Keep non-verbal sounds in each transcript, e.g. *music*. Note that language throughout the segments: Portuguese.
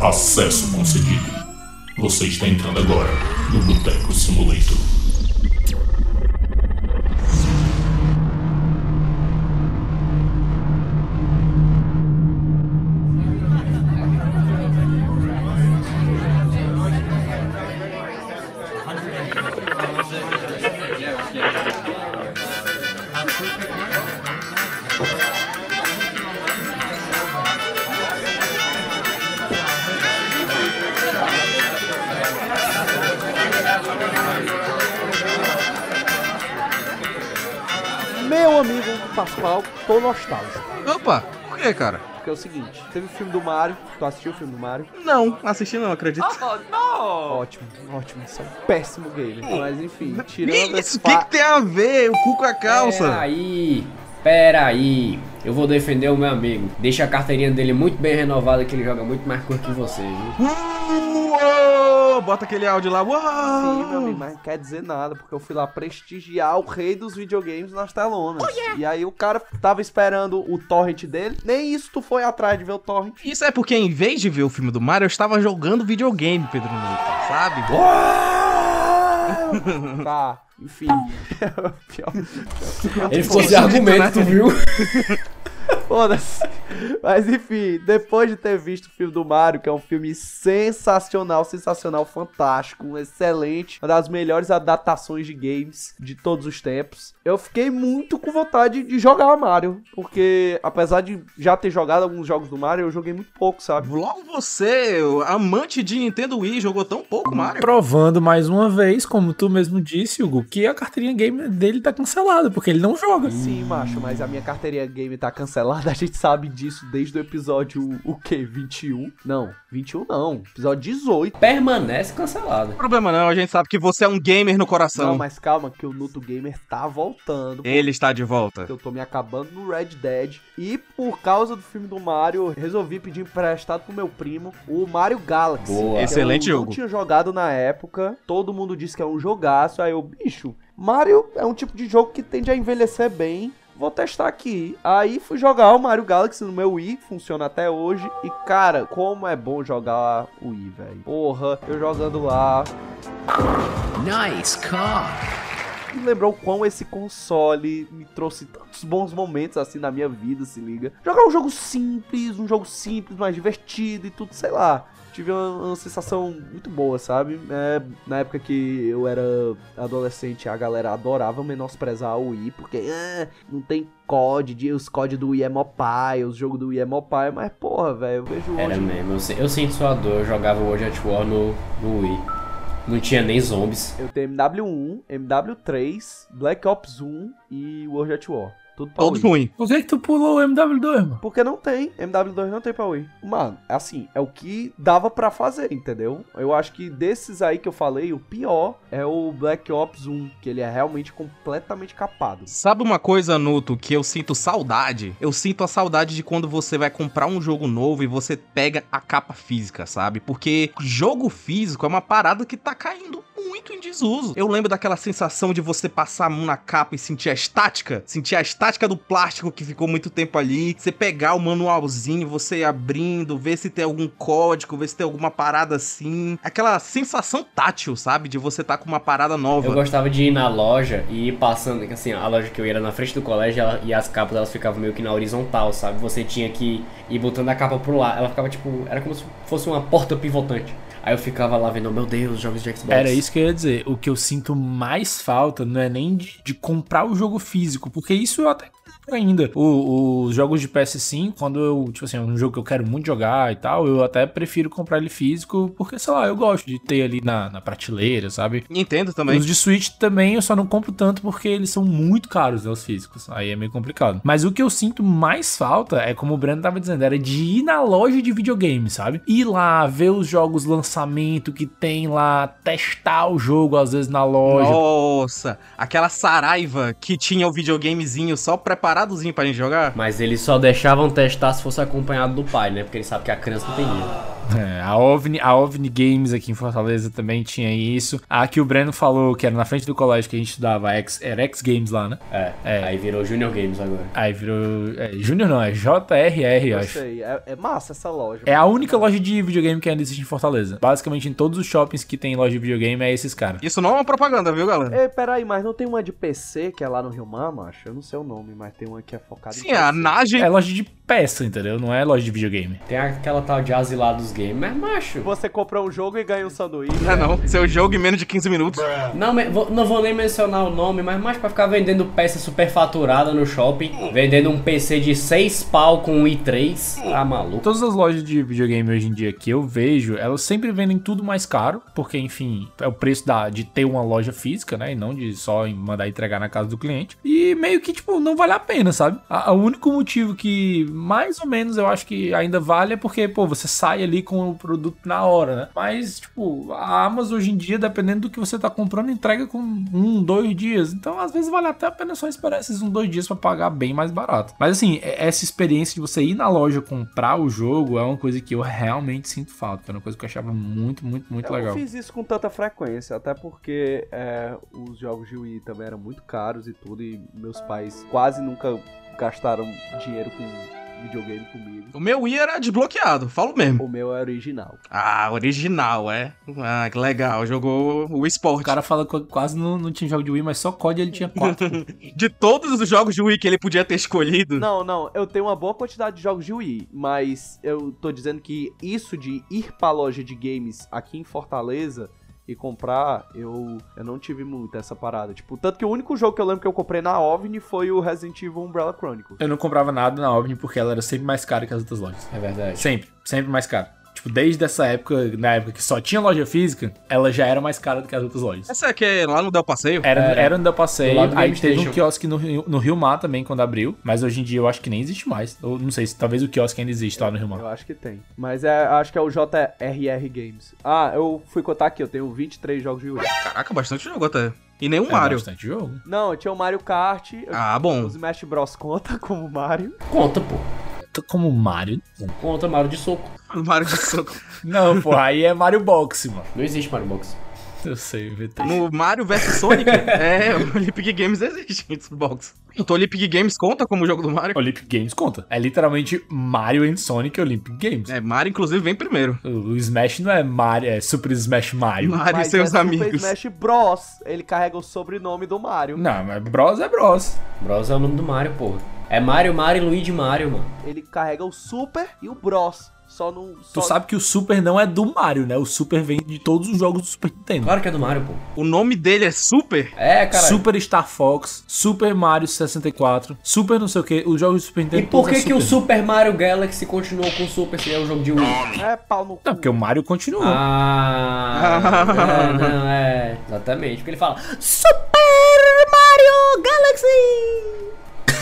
Acesso concedido. Você está entrando agora no Boteco Simulator. Nostálgico. Opa, por que, cara? Porque é o seguinte, teve o filme do Mario, tu assistiu o filme do Mario? Não, assisti não, acredito. Ótimo, ótimo, isso é um péssimo game. Mas enfim, tirando Isso, o que, que tem a ver? O cu com a calça. Peraí, peraí. Eu vou defender o meu amigo. Deixa a carteirinha dele muito bem renovada que ele joga muito mais cor que você, viu? Uou, bota aquele áudio lá. Uou. Sim, meu amigo, mas não quer dizer nada, porque eu fui lá prestigiar o rei dos videogames nas telonas. E aí o cara tava esperando o torrent dele, nem isso tu foi atrás de ver o torrent. Isso é porque em vez de ver o filme do Mario, eu estava jogando videogame, Pedro Nunes, sabe? *laughs* Tá, enfim. *laughs* Pior. Ele ficou sem argumento, tu viu? *laughs* Foda-se. Mas enfim, depois de ter visto o filme do Mario, que é um filme sensacional, sensacional, fantástico, excelente, uma das melhores adaptações de games de todos os tempos, eu fiquei muito com vontade de jogar Mario, porque apesar de já ter jogado alguns jogos do Mario, eu joguei muito pouco, sabe? Logo você, o amante de Nintendo Wii, jogou tão pouco Mario. Provando mais uma vez, como tu mesmo disse, Hugo, que a carteirinha game dele tá cancelada, porque ele não joga. Sim, macho, mas a minha carteirinha game tá cancelada, *laughs* a gente sabe disso desde o episódio, o quê? 21? Não, 21 não, episódio 18. Permanece cancelado. Problema não, a gente sabe que você é um gamer no coração. Não, mas calma, que o Nuto Gamer tá voltando. Ele está de volta. Eu tô me acabando no Red Dead. E por causa do filme do Mario, eu resolvi pedir emprestado pro meu primo o Mario Galaxy. Boa. que Excelente eu jogo. não tinha jogado na época. Todo mundo disse que é um jogaço. Aí eu, bicho, Mario é um tipo de jogo que tende a envelhecer bem. Vou testar aqui. Aí fui jogar o Mario Galaxy no meu Wii, funciona até hoje. E cara, como é bom jogar o Wii, velho. Porra, eu jogando lá, Nice car. me lembrou o quão esse console me trouxe tantos bons momentos assim na minha vida, se liga. Jogar um jogo simples, um jogo simples, mais divertido e tudo, sei lá. Tive uma, uma sensação muito boa, sabe? É, na época que eu era adolescente, a galera adorava menosprezar o Wii, porque ah, não tem COD, os COD do Wii é mó pai, os jogos do Wii é mó pai, mas porra, velho, eu vejo Era hoje... mesmo, eu, eu sinto sua dor, eu jogava World at War no, no Wii. Não tinha nem zombies. Eu tenho MW1, MW3, Black Ops 1 e World at War. Tudo pra Todo Wii. ruim. Por que, que tu pulou o MW2, mano? Porque não tem. MW2 não tem pra Wii. Mano, assim, é o que dava pra fazer, entendeu? Eu acho que desses aí que eu falei, o pior é o Black Ops 1, que ele é realmente completamente capado. Sabe uma coisa, Nuto, que eu sinto saudade? Eu sinto a saudade de quando você vai comprar um jogo novo e você pega a capa física, sabe? Porque jogo físico é uma parada que tá caindo muito em desuso. Eu lembro daquela sensação de você passar a mão na capa e sentir a estática, sentir a estática do plástico que ficou muito tempo ali, você pegar o manualzinho, você ir abrindo, ver se tem algum código, ver se tem alguma parada assim. Aquela sensação tátil, sabe? De você tá com uma parada nova. Eu gostava de ir na loja e ir passando, assim, a loja que eu ia era na frente do colégio ela- e as capas elas ficavam meio que na horizontal, sabe? Você tinha que ir botando a capa pro lado. Ela ficava tipo, era como se fosse uma porta pivotante. Aí eu ficava lá vendo, meu Deus, jogos de Xbox. Era isso que eu ia dizer. O que eu sinto mais falta não é nem de, de comprar o jogo físico, porque isso eu até ainda. O- os jogos de PS5, quando eu, tipo assim, é um jogo que eu quero muito jogar e tal, eu até prefiro comprar ele físico, porque, sei lá, eu gosto de ter ali na, na prateleira, sabe? Nintendo também. Os de Switch também eu só não compro tanto porque eles são muito caros, né, os físicos. Aí é meio complicado. Mas o que eu sinto mais falta é, como o Breno tava dizendo, era de ir na loja de videogame, sabe? Ir lá, ver os jogos lançamento que tem lá, testar o jogo às vezes na loja. Nossa, aquela Saraiva que tinha o videogamezinho só preparadozinho pra gente jogar. Mas eles só deixavam testar se fosse acompanhado do pai, né? Porque eles sabem que a criança não tem dinheiro. É, a OVNI, a OVNI Games aqui em Fortaleza também tinha isso. A que o Breno falou, que era na frente do colégio que a gente estudava, X, era X Games lá, né? É, É. aí virou Junior Games agora. Aí virou. É, Júnior não, é JRR, eu acho. sei, é, é massa essa loja. É a única loja de videogame que ainda existe em Fortaleza. Basicamente, em todos os shoppings que tem loja de videogame, é esses caras. Isso não é uma propaganda, viu, galera? Ei, peraí, mas não tem uma de PC que é lá no Rio Mar, macho? Eu não sei o nome, mas tem uma que é focada Sim, a Nage. É loja de peça, entendeu? Não é loja de videogame. Tem aquela tal de Asilar games, mas macho. Você compra um jogo e ganha um sanduíche. Não é não. Seu jogo em menos de 15 minutos. Não, não vou nem mencionar o nome, mas mais pra ficar vendendo peça superfaturada no shopping, vendendo um PC de 6 pau com um i3, tá maluco? Todas as lojas de videogame hoje em dia que eu vejo, elas sempre vendem tudo mais caro, porque, enfim, é o preço da, de ter uma loja física, né? E não de só mandar entregar na casa do cliente. E meio que, tipo, não vale a pena, sabe? A- O único motivo que, mais ou menos, eu acho que ainda vale é porque, pô, você sai ali com o produto na hora, né? Mas, tipo, a Amazon hoje em dia, dependendo do que você tá comprando, entrega com um, dois dias. Então, às vezes, vale até a pena só esperar esses um, dois dias pra pagar bem mais barato. Mas, assim, é- essa experiência de você ir na loja comprar o jogo é uma coisa que eu realmente sinto falta. É uma coisa que eu achava muito, muito, muito eu legal. não fiz isso com tanta frequência, até porque é, os jogos de Wii também eram muito caros e tudo, e meus pais quase nunca gastaram dinheiro com videogame comigo. O meu Wii era desbloqueado, falo mesmo. O meu é original. Ah, original, é. Ah, que legal. Jogou o O esporte. cara fala que quase não, não tinha jogo de Wii, mas só COD ele tinha quatro. *laughs* De todos os jogos de Wii que ele podia ter escolhido. Não, não, eu tenho uma boa quantidade de jogos de Wii, mas eu tô dizendo que isso de ir pra loja de games aqui em Fortaleza e comprar, eu, eu não tive muito essa parada. Tipo, tanto que o único jogo que eu lembro que eu comprei na OVNI foi o Resident Evil Umbrella Chronicles. eu não comprava nada na OVNI porque ela era sempre mais cara que as outras lojas. É verdade. Sempre, sempre mais cara. Tipo, desde essa época, na época que só tinha loja física, ela já era mais cara do que as outras lojas. Essa aqui é lá no Del Passeio? Era, Era. era no Del Passeio, aí teve um quiosque no, Rio- no Rio Mar também, quando abriu, mas hoje em dia eu acho que nem existe mais. Eu não sei se talvez o quiosque ainda existe lá no Rio Mar. Eu acho que tem. Mas é, acho que é o JRR Games. Ah, eu fui contar aqui, eu tenho 23 jogos de Wii. Caraca, bastante jogo até. E nenhum É Mario. bastante jogo. Não, tinha o Mario Kart. Ah, bom. Os Smash Bros conta *laughs* como Mario. Conta, pô. Como Mario. Conta Mario de soco. Mario de soco. *laughs* Não, pô, aí é Mario Box, mano. Não existe Mario Box. Eu sei, inventei. No Mario vs Sonic, é, o Olympic Games existe em Xbox. Então o Olympic Games conta como jogo do Mario? Olympic Games conta. É literalmente Mario and Sonic Olympic Games. É, Mario inclusive vem primeiro. O, Smash não é Mario, é Super Smash Mario. Mario e seus é amigos. Super Smash Bros. Ele carrega o sobrenome do Mario. Não, mas Bros é Bros. Bros é o nome do Mario, porra. É Mario, Mario e Luigi Mario, mano. Ele carrega o Super e o Bros. Só não. Tu Só... sabe que o Super não é do Mario, né? O Super vem de todos os jogos do Super Nintendo. Claro que é do Mario, pô. O nome dele é Super? É, cara. Super Star Fox, Super Mario 64, Super não sei o que, os jogos do Super Nintendo. E por que é que o Super. Mario Galaxy continuou com Super se é um jogo de Wii? É pau no cu. Não, porque o Mario continuou. Ah, é, *laughs* não, é. Exatamente. Porque ele fala Super Mario Galaxy!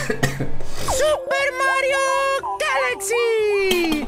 Super Mario Galaxy!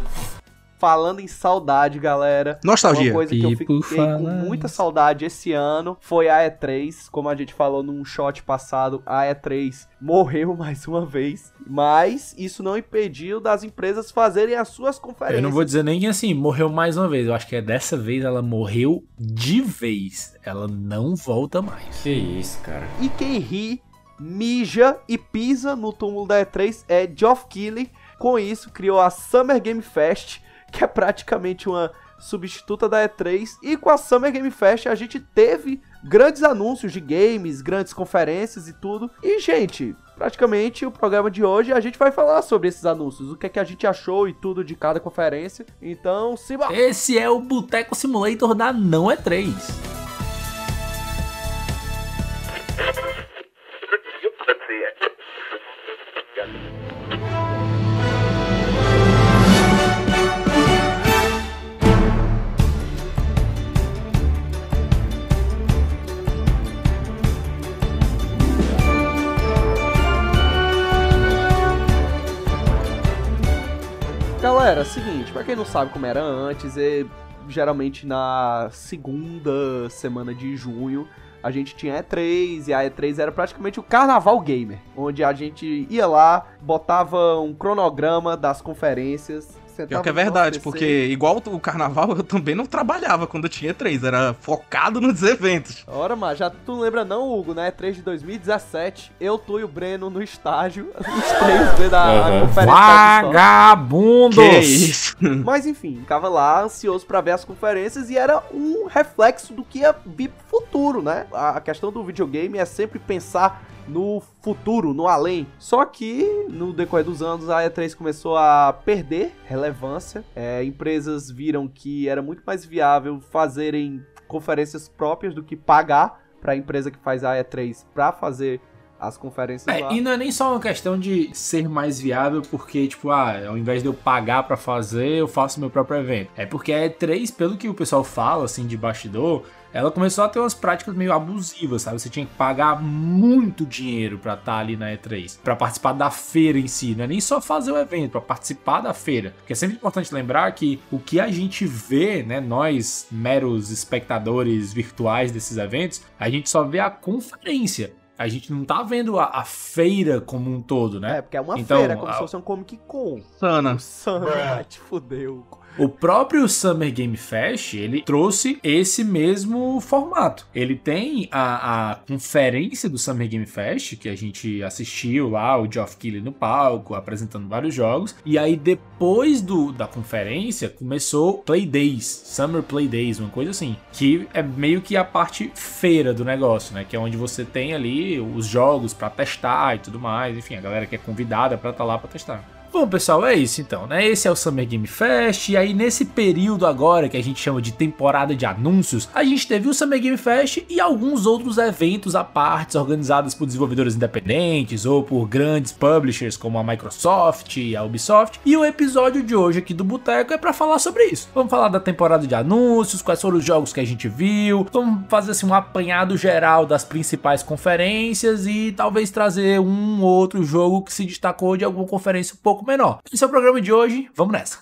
Falando em saudade, galera. Nostalgia. Uma coisa que eu fiquei com muita saudade esse ano foi a E3. Como a gente falou num shot passado, a E3 morreu *laughs* mais uma vez. Mas isso não impediu das empresas fazerem as suas conferências. Eu não vou dizer nem que assim, morreu mais uma vez. Eu acho que é dessa vez ela morreu de vez. Ela não volta mais. Que isso, cara. E quem ri, mija e pisa no túmulo da E3 é Geoff Keighley. Com isso, criou a Summer Game Fest, que é praticamente uma substituta da E3. E com a Summer Game Fest a gente teve grandes anúncios de games, grandes conferências e tudo. E, gente, praticamente o programa de hoje a gente vai falar sobre esses anúncios, o que é que a gente achou e tudo de cada conferência. Então, se Esse é o Boteco Simulator da Não é 3. Galera, seguinte, pra quem não sabe como era antes, é, geralmente na segunda semana de junho a gente tinha E3 e a E3 era praticamente o carnaval gamer, onde a gente ia lá, botava um cronograma das conferências, Pior que é verdade, porque igual o carnaval, eu também não trabalhava quando tinha três, era focado nos eventos. Ora, mas já tu lembra não, Hugo, né? 3 de 2017, eu, tu e o Breno no estágio, *laughs* os três vendo a, a Aham. conferência da. Vagabundos! Que isso? *laughs* Mas enfim, ficava lá ansioso pra ver as conferências e era um reflexo do que ia vir pro futuro, né? A questão do videogame é sempre pensar no futuro, no além. Só que no decorrer dos anos a E3 começou a perder relevância. É, empresas viram que era muito mais viável fazerem conferências próprias do que pagar pra empresa que faz a E3 pra fazer as conferências É, lá. e não é nem só uma questão de ser mais viável, porque, tipo, ah, ao invés de eu pagar pra fazer, eu faço meu próprio evento. É porque a E3, pelo que o pessoal fala, assim, de bastidor, ela começou a ter umas práticas meio abusivas, sabe? Você tinha que pagar muito dinheiro pra estar ali na E3, pra participar da feira em si, não é nem só fazer o evento, pra participar da feira. Porque é sempre importante lembrar que o que a gente vê, né, nós meros espectadores virtuais desses eventos, a gente só vê a conferência. A gente não tá vendo a, a feira como um todo, né? É, porque é uma Então, feira, como a- se fosse um Comic Con. Sana. Sam vai te fudeu. O próprio Summer Game Fest, ele trouxe esse mesmo formato. Ele tem a, a conferência do Summer Game Fest, que a gente assistiu lá, o Geoff Keighley no palco, apresentando vários jogos. E aí, depois do, da conferência, começou Play Days, Summer Play Days, uma coisa assim. Que é meio que a parte feira do negócio, né? Que é onde você tem ali os jogos pra testar e tudo mais. Enfim, a galera que é convidada pra estar lá pra testar. Bom, pessoal, é isso então, né? Esse é o Summer Game Fest. E aí, nesse período agora que a gente chama de temporada de anúncios, a gente teve o Summer Game Fest e alguns outros eventos à parte, organizados por desenvolvedores independentes ou por grandes publishers como a Microsoft e a Ubisoft. E o episódio de hoje aqui do Boteco é pra falar sobre isso. Vamos falar da temporada de anúncios, quais foram os jogos que a gente viu, vamos fazer assim um apanhado geral das principais conferências e talvez trazer um outro jogo que se destacou de alguma conferência um pouco menor. Esse é o programa de hoje, vamos nessa.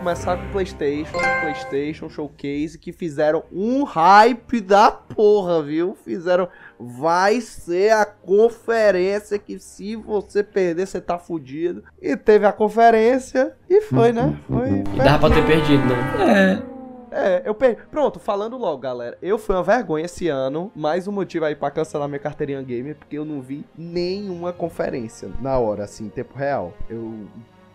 Começar com o PlayStation, PlayStation Showcase, que fizeram um hype da porra, viu? Fizeram. Vai ser a conferência que se você perder, você tá fudido. E teve a conferência e foi, né? Foi. E dava pra ter perdido, né? É, eu per... Pronto, falando logo, galera. Eu fui uma vergonha esse ano. Mais um motivo aí pra cancelar minha carteirinha gamer, porque eu não vi nenhuma conferência na hora, assim, em tempo real. Eu.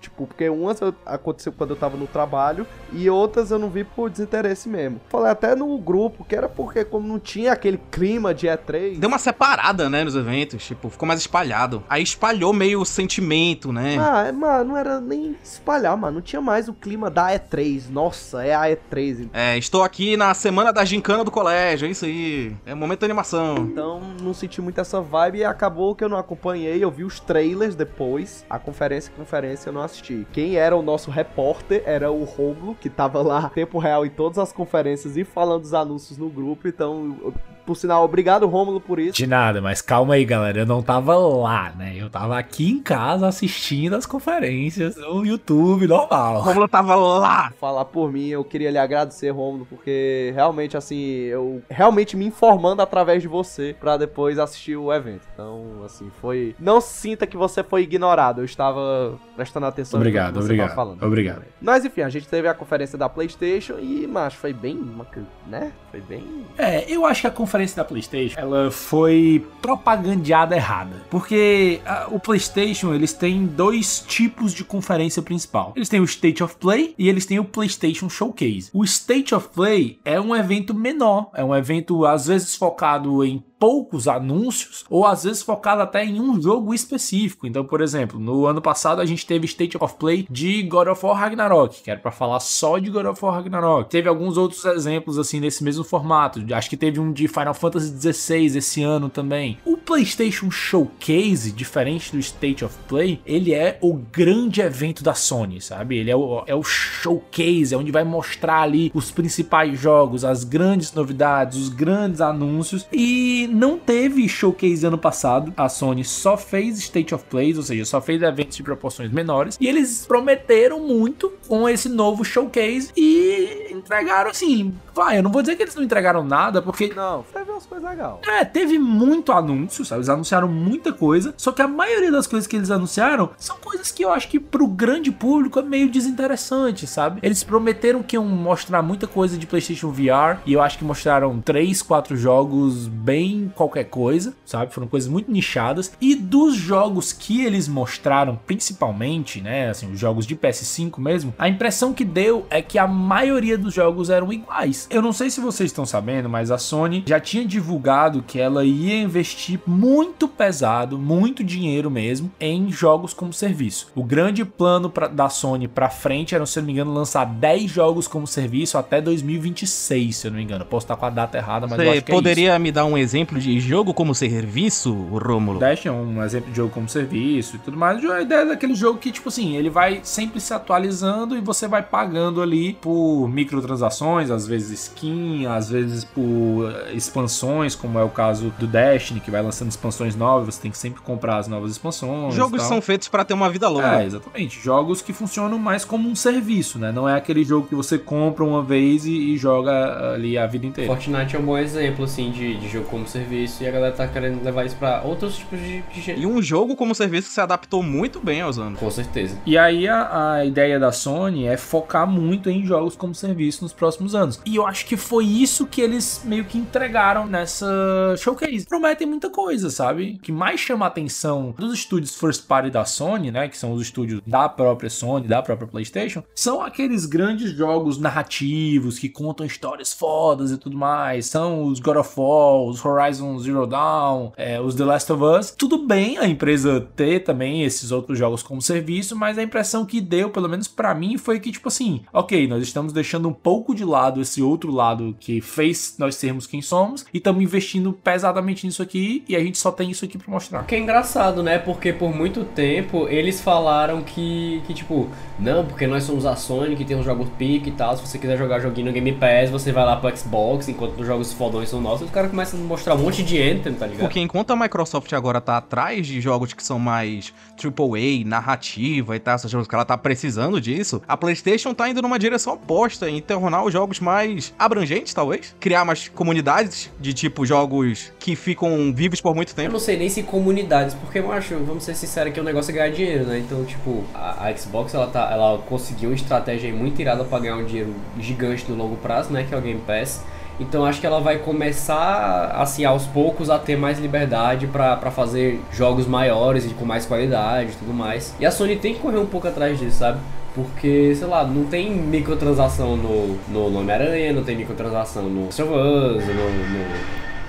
Tipo, porque umas eu- aconteceu quando eu tava no trabalho e outras eu não vi por desinteresse mesmo. Falei até no grupo que era porque, como não tinha aquele clima de E3. Deu uma separada, né, nos eventos, tipo, ficou mais espalhado. Aí espalhou meio o sentimento, né? Ah, mano, não era nem espalhar, mano. Não tinha mais o clima da E3. Nossa, é a E3. É, estou aqui na semana da gincana do colégio, é isso aí. É momento de animação. Então não senti muito essa vibe e acabou que eu não acompanhei. Eu vi os trailers depois. A conferência, conferência eu não assisti. Quem era o nosso repórter era o Romulo, que tava lá tempo real em todas as conferências e falando dos anúncios no grupo. Então, por sinal, obrigado Romulo por isso. De nada, mas calma aí, galera. Eu não tava lá, né? Eu tava aqui em casa assistindo as conferências no YouTube normal. Romulo tava lá. Falar por mim, eu queria lhe agradecer, Romulo, porque realmente, assim, eu realmente me informando através de você pra depois assistir o evento. Então, assim, foi. Não sinta que você foi ignorado, eu estava prestando atenção no Obrigado, que você obrigado, tava falando. obrigado. Mas enfim, a gente teve a conferência da PlayStation e, macho, foi bem. né? Foi bem. É, eu acho que a conferência da PlayStation ela foi propagandeada errada, porque ah, o PlayStation eles têm dois tipos de conferência principal. Eles têm o State of Play e eles têm o PlayStation Showcase. O State of Play é um evento menor, é um evento às vezes focado em poucos anúncios ou às vezes focado até em um jogo específico. Então, por exemplo, no ano passado a gente teve State of Play de God of War Ragnarok, que era para falar só de God of War Ragnarok. Teve alguns outros exemplos assim nesse mesmo formato. Acho que teve um de Final Fantasy XVI esse ano também. O PlayStation Showcase, diferente do State of Play, ele é o grande evento da Sony, sabe? Ele é o, é o showcase, é onde vai mostrar ali os principais jogos, as grandes novidades, os grandes anúncios. E não teve showcase ano passado. A Sony só fez State of Plays, ou seja, só fez eventos de proporções menores. E eles prometeram muito com esse novo showcase e entregaram assim. Vai, eu não vou dizer que eles não entregaram nada, porque Não, teve umas coisas legais. é, teve muito anúncio, sabe? Eles anunciaram muita coisa, só que a maioria das coisas que eles anunciaram são coisas que eu acho que pro grande público é meio desinteressante, sabe? Eles prometeram que iam mostrar muita coisa de PlayStation VR e eu acho que mostraram 3, 4 jogos bem qualquer coisa, sabe? Foram coisas muito nichadas e dos jogos que eles mostraram, principalmente, né, assim, os jogos de PS5 mesmo, a impressão que deu é que a maioria dos jogos eram iguais. Eu não sei se vocês estão sabendo, mas a Sony já tinha divulgado que ela ia investir muito pesado, muito dinheiro mesmo, em jogos como serviço. O grande plano pra- da Sony pra frente era, se eu não me engano, lançar 10 jogos como serviço até 2026, se eu não me engano. Eu Posso estar com a data errada, mas eu Você acho que é poderia me dar um exemplo de jogo como serviço, Rômulo? Dash é um exemplo de jogo como serviço e tudo mais. A ideia é daquele jogo que, tipo assim, ele vai sempre se atualizando e você vai pagando ali por microtransações, às vezes skin, às vezes por eh, expansões, como é o caso do Destiny, que vai lançando expansões novas, você tem que sempre comprar as novas expansões. Jogos tal. são feitos pra ter uma vida longa. É, exatamente. Jogos que funcionam mais como um serviço, né? Não é aquele jogo que você compra uma vez e, e joga ali a vida inteira. Fortnite é um bom exemplo, assim, de, de jogo como serviço e a galera tá querendo levar isso pra outros tipos de, de gente. E um jogo como serviço que se adaptou muito bem aos anos. Com certeza. E aí a, a ideia da Sony é focar muito em jogos como serviço nos próximos anos. E eu acho que foi isso que eles meio que entregaram nessa showcase. Prometem muita coisa, sabe? O que mais chama a atenção dos estúdios first party da Sony, né, que são os estúdios da própria Sony, da própria PlayStation, são aqueles grandes jogos narrativos que contam histórias fodas e tudo mais. São os God of War, os Horizon Zero Dawn, é, os The Last of Us. Tudo bem a empresa ter também esses outros jogos como serviço, mas a impressão que deu, pelo menos pra mim, foi que, tipo assim, ok, nós estamos deixando um pouco de lado esse outro lado que fez nós sermos quem somos e estamos investindo pesadamente nisso aqui e a gente só tem isso aqui pra mostrar. Que é engraçado, né? Porque por muito tempo eles falaram que, que tipo, não, porque nós somos a Sony, que tem uns jogos pique e tal. Se você quiser jogar joguinho no Game Pass, você vai lá pro Xbox, enquanto os jogos fodões são nossos. Os caras começam a mostrar um monte de Anthem, tá ligado? Porque enquanto a Microsoft agora tá atrás de jogos que são mais AAA, narrativa e tal, esses jogos que ela tá precisando disso, a PlayStation tá indo numa direção oposta, em tornar os jogos mais abrangentes, talvez. Criar mais comunidades de tipo jogos que ficam vivos por muito Eu tempo. não sei nem se comunidades, porque eu acho, vamos ser sinceros, que o negócio é ganhar dinheiro, né? Então, tipo, a, a Xbox ela, tá, ela conseguiu uma estratégia muito irada pra ganhar um dinheiro gigante no longo prazo, né? Que é o Game Pass. Então acho que ela vai começar, assim, aos poucos a ter mais liberdade pra fazer jogos maiores e com mais qualidade e tudo mais. E a Sony tem que correr um pouco atrás disso, sabe? Porque, sei lá, não tem microtransação no, no Homem-Aranha, não tem microtransação no Us, no, no,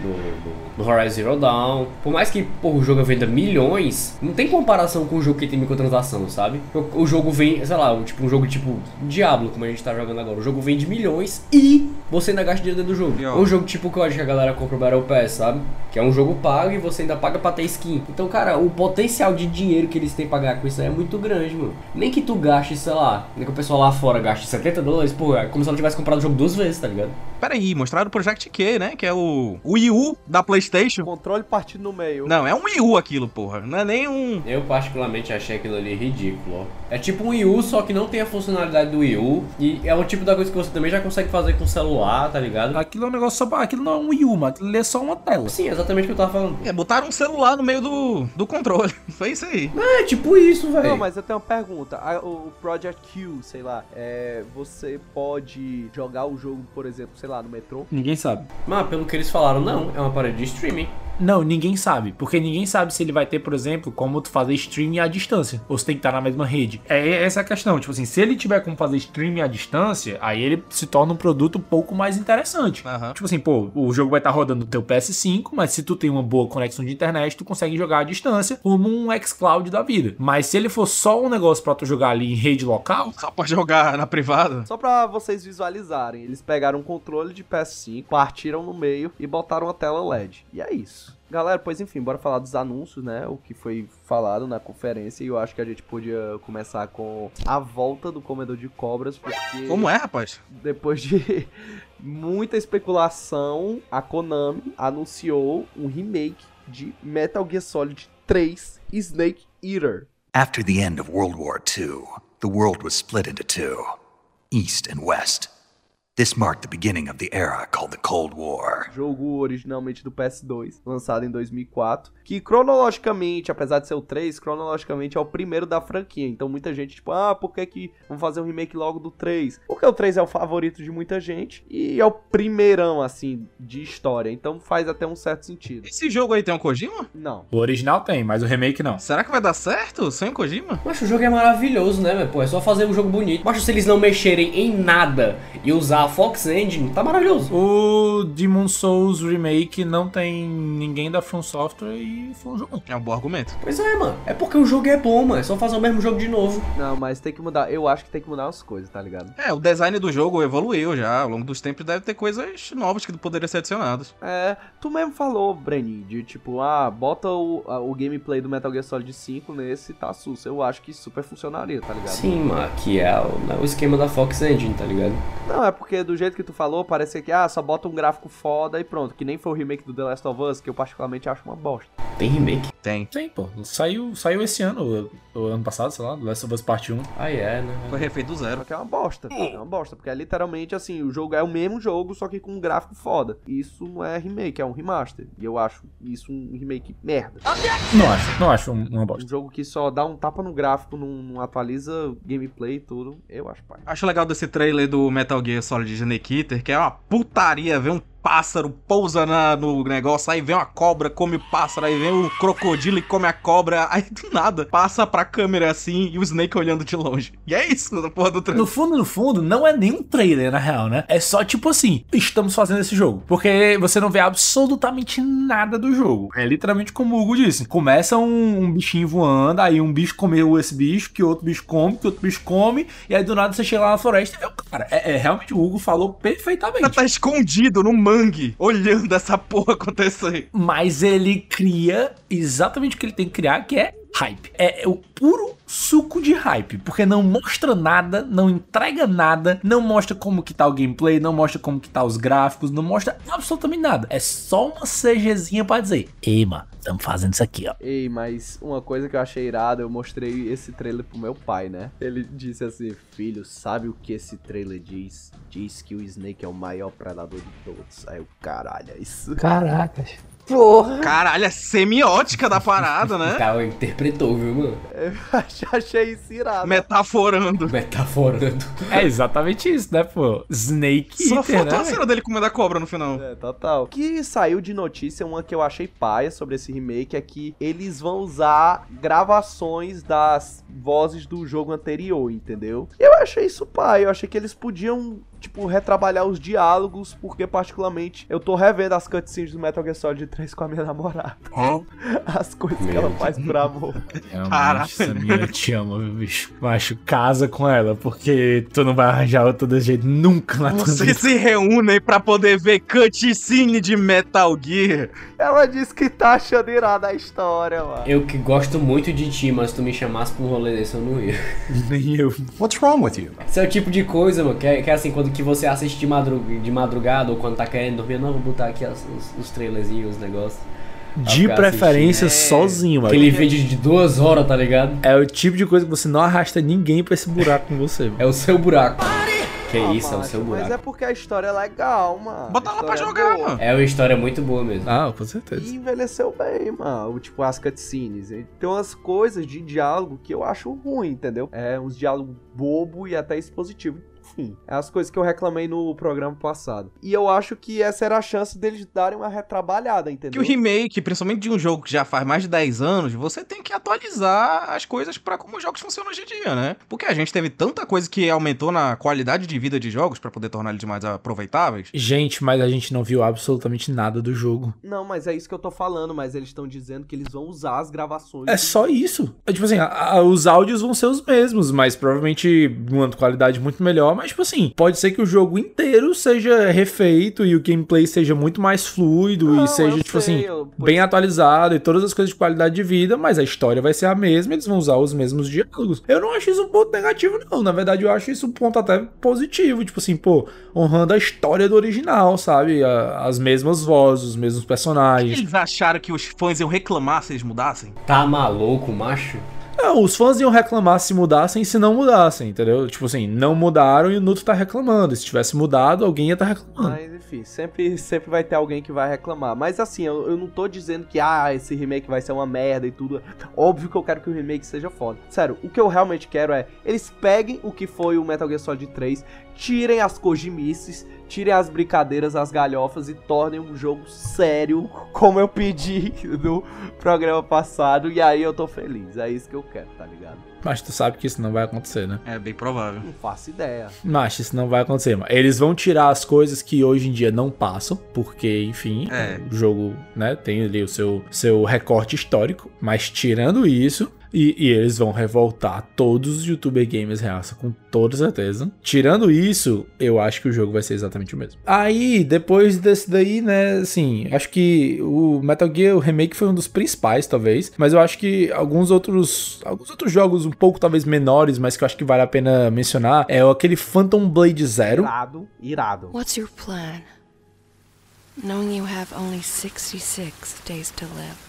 no, no- no Horizon Zero Dawn. Por mais que pô, o jogo venda milhões, não tem comparação com o jogo que tem microtransação, sabe? O, o jogo vem, sei lá, o- tipo, um jogo tipo Diablo, como a gente tá jogando agora. O jogo vende milhões e você ainda gasta dinheiro dentro do jogo. É um jogo tipo que eu acho que a galera compra o Battle Pass, sabe? Que é um jogo pago e você ainda paga pra ter skin. Então, cara, o potencial de dinheiro que eles têm pra ganhar com isso é muito grande, mano. Nem que tu gaste, sei lá, nem que o pessoal lá fora gaste 70 dólares, pô, é como se ela tivesse comprado o jogo duas vezes, tá ligado? Pera aí, mostraram o Project Q, né? Que é o, o Wii U da PlayStation. Controle partido no meio. Não, é um Wii U aquilo, porra. Não é nem um. Eu particularmente achei aquilo ali ridículo, ó. É tipo um Wii U, só que não tem a funcionalidade do Wii U. E é o tipo da coisa que você também já consegue fazer com o celular, tá ligado? Aquilo é um negócio só pra... Aquilo não é um Wii U, mano. Aquilo é só uma tela. Sim, exatamente o que eu tava falando. É, botaram um celular no meio do, do controle. *laughs* Foi isso aí. É tipo isso, velho. Não, mas eu tenho uma pergunta. O Project Q, sei lá, é, você pode jogar o jogo, por exemplo, sei lá, no metrô? Ninguém sabe. Mas pelo que eles falaram, não, é uma parede de streaming. Não, ninguém sabe. Porque ninguém sabe se ele vai ter, por exemplo, como tu fazer streaming à distância. Ou se tem que estar na mesma rede. É essa a questão. Tipo assim, se ele tiver como fazer streaming à distância, aí ele se torna um produto um pouco mais interessante. Aham. Tipo assim, pô, o jogo vai estar rodando no teu PS5, mas se tu tem uma boa conexão de internet, tu consegue jogar à distância, como um xCloud da vida. Mas se ele for só um negócio pra tu jogar ali em rede local, Só pra jogar na privada. Só pra vocês visualizarem, eles pegaram um controle de PS5, partiram no meio e botaram a tela LED. E é isso. Galera, pois enfim, bora falar dos anúncios, né? O que foi falado na conferência. E eu acho que a gente podia começar com a volta do Comedor de Cobras, porque Como é, rapaz? depois de *laughs* muita especulação, a Konami anunciou um remake de Metal Gear Solid 3 Snake Eater. After the end of World War II, the world was split into two East and West. This marked the beginning of the era called the Cold War. jogo originalmente do PS2, lançado em 2004, que cronologicamente, apesar de ser o 3, cronologicamente é o primeiro da franquia. Então muita gente, tipo, ah, por que que vamos fazer um remake logo do 3? Porque o 3 é o favorito de muita gente e é o primeirão, assim, de história. Então faz até um certo sentido. Esse jogo aí tem um Kojima? Não. O original tem, mas o remake não. Será que vai dar certo sem o Kojima? Mas o jogo é maravilhoso, né, meu? Pô, é só fazer um jogo bonito. Mas se eles não mexerem em nada e usar a Fox Engine, tá maravilhoso. O Demon Souls Remake não tem ninguém da From Software e foi um jogo. É um bom argumento. Pois é, mano. É porque o jogo é bom, mano. É só fazer o mesmo jogo de novo. Não, mas tem que mudar. Eu acho que tem que mudar as coisas, tá ligado? É, o design do jogo evoluiu já. Ao longo dos tempos deve ter coisas novas que poderiam ser adicionadas. É, tu mesmo falou, Breni, de tipo, ah, bota o, a- o gameplay do Metal Gear Solid 5 nesse tá sus. Eu acho que super funcionaria, tá ligado? Sim, mano. Que é o, né, o esquema da Fox Engine, tá ligado? Não, é porque do jeito que tu falou, parece que, ah, só bota um gráfico foda e pronto. Que nem foi o remake do The Last of Us, que eu particularmente acho uma bosta. Tem remake. Tem. Sim, pô. Saiu, saiu esse ano, o, o ano passado, sei lá, Last of Us Part 1. Ah, é, né? Foi refeito do zero. Só que é uma bosta. É uma bosta, porque é literalmente assim, o jogo é o mesmo jogo, só que com um gráfico foda. Isso não é remake, é um remaster. E eu acho isso um remake merda. Não acho, não acho um- uma Um bosta. jogo que só dá um tapa no gráfico, não, não atualiza gameplay e tudo, eu acho pai. Acho legal desse trailer do Metal Gear Solid Snake Eater, que é uma putaria, ver um pássaro pousa na- no negócio, aí vem uma cobra, come o pássaro, aí vem o crocodilo e come a cobra, aí do nada passa pra câmera assim e o Snake olhando de longe. E é isso na porra do trailer. No fundo, no fundo, não é nem um trailer, na real, né? É só tipo assim, estamos fazendo esse jogo. Porque você não vê absolutamente nada do jogo. É literalmente como o Hugo disse. Começa um, um bichinho voando, aí um bicho comeu esse bicho, que outro bicho come, que outro bicho come, e aí do nada você chega lá na floresta e vê o cara. É, é realmente o Hugo falou perfeitamente. tá escondido no olhando essa porra acontecer. Mas ele cria exatamente o que ele tem que criar, que é hype. É, é o puro suco de hype, porque não mostra nada, não entrega nada, não mostra como que tá o gameplay, não mostra como que tá os gráficos, não mostra absolutamente nada. É só uma CGzinha pra dizer, ei, mano, estamos fazendo isso aqui, ó. Ei, mas uma coisa que eu achei irada, eu mostrei esse trailer pro meu pai, né? Ele disse assim: Filho, sabe o que esse trailer diz? Diz que o Snake é o maior predador de todos. Aí eu, caralho, é isso. Caracas. Porra! Caralho, é semiótica da parada, O né? *laughs* cara interpretou, viu, mano? Eu achei isso irado. Metaforando. Metaforando. É exatamente isso, né, pô? Snake Só Eater, faltou né? a cena dele comendo a cobra no final. É, total. Que saiu de notícia, uma que eu achei paia sobre esse remake é que eles vão usar gravações das vozes do jogo anterior, entendeu? Eu achei isso paia, eu achei que eles podiam, tipo, retrabalhar os diálogos, porque particularmente eu tô revendo as cutscenes do Metal Gear Solid 3 com a minha namorada. *laughs* As coisas que ela faz por amor. Caralho. mina te ama, meu bicho. Macho, casa com ela, porque tu não vai arranjar outra desse jeito nunca na tua Vocês vida. se reúnem pra poder ver cutscene de Metal Gear. Ela disse que tá achando irada a história, mano. Eu que gosto muito de ti, mas se tu me chamasse pra um rolê desse, eu não ia. Nem eu. What's wrong with you? Esse é o tipo de coisa, mano, que é, que é assim, quando que você assiste de, madru de madrugada ou quando tá querendo dormir, não, vou botar aqui as- os, os trailerzinhos, os negócios. De preferência assistindo. sozinho, mano. Aquele vídeo de duas horas, tá ligado? É o tipo de coisa que você não arrasta ninguém pra esse buraco com você. mano. É o seu buraco. Que Ah, isso, é o seu Mas buraco. é porque a história é legal, mano. Bota A lá pra é jogar, boa. mano. É uma história muito boa mesmo. Ah, com certeza. E envelheceu bem, mano. Tipo, as cutscenes. Tem umas coisas de diálogo que eu acho ruim, entendeu? É uns diálogos bobo e até expositivo. Enfim, é as coisas que eu reclamei no programa passado. E eu acho que essa era a chance deles darem uma retrabalhada, Que entendeu? o remake, principalmente de um jogo que já faz mais de 10 anos, você tem que atualizar as coisas pra como os jogos funcionam hoje em dia, né? Porque a gente teve tanta coisa que aumentou na qualidade de vida de jogos pra poder tornar eles mais aproveitáveis. Gente, mas a gente não viu absolutamente nada do jogo. Não, mas é isso que eu tô falando. Mas eles estão dizendo que eles vão usar as gravações. É só isso. É tipo assim, a- a- os áudios vão ser os mesmos, mas provavelmente uma qualidade muito melhor, mas mas, tipo assim, pode ser que o jogo inteiro seja refeito e o gameplay seja muito mais fluido Não, e seja, tipo sei, assim, eu- bem atualizado e todas as coisas de qualidade de vida, mas a história vai ser a mesma, eles vão usar os mesmos diálogos. Eu não acho isso um ponto negativo, não. Na verdade, eu acho isso um ponto até positivo. Tipo assim, pô, honrando a história do original, sabe? A- as mesmas vozes, os mesmos personagens. Eles acharam que os fãs iam reclamar se eles mudassem? Tá maluco, macho? Não, os fãs iam reclamar se mudassem se não mudassem, entendeu? Tipo assim, não mudaram e o Nuto tá reclamando. Se tivesse mudado, alguém ia estar tá reclamando. Mas enfim, sempre, sempre vai ter alguém que vai reclamar. Mas assim, eu, eu não tô dizendo que ah, esse remake vai ser uma merda e tudo. Óbvio que eu quero que o remake seja foda. Sério, o que eu realmente quero é eles peguem o que foi o Metal Gear Solid 3, tirem as cojimices, tirem as brincadeiras, as galhofas e tornem um jogo sério, *laughs* como eu pedi no programa passado. E aí eu tô feliz. É isso que eu quero, tá ligado? Mas tu sabe que isso não vai acontecer, né? É bem provável. Não faço ideia. Mas isso não vai acontecer. Eles vão tirar as coisas que hoje em dia não passam, porque, enfim, É. o jogo, né, tem ali o seu, seu recorte histórico. Mas tirando isso, e, e eles vão revoltar todos os youtuber gamers reaça, com toda certeza. Tirando isso, eu acho que o jogo vai ser exatamente o mesmo. Aí, depois desse daí, né, assim, acho que o Metal Gear o Remake foi um dos principais, talvez. Mas eu acho que alguns outros, alguns outros jogos um pouco talvez menores, mas que eu acho que vale a pena mencionar, é aquele Phantom Blade Zero. Irado, irado. What's your plan? Knowing you have only 66 days to live.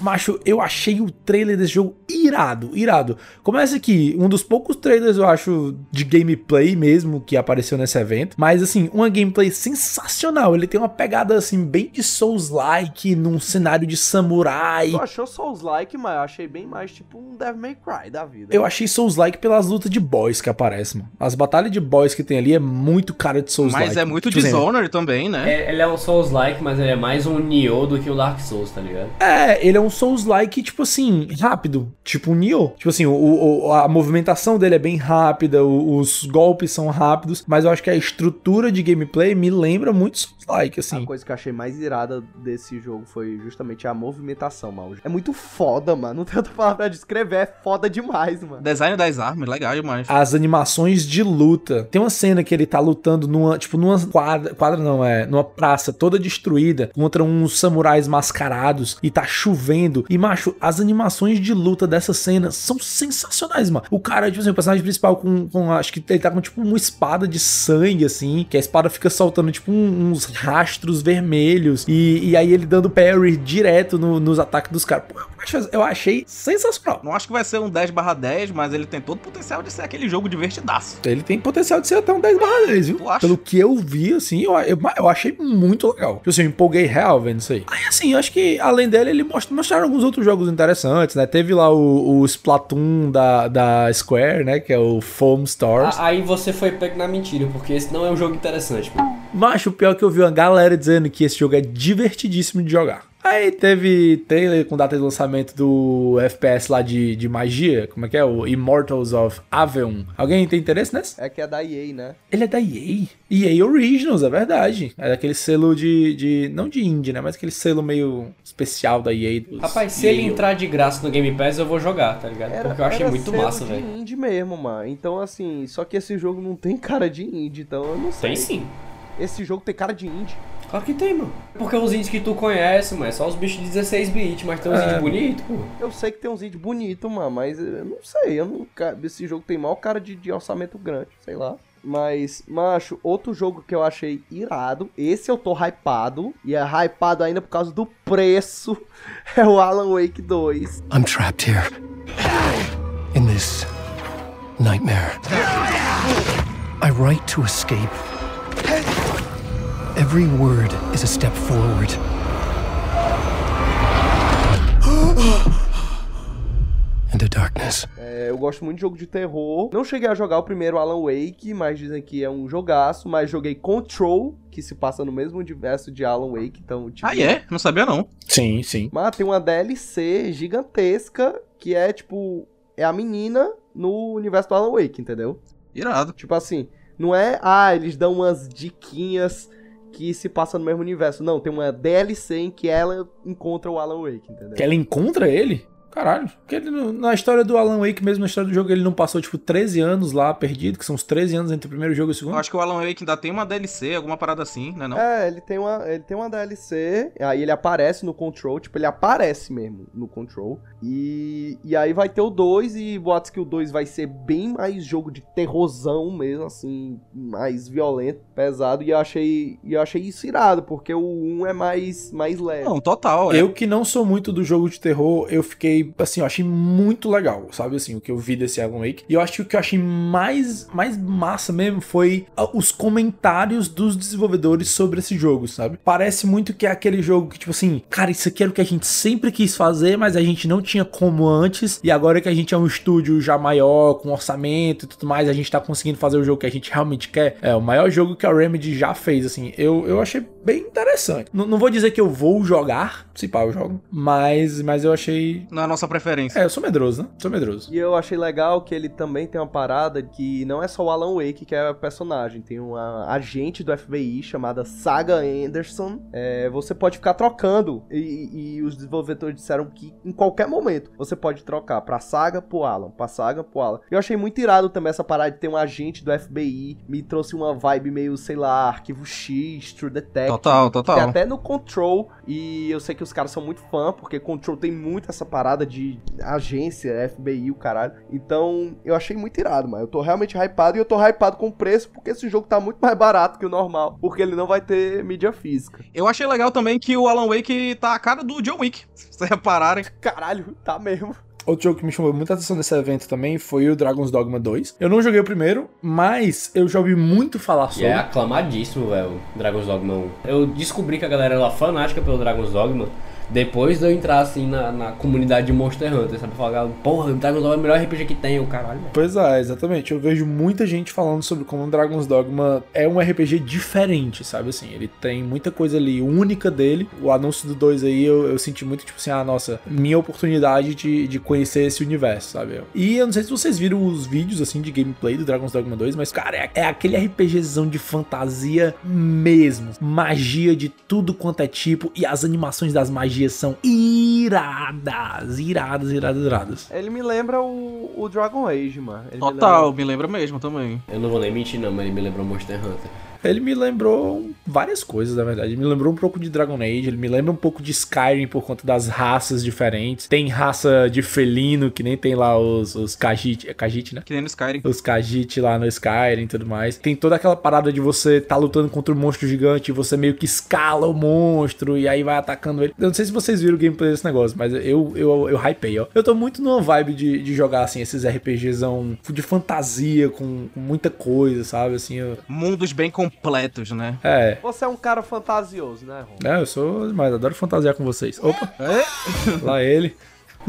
Macho, eu achei o trailer desse jogo irado, irado. Começa aqui, um dos poucos trailers, eu acho, de gameplay mesmo que apareceu nesse evento. Mas, assim, uma gameplay sensacional. Ele tem uma pegada, assim, bem de Souls-like, num cenário de samurai. Tu achou Souls-like, mas eu achei bem mais tipo um Devil May Cry da vida. Eu achei Souls-like pelas lutas de boys que aparecem, mano. As batalhas de boys que tem ali é muito cara de Souls-like. Mas é muito Tipo assim, Dishonored também, né? É, ele é um Souls-like, mas ele é mais um Nioh do que o Dark Souls, tá ligado? É, ele é um Souls-like, tipo assim, rápido. Tipo um Nioh. Tipo assim, o, o- a movimentação dele é bem rápida, o- os golpes são rápidos, mas eu acho que a estrutura de gameplay me lembra muito Souls-like, assim. A coisa que eu achei mais irada desse jogo foi justamente a movimentação, mano. É muito foda, mano. *laughs* Não tem outra palavra pra descrever. É foda demais, mano. Design das armas, legal demais. As animações de luta. Tem uma cena que ele tá lutando numa, tipo, numa quadra, quadra não, é, numa praça toda destruída contra uns samurais mascarados e tá chovendo. E, macho, as animações de luta dessa cena são sensacionais, mano. O cara, tipo assim, o personagem principal com, com acho que ele tá com, tipo, uma espada de sangue, assim, que a espada fica soltando, tipo, um- uns rastros vermelhos e, e aí ele dando parry direto no- nos ataques dos caras. Pô, eu achei sensacional. Não acho que vai ser um 10 10, mas ele tem todo o potencial de ser aquele jogo divertidaço. Ele tem potencial de ser até um 10 barra 10, viu? Pelo que eu vi, assim, eu, eu, eu achei muito legal. Tipo assim, eu empolguei real vendo isso aí. Aí, assim, eu acho que além dele, ele most- mostraram alguns outros jogos interessantes, né? Teve lá o, o Splatoon da, da Square, né? Que é o Foam Stars. Aí você foi pego na mentira, porque esse não é um jogo interessante, mano. Mas o pior é que eu vi uma galera dizendo que esse jogo é divertidíssimo de jogar. Aí teve trailer com data de lançamento do FPS lá de, de magia, como é que é? O Immortals of Avion. Alguém tem interesse nesse? É que é da EA, né? Ele é da EA. EA Originals, é verdade. É daquele selo de, de. Não de indie, né? Mas aquele selo meio especial da EA. Dos Rapaz, se EA. ele entrar de graça no Game Pass, eu vou jogar, tá ligado? Porque eu achei era muito selo massa, de velho. indie mesmo, mano. Então, assim, só que esse jogo não tem cara de indie, então eu não sei. Tem sim. Esse jogo tem cara de indie. Claro que tem, mano. Porque os indies que tu conhece, mano, é só os bichos de 16 bits, mas tem uns É. indies bonitos, pô. Eu sei que tem uns indie bonito, mano, mas eu não sei. Eu não, ca- esse jogo tem maior cara de, de orçamento grande, sei lá. Mas, macho, outro jogo que eu achei irado, esse eu tô hypado, e é hypado ainda por causa do preço, *laughs* é o Alan Wake 2. I'm trapped here. In this nightmare. I write to escape. Every word is a step forward. *gasps* Into darkness. É, eu gosto muito de jogo de terror. Não cheguei a jogar o primeiro Alan Wake, mas dizem que é um jogaço. Mas joguei Control, que se passa no mesmo universo de Alan Wake. Então, tipo, Ah, é? Não sabia não. Sim, sim. Mas tem uma DLC gigantesca que é tipo. É a menina no universo do Alan Wake, entendeu? Irado. Tipo assim, não é. Ah, eles dão umas diquinhas que se passa no mesmo universo. Não, tem uma DLC em que ela encontra o Alan Wake, entendeu? Que ela encontra ele? Caralho. Porque ele, na história do Alan Wake, mesmo na história do jogo, ele não passou, tipo, 13 anos lá perdido, que são os 13 anos entre o primeiro jogo e o Eu segundo. acho que o Alan Wake ainda tem uma DLC, alguma parada assim, né não? É, ele tem, uma, ele tem uma DLC, aí ele aparece no Control, tipo, ele aparece mesmo no Control. E, e aí vai ter o 2, e boatos que o 2 vai ser bem mais jogo de terrorzão mesmo, assim, mais violento, pesado. E eu achei, e eu achei isso irado, porque o 1 é mais, mais leve. Não, total. é. Eu que não sou muito do jogo de terror, eu fiquei, assim, eu achei muito legal, sabe, assim, o que eu vi desse Alan Wake. E eu acho que o que eu achei mais, mais massa mesmo foi ah, os comentários dos desenvolvedores sobre esse jogo, sabe? Parece muito que é aquele jogo que, tipo assim, cara, isso aqui era o que a gente sempre quis fazer, mas a gente não tinha como antes. E agora que a gente é um estúdio já maior, com orçamento e tudo mais, a gente tá conseguindo fazer o jogo que a gente realmente quer. É o maior jogo que a Remedy já fez, assim. Eu, eu achei bem interessante. N- não vou dizer que eu vou jogar, se pá, eu jogo, mas, mas eu achei. Não é a nossa preferência. É, eu sou medroso, né? Sou medroso. E eu achei legal que ele também tem uma parada que não é só o Alan Wake que é o personagem, tem uma agente do FBI chamada Saga Anderson. É, você pode ficar trocando e, e os desenvolvedores disseram que em qualquer momento você pode trocar pra Saga pro Alan, pra Saga pro Alan. Eu achei muito irado também essa parada de ter um agente do FBI, me trouxe uma vibe meio, sei lá, Arquivo X, True Detective. Total, que Tem total. até no Control, e eu sei que os caras são muito fã, porque Control tem muito essa parada de agência, FBI, o caralho. Então, eu achei muito irado, mas eu tô realmente hypado e eu tô hypado com o preço, porque esse jogo tá muito mais barato que o normal, porque ele não vai ter mídia física. Eu achei legal também que o Alan Wake tá a cara do John Wick. Vocês repararem. *laughs* Caralho, tá mesmo. Outro jogo que me chamou muita atenção nesse evento também foi o Dragon's Dogma 2. Eu não joguei o primeiro, mas eu já ouvi muito falar E sobre. é aclamadíssimo, velho, Dragon's Dogma 1. Eu descobri que a galera era fanática pelo Dragon's Dogma depois de eu entrar, assim, na, na comunidade de Monster Hunter, sabe? Falar, porra, Dragon's Dogma é o melhor RPG que tem, o caralho. Pois é, exatamente. Eu vejo muita gente falando sobre como Dragon's Dogma é um RPG diferente, sabe assim? Ele tem muita coisa ali única dele. O anúncio do 2 aí eu, eu senti muito, tipo assim, ah, nossa, minha oportunidade de, de conhecer esse universo, sabe? E eu não sei se vocês viram os vídeos, assim, de gameplay do Dragon's Dogma 2, mas, cara, é, é aquele RPGzão de fantasia mesmo. Magia de tudo quanto é tipo, e as animações das magias são iradas, iradas, iradas, iradas. Ele me lembra o, o Dragon Age, mano. Ele me Total, lembra- me lembra mesmo também. Eu não vou nem mentir, não, mas ele me lembrou Monster Hunter. Ele me lembrou várias coisas, na verdade. Ele me lembrou um pouco de Dragon Age, ele me lembra um pouco de Skyrim por conta das raças diferentes. Tem raça de felino, que nem tem lá os, os Khajiit, é Khajiit, né? Que nem no Skyrim. Os Khajiit lá no Skyrim e tudo mais. Tem toda aquela parada de você tá lutando contra um monstro gigante e você meio que escala o monstro e aí vai atacando ele. Eu não sei se vocês viram o gameplay desse negócio, mas eu, eu, eu hypei, ó. Eu tô muito numa vibe de, de jogar, assim, esses RPGzão de fantasia, com, com muita coisa, sabe? Assim, eu- Mundos bem completos, né? é. Você é um cara fantasioso, né, Ron? É, eu sou demais, adoro fantasiar com vocês. Opa! Lá ele.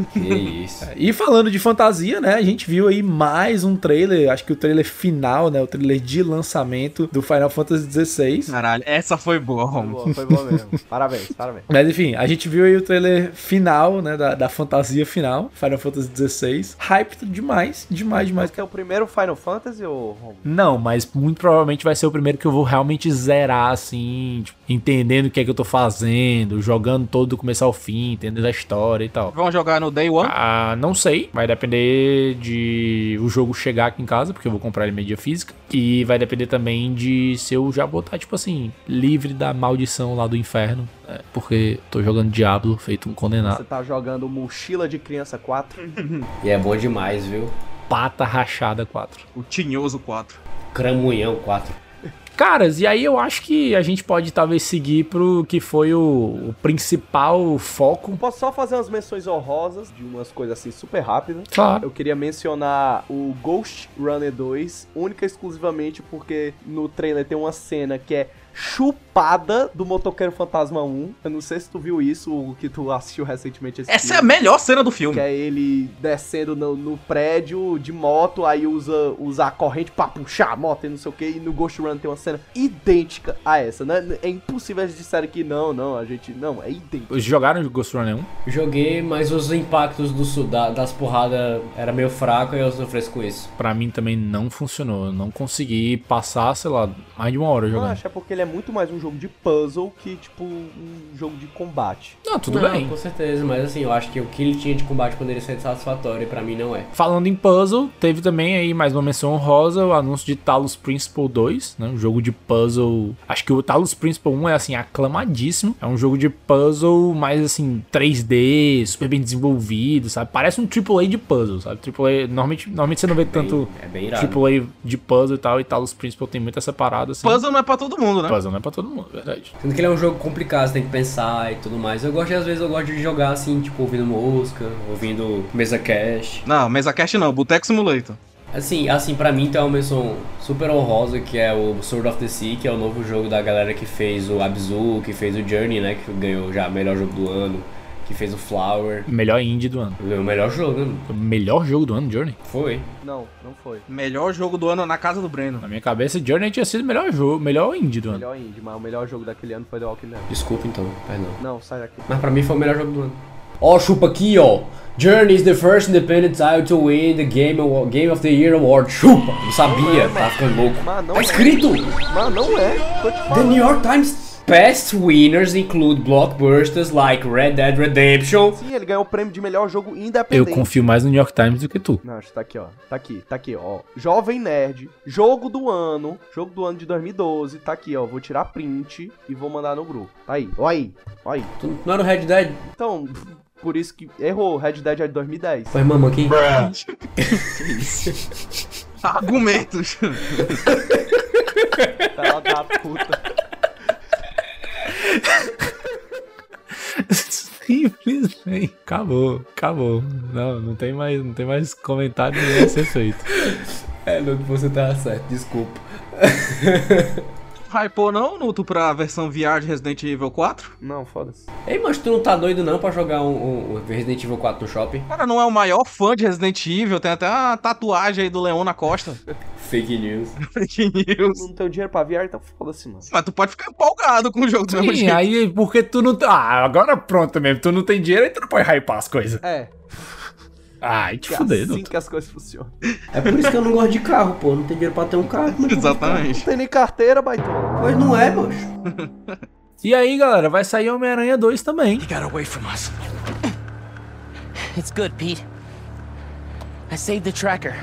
Que isso. *laughs* E falando de fantasia, né? A gente viu aí mais um trailer, acho que o trailer final, né? O trailer de lançamento do Final Fantasy XVI. Caralho, essa foi boa, boa, foi boa mesmo. *laughs* parabéns, parabéns. Mas enfim, a gente viu aí o trailer final, né? Da, da fantasia final, Final Fantasy XVI. Hype demais, demais, demais. Mas que é o primeiro Final Fantasy ou Ron? Não, mas muito provavelmente vai ser o primeiro que eu vou realmente zerar, assim, tipo, entendendo o que é que eu tô fazendo, jogando todo do começo ao fim, entendendo a história e tal. Vamos jogar no Day One? Ah, não sei. Vai depender de o jogo chegar aqui em casa, porque eu vou comprar ele em mídia física. E vai depender também de se eu já botar, tipo assim, livre da maldição lá do inferno. né? porque tô jogando Diablo, feito um Você condenado. tá jogando Mochila de Criança 4? E é bom demais, viu? Pata rachada 4. O Tinhoso 4. Cramunhão 4. Caras, e aí eu acho que a gente pode talvez seguir pro que foi o, o principal foco. Posso só fazer umas menções honrosas de umas coisas assim super rápidas? Claro. Eu queria mencionar o Ghost Runner 2, única e exclusivamente porque no trailer tem uma cena que é chupada do Motoqueiro Fantasma 1. Eu não sei se tu viu isso, o que tu assistiu recentemente esse Essa é a filme. melhor cena do filme. Que é ele descendo no, no prédio de moto, aí usa, usa a corrente pra puxar a moto e não sei o que. E no Ghost Run tem uma cena idêntica a essa, né? É impossível eles disserem que não, não, a gente. Não, é idêntico. Jogaram Ghost Runner 1? Joguei, mas os impactos do, da- das porradas era meio fraco e eu sofri com isso. Pra mim também não funcionou. Eu não consegui passar, sei lá, mais de uma hora Eu jogando. acho é porque ele é muito mais um jogo de puzzle que, tipo, um jogo de combate. Não, tudo Não, bem. Com certeza, mas assim, eu acho que o que ele tinha de combate poderia ser satisfatório e pra mim não é. Falando em puzzle, teve também aí mais uma menção honrosa, o anúncio de Talos Principle 2, né? Um jogo de puzzle. Acho que o Talos Principle 1 é assim, aclamadíssimo. É um jogo de puzzle mais assim, 3D, super bem desenvolvido, sabe? Parece um AAA de puzzle, sabe? AAA, normalmente, normalmente você não vê tanto é bem irado. AAA de puzzle e tal, e Talos Principle tem muito essa parada assim. Puzzle não é pra todo mundo, né? Puzzle não é pra todo mundo, verdade. Sendo que ele é um jogo complicado, você tem que pensar e tudo mais. Eu gosto, às vezes, eu gosto de jogar assim, tipo, ouvindo música, ouvindo mesa cast. Não, mesa cast não, Boteco Simulator. Assim, assim, pra mim tem uma menção super honrosa que é o Sword of the Sea, que é o novo jogo da galera que fez o Abzu, que fez o Journey, né? Que ganhou já melhor jogo do ano, que fez o Flower. Melhor indie do ano. O melhor jogo, né? O melhor jogo do ano, Journey. Foi. Não, não foi. Melhor jogo do ano na casa do Breno. Na minha cabeça, Journey tinha sido o melhor jogo, melhor indie do ano. Melhor indie, mas o melhor jogo daquele ano foi The Walking Dead. Desculpa então, perdão. Não, sai daqui. Mas pra mim foi o melhor jogo do ano. Ó, chupa aqui, ó. Journey is the first independent title to win the Game, Award, Game of the Year Award. Chupa! Não sabia, tá ficando louco. Mas não Tá é. escrito! Mas não é. The. New York Times Past winners include blockbusters like Red Dead Redemption. Sim, ele ganhou o prêmio de melhor jogo Eu independente. confio mais no New York Times do que tu. Não, acho que tá aqui, ó. Tá aqui, tá aqui, ó. Jovem Nerd, jogo do ano, jogo do ano de 2012, tá aqui, ó. Vou tirar print e vou mandar no grupo. Tá aí, ó aí, ó aí. Tu não era o Red Dead? Então, por isso que errou, Red Dead é de 2010. Foi mama aqui? *laughs* Argumentos. *laughs* Fela da puta. Simplesmente. Acabou, acabou. Não, não tem mais, não tem mais comentário nenhum a ser feito. É, não, você tá certo, desculpa. *laughs* Hypou não, Nuto, pra versão VR de Resident Evil 4? Não, foda-se. Ei, mas tu não tá doido não pra jogar um, um- um Resident Evil 4 no shopping? Cara, não é o maior fã de Resident Evil, tem até a tatuagem aí do leão na costa. *laughs* Fake news. *laughs* Fake news. Não tenho dinheiro pra VR, então foda-se, mano. Mas tu pode ficar empolgado com o jogo do mesmo Sim, jeito. aí porque tu não. Ah, agora pronto mesmo. Tu não tem dinheiro, aí tu não pode hypar as coisas. É, Ai, te é assim que as coisas funcionam. É por isso que eu não gosto de carro, pô. Não tem dinheiro pra ter um carro. é vou de Não Exatamente. tem nem carteira, baitona. Pois não é, moço. E aí, galera, vai sair Homem-Aranha 2 também. He got away from us. It's good, Pete. I saved the tracker.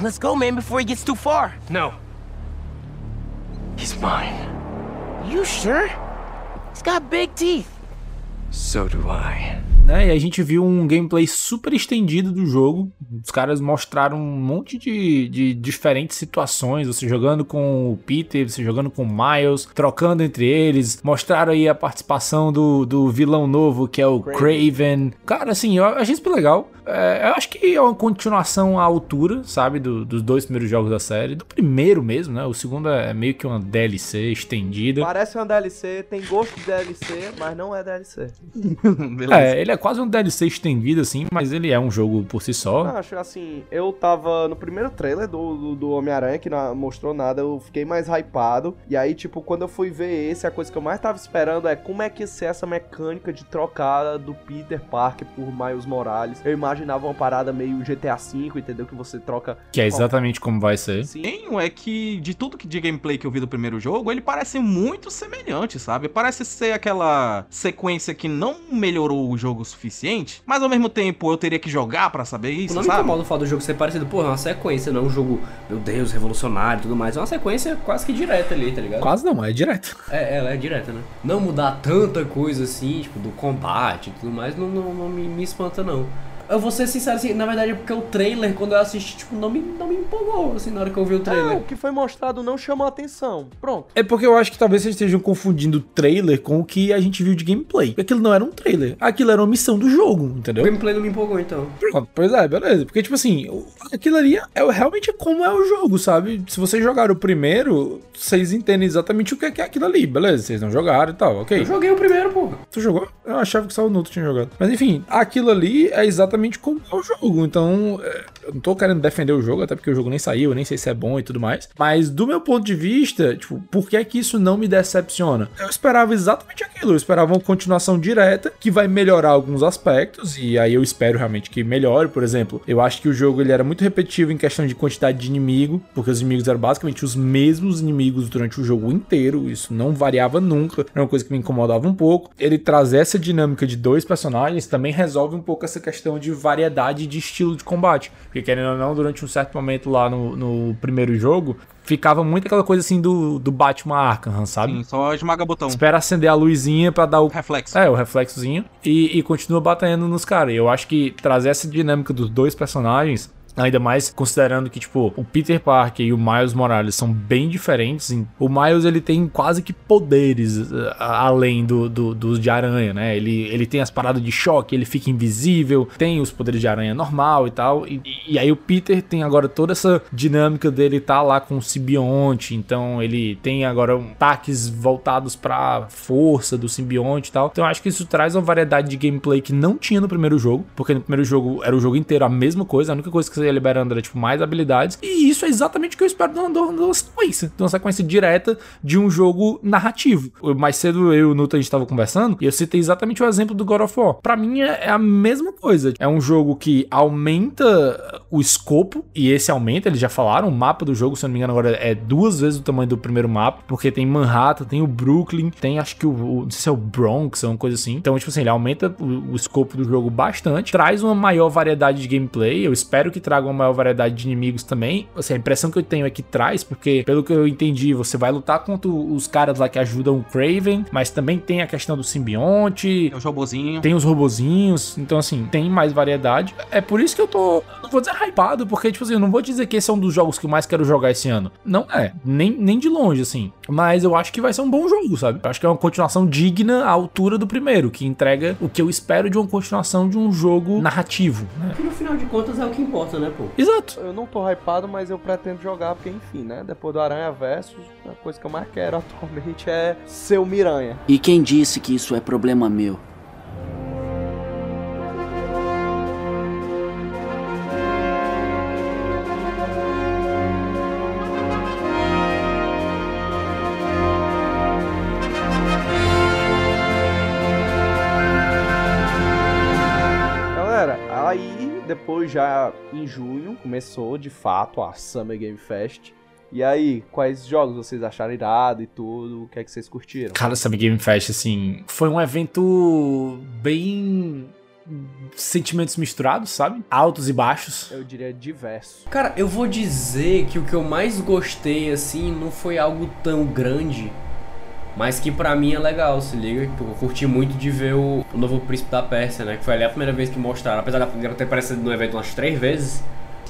Let's go, man, before he gets too far. No. He's mine. You sure? He's got big teeth. So do I. né? E a gente viu um gameplay super estendido do jogo. Os caras mostraram um monte de, de diferentes situações. Você jogando com o Peter, você jogando com o Miles, trocando entre eles. Mostraram aí a participação do, do vilão novo, que é o Craven. Cara, assim, eu achei super legal. É, eu acho que é uma continuação à altura, sabe? do- dos dois primeiros jogos da série. Do primeiro mesmo, né? O segundo é meio que uma DLC estendida. Parece uma DLC, tem gosto de DLC, mas não é DLC. *laughs* Beleza. É, ele é quase um DLC estendido, assim, mas ele é um jogo por si só. Eu acho assim, eu tava no primeiro trailer do, do, do Homem-Aranha, que não mostrou nada, eu fiquei mais hypado. E aí, tipo, quando eu fui ver esse, a coisa que eu mais tava esperando é como é que ia ser essa mecânica de trocada do Peter Parker por Miles Morales. Eu imaginava uma parada meio GTA V, entendeu? Que você troca. Que é exatamente como vai ser. Tenho é que, de tudo que de gameplay que eu vi do primeiro jogo, ele parece muito semelhante, sabe? Parece ser aquela sequência que não melhorou o jogo o suficiente, mas ao mesmo tempo eu teria que jogar pra saber isso, não me sabe? incomoda o fato do jogo ser parecido. Porra, é uma sequência, não é um jogo, meu Deus, revolucionário e tudo mais. É uma sequência quase que direta ali, tá ligado? Quase não, é direto. É, ela é direta, né? Não mudar tanta coisa assim, tipo, do combate e tudo mais, não, não, não me, me espanta, não. Eu vou ser sincero, assim, na verdade é porque o trailer, quando eu assisti, tipo, não me, não me empolgou, assim, na hora que eu vi o É, trailer. o que foi mostrado não chamou atenção. Pronto. É porque eu acho que talvez vocês estejam confundindo o trailer com o que a gente viu de gameplay. Aquilo não era um trailer, aquilo era uma missão do jogo, O entendeu? gameplay não me empolgou, então. Pronto, Pois é, beleza. Porque, tipo assim, o- aquilo ali é realmente como é o jogo, sabe? Se vocês jogaram o primeiro, vocês entendem exatamente o que é que é aquilo ali, beleza? Vocês não jogaram e tal, ok? Eu joguei o primeiro, porra. Tu jogou? Eu achava que só o Nuto tinha jogado. Mas enfim, aquilo ali é exatamente exatamente como é o jogo. Então, é, eu não tô querendo defender o jogo, até porque o jogo nem saiu, nem sei se é bom e tudo mais. Mas do meu ponto de vista, tipo, por que é que isso não me decepciona? Eu esperava exatamente aquilo, eu esperava uma continuação direta que vai melhorar alguns aspectos e aí eu espero realmente que melhore, por exemplo. Eu acho que o jogo ele era muito repetitivo em questão de quantidade de inimigo, porque os inimigos eram basicamente os mesmos inimigos durante o jogo inteiro, isso não variava nunca, era uma coisa que me incomodava um pouco. Ele trazer essa dinâmica de dois personagens também resolve um pouco essa questão de variedade de estilo de combate, porque querendo ou não, durante um certo momento lá no, no primeiro jogo, ficava muito aquela coisa assim do, do Batman Arkham, sabe? Sim, só esmaga botão. Espera acender a luzinha pra dar o Reflexo. é, o reflexozinho. E, e continua batendo nos caras. Eu acho que trazer essa dinâmica dos dois personagens. Ainda mais considerando que, tipo, o Peter Parker e o Miles Morales são bem diferentes. O Miles, ele tem quase que poderes uh, além do, do, dos de aranha, né? Ele, ele tem as paradas de choque, ele fica invisível, tem os poderes de aranha normal e tal. E, e aí o Peter tem agora toda essa dinâmica dele tá lá com o simbionte. Então ele tem agora ataques voltados pra força do simbionte e tal. Então acho que isso traz uma variedade de gameplay que não tinha no primeiro jogo. Porque no primeiro jogo era o jogo inteiro a mesma coisa. A única coisa que liberando era tipo mais habilidades. E isso é exatamente o que eu espero de uma, sequência. De uma sequência direta de um jogo narrativo. Mais cedo eu e o Nuta a gente tava conversando. E eu citei exatamente o exemplo do God of War. Pra mim é é a mesma coisa. É um jogo que aumenta o escopo. E esse aumenta, eles já falaram. O mapa do jogo, se eu não me engano, agora é duas vezes o tamanho do primeiro mapa. Porque tem Manhattan, tem o Brooklyn, tem acho que o. o- não sei se é o Bronx, uma coisa assim. Então, tipo assim, ele aumenta o, o escopo do jogo bastante. Traz uma maior variedade de gameplay. Eu espero que uma maior variedade de inimigos também. Assim, a impressão que eu tenho é que traz, porque pelo que eu entendi, você vai lutar contra os caras lá que ajudam o Craven, mas também tem a questão do simbionte. Tem os robozinhos. Tem os robozinhos, então assim, tem mais variedade. É por isso que eu tô, não vou dizer hypado, porque tipo assim, eu não vou dizer que esse é um dos jogos que eu mais quero jogar esse ano. Não é, nem, nem de longe assim. Mas eu acho que vai ser um bom jogo, sabe? Eu acho que é uma continuação digna à altura do primeiro, que entrega o que eu espero de uma continuação de um jogo narrativo, né? Que no final de contas é o que importa, né, pô? Exato. Eu não tô hypado, mas eu pretendo jogar, porque enfim, né? Depois do Aranha Versus, a coisa que eu mais quero *laughs* atualmente é ser o Miranha. E quem disse que isso é problema meu? Depois já em junho começou de fato a Summer Game Fest. E aí, quais jogos vocês acharam irado e tudo? O que é que vocês curtiram? Cara, Summer Game Fest, assim, foi um evento bem. sentimentos misturados, sabe? Altos e baixos. Eu diria diverso. Cara, eu vou dizer que o que eu mais gostei, assim, não foi algo tão grande, mas que pra mim é legal, se liga. Eu curti muito de ver o, o novo Príncipe da Pérsia, né? Que foi ali a primeira vez que mostraram, apesar da primeira ter aparecido no evento umas três vezes.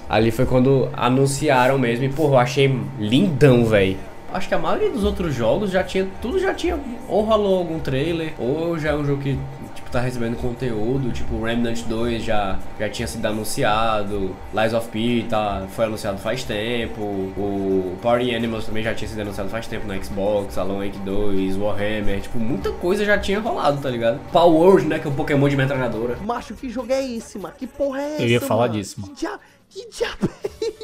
Ali foi quando anunciaram mesmo e, porra, eu achei lindão, velho. Acho que a maioria dos outros jogos já tinha. Tudo já tinha. Ou rolou algum trailer, ou já é um jogo que, tipo, tá recebendo conteúdo. Tipo, Remnant 2 já, já tinha sido anunciado. Lies of P tá, foi anunciado faz tempo. O Party Animals também já tinha sido anunciado faz tempo no Xbox. Alan Wake 2, Warhammer. Tipo, muita coisa já tinha rolado, tá ligado? Power World, né? Que é um Pokémon de metralhadora. Macho, que jogo é esse, mano? Que porra é essa? Eu ia falar mano? disso, mano. Que diabo? Que diabo?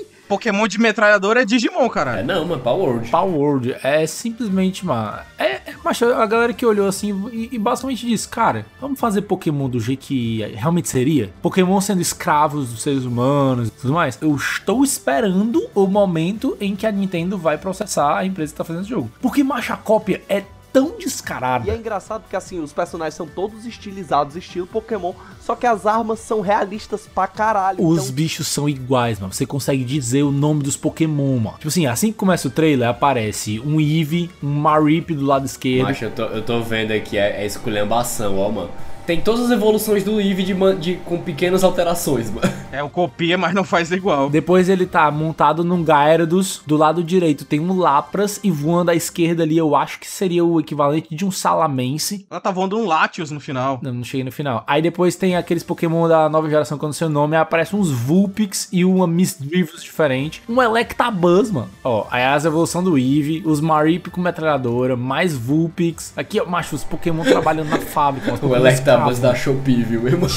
*laughs* Pokémon de metralhadora é Digimon, É, caralho. não, mano, Power World. Power World é simplesmente, mano. É, é macho, a galera que olhou assim e, e basicamente disse: Cara, vamos fazer Pokémon do jeito que realmente seria? Pokémon sendo escravos dos seres humanos e tudo mais. Eu estou esperando o momento em que a Nintendo vai processar a empresa que tá fazendo esse jogo. Porque, macho, a cópia é tão E descarada. é engraçado porque assim, os personagens são todos estilizados, estilo Pokémon, só que as armas são realistas pra caralho. Os então, bichos são iguais, mano. Você consegue dizer o nome dos Pokémon, mano. Tipo assim, assim que começa o trailer, aparece um Eevee, um Marip do lado esquerdo. Macho, eu tô, eu tô vendo aqui, é, é esculhambação, ó, mano. Tem todas as evoluções do Eevee de, de- com pequenas alterações, mano. *laughs* É o copia, mas não faz igual. Depois ele tá montado num Gyarados, do lado direito tem um Lapras e voando à esquerda ali eu acho que seria o equivalente de um Salamense. Ela tá voando um Latios no final. Não, não cheguei no final. Aí depois tem aqueles Pokémon da nova geração que eu não sei o nome, aí aparece uns Vulpix e uma Misdreavus diferente. Um Electabuzz, mano. Ó, aí as evolução do Eevee, os Marip com metralhadora, mais Vulpix. Aqui, ó, macho, os Pokémon trabalhando na fábrica. *laughs* O Electabuzz escravos. da Shopee, viu, irmão?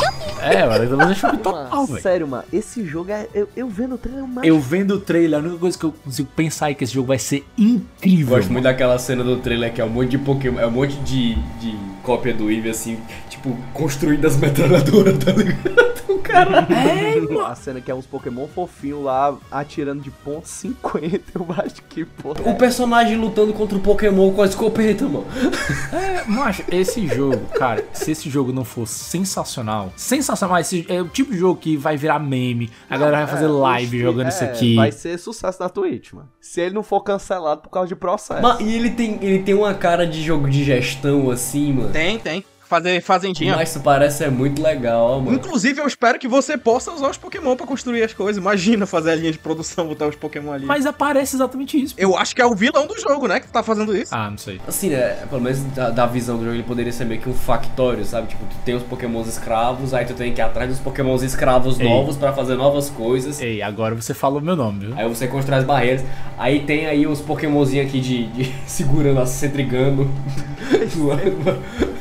É, mano, então você chupa total, Mano, velho. sério, mano, esse jogo é. Eu, eu vendo o trailer, mas. Eu vendo o trailer, a única coisa que eu consigo pensar é que esse jogo vai ser incrível. Gosto mano. muito daquela cena do trailer que é um monte de Pokémon, é um monte de, de cópia do Eevee, assim, tipo, construindo as metralhadoras, tá ligado? O cara. *laughs* É, *laughs* mano. A cena que é uns Pokémon fofinhos lá atirando de ponto 50, *laughs* eu acho que, porra. O personagem lutando contra o Pokémon com a escopeta, mano. É, macho, esse jogo, cara, se esse jogo não for sensacional, sensacional, esse é o tipo de jogo que vai virar meme, a galera vai fazer É, live oxe, jogando é, isso aqui. Vai ser sucesso na Twitch, mano. Se ele não for cancelado por causa de processo. Mas, e ele tem, ele tem uma cara de jogo de gestão, assim, mano. Tem, tem. Fazer fazendinha. Mas isso parece é muito legal, ó, mano. Inclusive, eu espero que você possa usar os Pokémon pra construir as coisas. Imagina fazer a linha de produção, botar os Pokémon ali. Mas aparece exatamente isso. Eu acho que é o vilão do jogo, né? Que tá fazendo isso. Ah, não sei. Assim, né? Pelo menos da, da visão do jogo, ele poderia ser meio que um factório, sabe? Tipo, tu tem os pokémons escravos, aí tu tem que ir atrás dos pokémons escravos Ei. novos pra fazer novas coisas. Ei, agora você falou meu nome, viu? Aí você constrói as barreiras. Aí tem aí os pokémonzinhos aqui de, de *laughs* segurando, a centrigando. *laughs*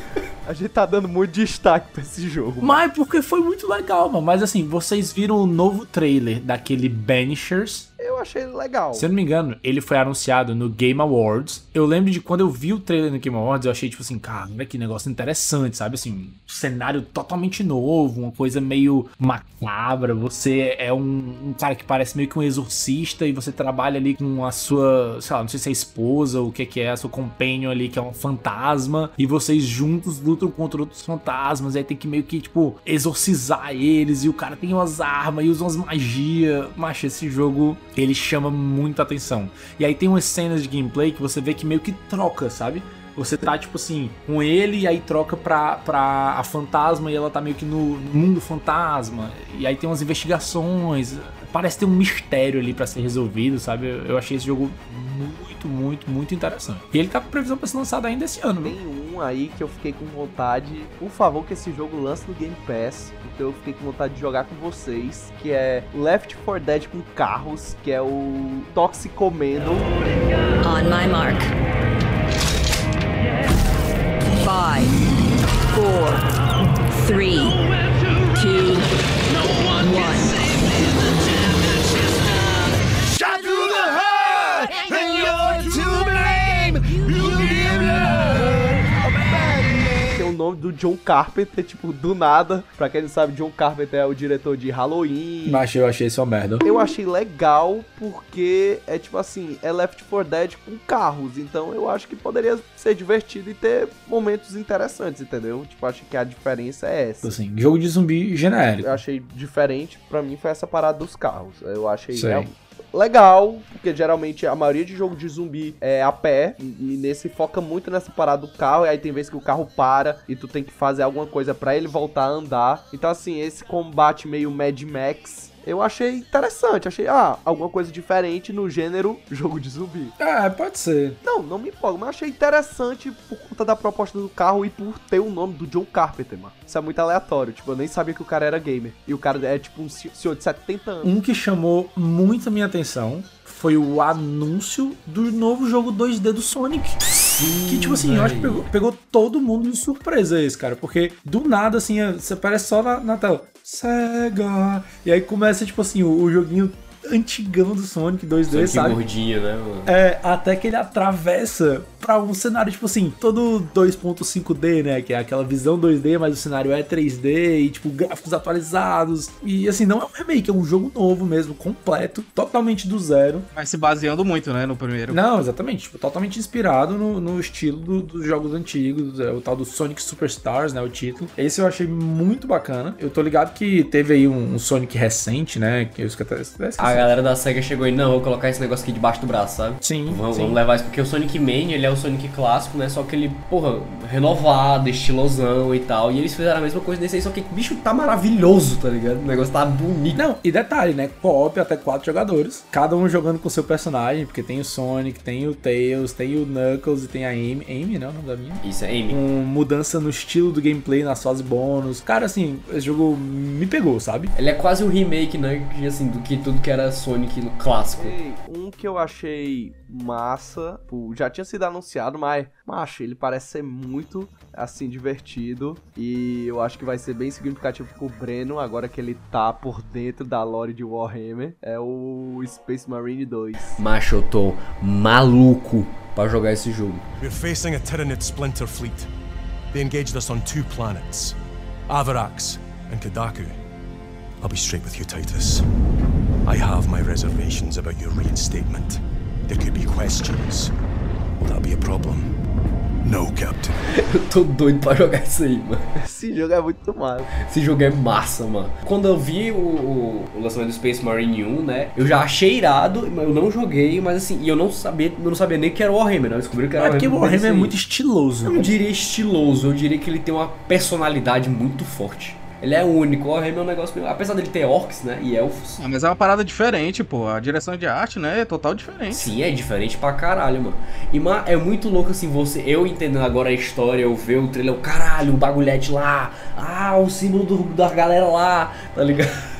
A gente tá dando muito destaque pra esse jogo. Mas porque foi muito legal, mano. Mas assim, vocês viram o novo trailer daquele Banishers? Achei legal. Se eu não me engano, ele foi anunciado no Game Awards. Eu lembro de quando eu vi o trailer no Game Awards, eu achei tipo assim, cara, que negócio interessante, sabe? Assim, um cenário totalmente novo, uma coisa meio macabra. Você é um, um cara que parece meio que um exorcista e você trabalha ali com a sua, sei lá, não sei se é esposa ou o que que é, a sua companion ali, que é um fantasma, e vocês juntos lutam contra outros fantasmas, aí tem que meio que, tipo, exorcizar eles, e o cara tem umas armas e usa umas magia. Mas esse jogo ele chama muita atenção. E aí tem umas cenas de gameplay que você vê que meio que troca, sabe? Você tá, tipo assim, com ele e aí troca pra, pra a fantasma e ela tá meio que no mundo fantasma. E aí tem umas investigações. Parece ter um mistério ali pra ser resolvido, sabe? Eu, eu achei esse jogo muito, muito, muito interessante. E ele tá com previsão pra ser lançado ainda esse ano, viu? Tem um aí que eu fiquei com vontade. Por favor, que esse jogo lance no Game Pass. Então eu fiquei com vontade de jogar com vocês. Que é Left 4 Dead com carros. Que é o Toxicomendo. On my mark. Five, four, three, two, nome do John Carpenter, tipo, do nada. Pra quem não sabe, John Carpenter é o diretor de Halloween. Mas eu achei isso uma merda. Eu achei legal porque é tipo assim, é Left 4 Dead com carros, então eu acho que poderia ser divertido e ter momentos interessantes, entendeu? Tipo, acho que a diferença é essa. Assim, jogo de zumbi genérico. Eu achei diferente, pra mim foi essa parada dos carros. Eu achei Sei. Legal, porque geralmente a maioria de jogo de zumbi é a pé, e, e nesse foca muito nessa parada do carro, e aí tem vezes que o carro para e tu tem que fazer alguma coisa pra ele voltar a andar. Então assim, esse combate meio Mad Max eu achei interessante, achei, ah, alguma coisa diferente no gênero *laughs* jogo de zumbi. É, pode ser. Não, não me empolga, mas achei interessante por conta da proposta do carro e por ter o nome do John Carpenter, mano. Isso é muito aleatório, tipo, eu nem sabia que o cara era gamer. E o cara é tipo um se- senhor de 70 anos. Um que chamou muito a minha atenção foi o anúncio do novo jogo 2D do Sonic. que, tipo assim, eu acho que pegou, pegou todo mundo de surpresa esse, cara. Porque do nada, assim, é- você aparece só na, na tela. Sega! E aí começa, tipo assim, o, o joguinho antigão do Sonic 2D, Sonic sabe? gordinho, né, mano? É, até que ele atravessa pra um cenário, tipo assim, todo 2.5D, né? Que é aquela visão 2D, mas o cenário é 3D e, tipo, gráficos atualizados. E, assim, não é um remake, é um jogo novo mesmo, completo, totalmente do zero. Vai se baseando muito, né, no primeiro. Não, exatamente, tipo, totalmente inspirado no, no estilo do- dos jogos antigos, é, o tal do Sonic Superstars, né? O título. Esse eu achei muito bacana. Eu tô ligado que teve aí um, um Sonic recente, né? Que eu esqueci. esqueci- A galera da SEGA chegou e, não, vou colocar esse negócio aqui debaixo do braço, sabe? Sim, Vamos, sim. vamos levar isso, porque o Sonic Mania, ele é o Sonic clássico, né? Só que ele, porra, renovado, estilosão e tal. E eles fizeram a mesma coisa nesse aí, só que, bicho, tá maravilhoso, tá ligado? O negócio tá bonito. Não, e detalhe, né? Co-op até quatro jogadores, cada um jogando com seu personagem, porque tem o Sonic, tem o Tails, tem o Knuckles e tem a Amy. Amy, né? O nome da minha. Isso, é Amy. Com mudança no estilo do gameplay, nas fases bônus. Cara, assim, esse jogo me pegou, sabe? Ele é quase um remake, né? Assim, do que tudo que era Sonic no clássico. Ei, um que eu achei massa. Pô, Já tinha sido anunciado, mas, macho, ele parece ser muito, assim, divertido. E eu acho que vai ser bem significativo pro Breno, agora que ele tá por dentro da lore de Warhammer. É o Space Marine 2. Macho, eu tô maluco pra jogar esse jogo. We're facing a Tyranid splinter fleet. They engaged us on two planets, Avarax and Kadaku. I'll be straight with you, Titus. I have my reservations about your reinstatement. There could be questions. Will that be a problem? No, Captain. *laughs* Eu tô doido pra jogar isso aí, mano. Esse jogo é muito massa. Esse jogo é massa, mano. Quando eu vi o, o, o lançamento do Space Marine 1, né? Eu já achei irado, mas eu não joguei, mas assim, e eu não sabia, eu não sabia nem que era o Warhammer, né? Eu descobri que era É porque o Warhammer. Warhammer é mas, muito assim, estiloso. Eu não diria estiloso, eu diria que ele tem uma personalidade muito forte. Ele é único, o Warhammer é um negócio meio... Apesar dele ter orcs, né, e elfos... Ah, mas é uma parada diferente, pô. A direção de arte, né, é total diferente. Sim, é diferente pra caralho, mano. E mano, é muito louco assim, você, eu entendendo agora a história, eu ver o trailer, o caralho, o bagulhete lá, ah, o símbolo do, da galera lá, tá ligado?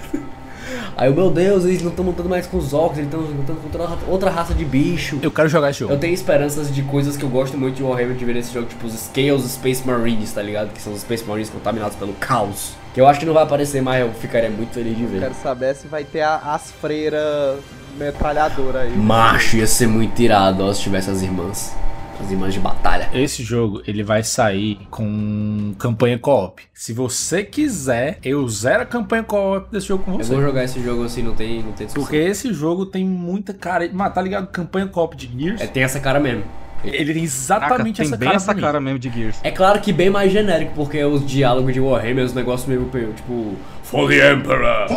Aí eu, meu Deus, eles não estão lutando mais com os orcs, eles estão lutando contra outra- outra raça de bicho. Eu quero jogar esse jogo. Eu tenho esperanças de coisas que eu gosto muito de Warhammer de ver nesse jogo, tipo os Scales Space Marines, tá ligado? Que são os Space Marines contaminados pelo caos. Que eu acho que não vai aparecer, mas eu ficaria muito feliz de ver. Quero saber se vai ter a- as freiras metralhadoras aí. Macho, ia ser muito irado ó, se tivesse as irmãs. As irmãs de batalha. Esse jogo, ele vai sair com campanha co-op. Se você quiser, eu zero a campanha co-op desse jogo com Eu você. vou jogar esse jogo assim, não tem, não tem discussão. Porque esse jogo tem muita cara. Mas tá ligado? Campanha co-op de Gears? É, tem essa cara mesmo. Ele tem exatamente Caraca, essa tem bem cara. essa pra mim. cara mesmo de Gears. É claro que bem mais genérico, porque os diálogos de Warhammer, os negócios meio, tipo... For the Emperor!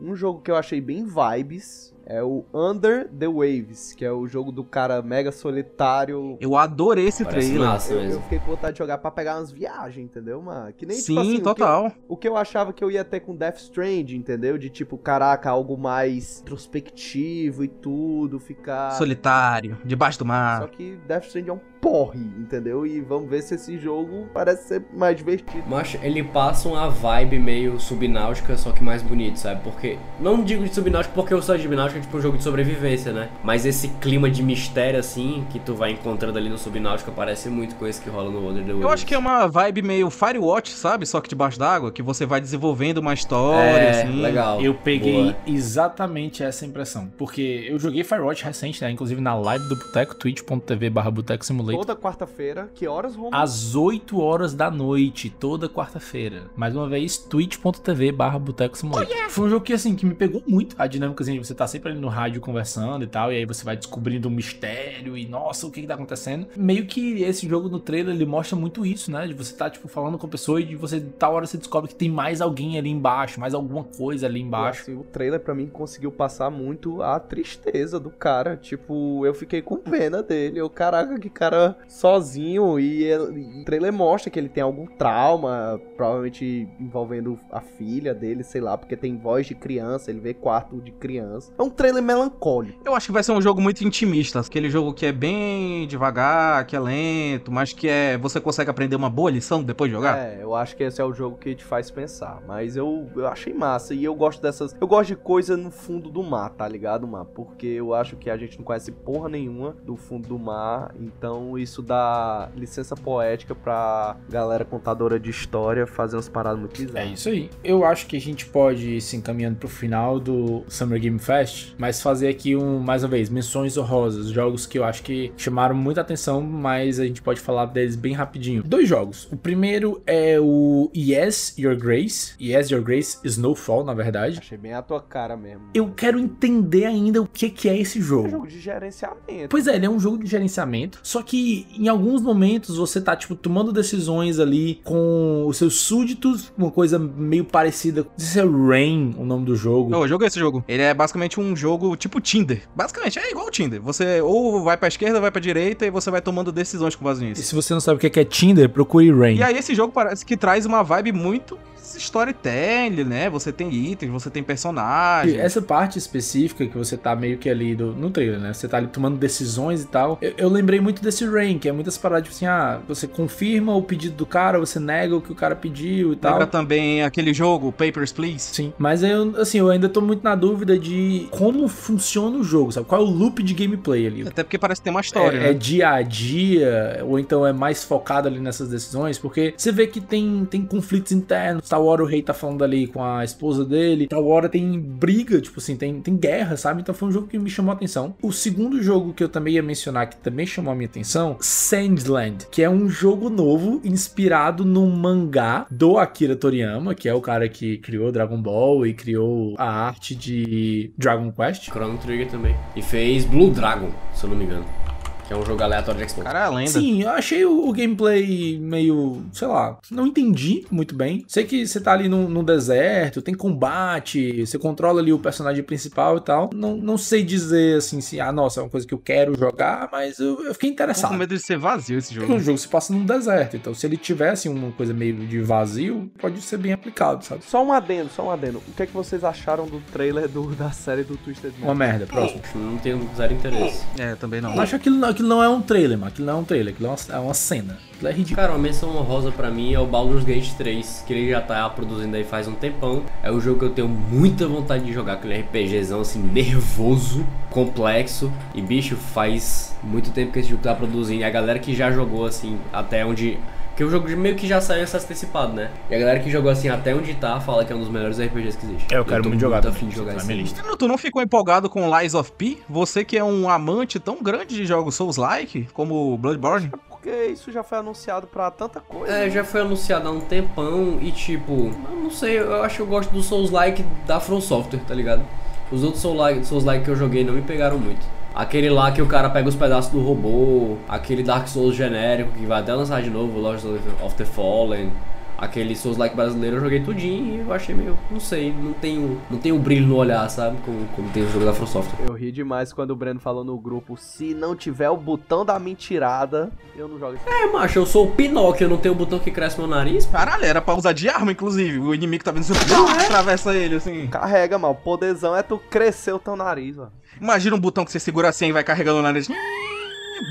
Um jogo que eu achei bem vibes é o Under the Waves, que é o jogo do cara mega solitário. Eu adorei esse Parece trailer. massa Eu, eu mesmo. fiquei com vontade de jogar pra pegar umas viagens, entendeu, mano? Que nem Sim, tipo assim, o que eu- total. O que, eu, achava que eu ia ter com Death Strand, entendeu? De tipo, caraca, algo mais introspectivo e tudo, ficar. Solitário, debaixo do Só mar. que Death Strand é um porre, entendeu? E vamos ver se esse jogo parece ser mais divertido. Mas ele passa uma vibe meio subnáutica, só que mais bonito, sabe? Porque. Não digo de subnáutica porque o de subnáutica é tipo um jogo de sobrevivência, né? Mas esse clima de mistério, assim, que tu vai encontrando ali no subnáutica, parece muito com esse que rola no Under the Waves. Eu acho que é uma vibe meio Firewatch, sabe? Só que debaixo d'água, que você vai desenvolvendo uma história, É, assim. legal. Eu peguei Boa. exatamente essa impressão. Porque eu joguei Firewatch recente, né? Inclusive na live do Boteco, twitch.tv barra Boteco Simulator. Toda quarta-feira, que horas vão? Às 8 horas da noite, toda quarta-feira. Mais uma vez, twitch.tv barra Boteco Simulator. Foi um jogo que, assim, que me pegou muito. A dinâmica, assim, de você tá sempre ali no rádio conversando e tal, e aí você vai descobrindo um mistério e, nossa, o que que tá acontecendo? Meio que esse jogo no trailer, ele mostra muito isso, né? De você tá, tipo, falando com a pessoa e de você, tal hora, você descobre que tem mais alguém ali embaixo, mais alguma coisa ali embaixo. Assim, o trailer pra mim conseguiu passar muito a tristeza do cara. Tipo, eu fiquei com pena dele. Eu, caraca, que cara sozinho. E, ele- o trailer mostra que ele tem algum trauma, provavelmente envolvendo a filha dele, sei lá, porque tem voz de criança, ele vê quarto de criança. É um trailer melancólico. Eu acho que vai ser um jogo muito intimista. Aquele jogo que é bem devagar, que é lento, mas que é. Você consegue aprender uma boa lição depois de jogar. É, eu acho que esse é o jogo que te faz pensar. Mas eu, eu achei massa. E eu gosto dessas. Eu gosto de coisa no fundo do mar, tá ligado, mar? Porque eu acho que a gente não conhece porra nenhuma do fundo do mar. Então isso dá licença poética pra galera contadora de história fazer umas paradas muito É bizarras. isso aí. Eu acho que a gente pode ir se encaminhando pro final do Summer Game Fest, mas fazer aqui um, mais uma vez, menções honrosas, jogos que eu acho que chamaram muita atenção, mas a gente pode falar deles bem rapidinho. Dois jogos. O primeiro é o Yes Your Grace, Yes Your Grace Snowfall, na verdade. Achei bem a tua cara mesmo. Eu quero entender ainda o que que é esse É um jogo. jogo de gerenciamento. Pois é, ele é um jogo de gerenciamento, só que em alguns momentos você tá, tipo, tomando decisões ali com os seus súditos, uma coisa meio parecida. Não sei se é Rain o nome do jogo. Eu joguei esse jogo. Ele é basicamente um jogo tipo Tinder. Basicamente, é igual o Tinder. Você ou vai pra esquerda, vai pra direita e você vai tomando decisões com base E nisso. se você não sabe o que é Tinder, procure Rain. E aí esse jogo parece que traz uma vibe muito storytelling, né? Você tem itens, você tem personagens. Essa parte específica que você tá meio que ali do, no trailer, né? Você tá ali tomando decisões e tal. Eu, eu lembrei muito desse Rain, que é muitas paradas tipo assim, ah, você confirma o pedido do cara, você nega o que o cara pediu e tal. Lembra também aquele jogo, Papers, Please? Sim, mas eu, assim, eu ainda tô muito na dúvida de como funciona o jogo, sabe? Qual é o loop de gameplay ali. Até porque parece ter uma história, É, né? é dia a dia, ou então é mais focado ali nessas decisões, porque você vê que tem, tem conflitos internos. Tal hora o rei tá falando ali com a esposa dele, tal hora tem briga, tipo assim, tem, tem guerra, sabe? Então foi um jogo que me chamou a atenção. O segundo jogo que eu também ia mencionar, que também chamou a minha atenção, Sandland, que é um jogo novo inspirado num mangá do Akira Toriyama, que é o cara que criou Dragon Ball e criou a arte de Dragon Quest. Chrono Trigger também. E fez Blue Dragon, se eu não me engano. Que é um jogo aleatório de Xbox. Cara, é a lenda. Sim, eu achei o, o gameplay meio, sei lá, não entendi muito bem. Sei que você tá ali no, no deserto, tem combate, você controla ali o personagem principal e tal. Não, não sei dizer assim, se, ah, nossa, é uma coisa que eu quero jogar, mas eu, eu fiquei Tô interessado. com medo de ser vazio esse Porque jogo. o jogo se passa num deserto, então se ele tivesse uma coisa meio de vazio, pode ser bem aplicado, sabe? Só um adendo, só um adendo. O que é que vocês acharam do trailer do, da série do Twisted Metal? Uma merda, próximo. Não tenho zero interesse. É, também não. Acho que aquilo, não- aquilo não é um trailer, mano. Aquilo não é um trailer, aquilo é uma, é uma cena. Aquilo é ridículo. Cara, uma menção honrosa pra mim é o Baldur's Gate 3, que ele já tá produzindo aí faz um tempão. É um jogo que eu tenho muita vontade de jogar, aquele RPGzão assim, nervoso, complexo. E bicho, faz muito tempo que esse jogo tá produzindo. E a galera que já jogou assim, até onde. Porque o jogo meio que já saiu antecipado, né? E a galera que jogou assim até onde tá fala que é um dos melhores RPGs que existe. É, eu quero tô muito jogar muito afim de jogar tá esse lista. Tu não ficou empolgado com Lies of P? Você que é um amante tão grande de jogos Souls-like como Bloodborne? Porque isso já foi anunciado pra tanta coisa. É, né? já foi anunciado há um tempão e tipo, eu não sei, eu acho que eu gosto do Souls-like da From Software, tá ligado? Os outros Souls-like Souls -like que eu joguei não me pegaram muito. Aquele lá que o cara pega os pedaços do robô, aquele Dark Souls genérico que vai até lançar de novo, Lords of the Fallen, aquele Souls-like brasileiro eu joguei tudinho e eu achei meio, não sei, não tem um, não tem um brilho no olhar, sabe? Como, como tem o jogo da From Software. Eu ri demais quando o Breno falou no grupo: se não tiver o botão da mentirada, eu não jogo isso. É, macho, eu sou o Pinóquio, eu não tenho o botão que cresce meu nariz. Caralho, era pra usar de arma, inclusive. O inimigo tá vindo assim, pá, atravessa ele, assim. Carrega, mano. O poderzão é tu crescer o teu nariz, mano. Imagina um botão que você segura assim e vai carregando o nariz.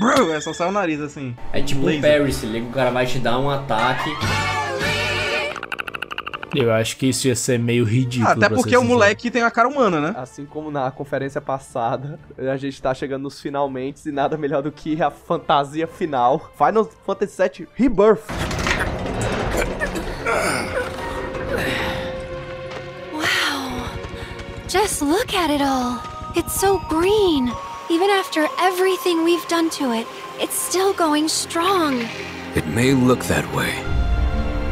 Bro, é só sai o nariz assim. É tipo um Laser. parry, se liga, o cara vai te dar um ataque. Eu acho que isso ia ser meio ridículo. Até pra porque o moleque tem a cara humana, né? Assim como na conferência passada, a gente tá chegando nos finalmente e nada melhor do que a fantasia final. Final Fantasy VII Rebirth. Wow. Just look at it all. It's so green. Even after everything we've done to it, it's still going strong. It may look that way,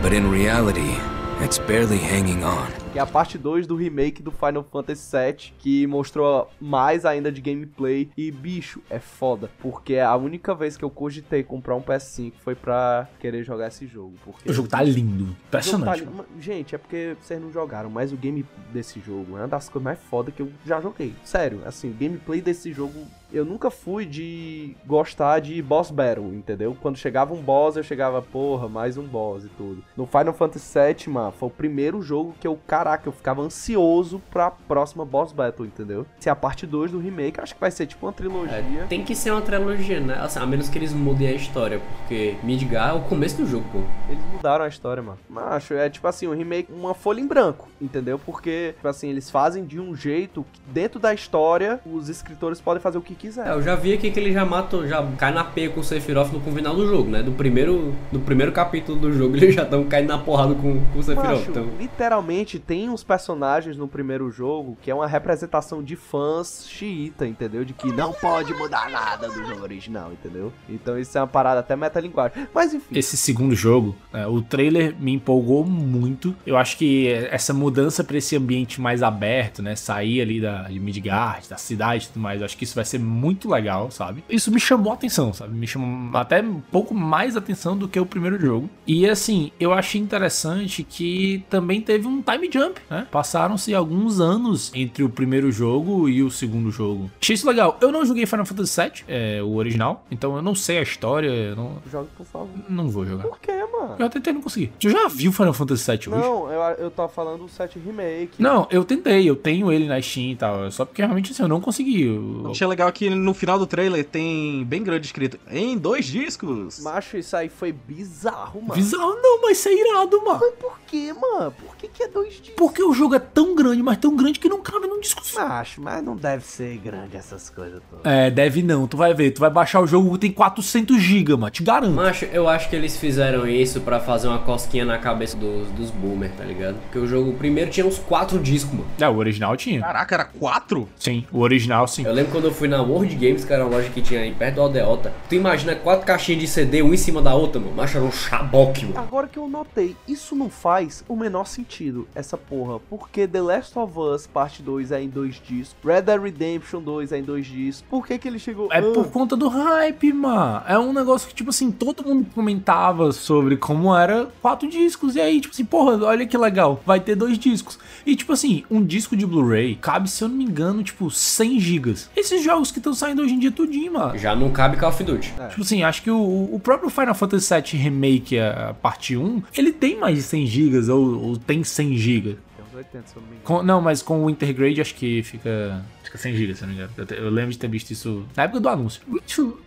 but in reality, it's barely hanging on. Que é a parte 2 do remake do Final Fantasy VII, que mostrou mais ainda de gameplay. E, bicho, é foda. Porque a única vez que eu cogitei comprar um PS5 foi pra querer jogar esse jogo. Porque O jogo tá lindo. Jogo tá Impressionante. li- Gente, é porque vocês não jogaram, mas o game desse jogo é uma das coisas mais foda que eu já joguei. Sério, assim, o gameplay desse jogo, eu nunca fui de gostar de boss battle, entendeu? Quando chegava um boss, eu chegava, porra, mais um boss e tudo. No Final Fantasy VII, mano, foi o primeiro jogo que eu, caraca, eu ficava ansioso pra próxima boss battle, entendeu? Se é a parte 2 do remake, acho que vai ser tipo uma trilogia. É, tem que ser uma trilogia, né? Assim, a menos que eles mudem a história, porque Midgar é o começo do jogo, pô. Eles mudaram a história, mano. Macho, é tipo assim, um remake, uma folha em branco, entendeu? Porque, tipo assim, eles fazem de um jeito que dentro da história, os escritores podem fazer o que É, quiser. eu já vi aqui que ele já mata, já cai na peia com o Sephiroth no, final do jogo, né? Do primeiro, do primeiro capítulo do jogo, *laughs* eles já estão caindo na porrada com, com o Sephiroth. Macho, Então, literalmente tem uns personagens no primeiro jogo que é uma representação de fãs xiita, entendeu? De que não pode mudar nada do jogo original, entendeu? Então isso é uma parada até metalinguagem. Mas enfim. Esse segundo jogo, né, o trailer me empolgou muito. Eu acho que essa mudança pra esse ambiente mais aberto, né? Sair ali da, de Midgard, da cidade e tudo mais, eu acho que isso vai ser muito legal, sabe? Isso me chamou a atenção, sabe? Me chamou até um pouco mais atenção do que o primeiro jogo. E assim, eu achei interessante que também teve um time jump, né? Passaram-se alguns anos entre o primeiro jogo e o segundo jogo. Achei isso legal. Eu não joguei Final Fantasy VII, é, o original, então eu não sei a história, não, Jogue, por favor. não vou jogar. Por quê, mano? Eu tentei não consegui. Tu já viu Final Fantasy VII hoje? Não, eu, eu tô falando do 7 Remake. Não, eu tentei, eu tenho ele na Steam e tal. Só porque realmente assim, eu não consegui. Eu- Achei legal que no final do trailer tem bem grande escrito em dois discos. Macho, isso aí foi bizarro, mano. Bizarro não, mas isso é irado, mano. Mas por que, mano? Por que, que é dois discos? Porque o jogo é tão grande, mas tão grande que não cabe num disco só. Macho, mas não deve ser grande essas coisas todas. É, deve não. Tu vai ver, tu vai baixar o jogo, tem 400 GB, mano. Te garanto. Macho, eu acho que eles fizeram isso pra fazer uma cosquinha na cabeça dos, dos boomers, tá ligado? Porque o jogo primeiro tinha uns quatro discos, mano. É, o original tinha. Caraca, era quatro? Sim, o original sim. Eu lembro quando eu fui na World Games, que era uma loja que tinha aí perto do Aldeota. Tu imagina quatro caixinhas de CD, um em cima da outra, mano. Macho, era um chaboque, mano. Agora que eu notei, isso não faz o menor sentido, essa porra. Porque The Last of Us Parte 2 é em dois discos, Red Dead Redemption 2 é em dois discos. Por que que ele chegou... É Ah, por conta do hype, mano. É um negócio que, tipo assim, todo mundo comentava sobre como era quatro discos. E aí, tipo assim, porra, olha que legal. Vai ter dois discos. E, tipo assim, um disco de Blu-ray cabe, se eu não me engano, tipo, 100 gigas. Esses jogos que estão saindo hoje em dia, tudinho, mano. Já não cabe Call of Duty. Tipo assim, acho que o, o próprio Final Fantasy VII Remake, a parte 1, ele tem mais de 100 gigas, ou, ou tem 100 gigas. Tem uns 80, se eu não me engano. Com- não, mas com o Intergrade acho que fica, fica 100 GB, se eu não me engano. Eu, te- eu lembro de ter visto isso na época do anúncio.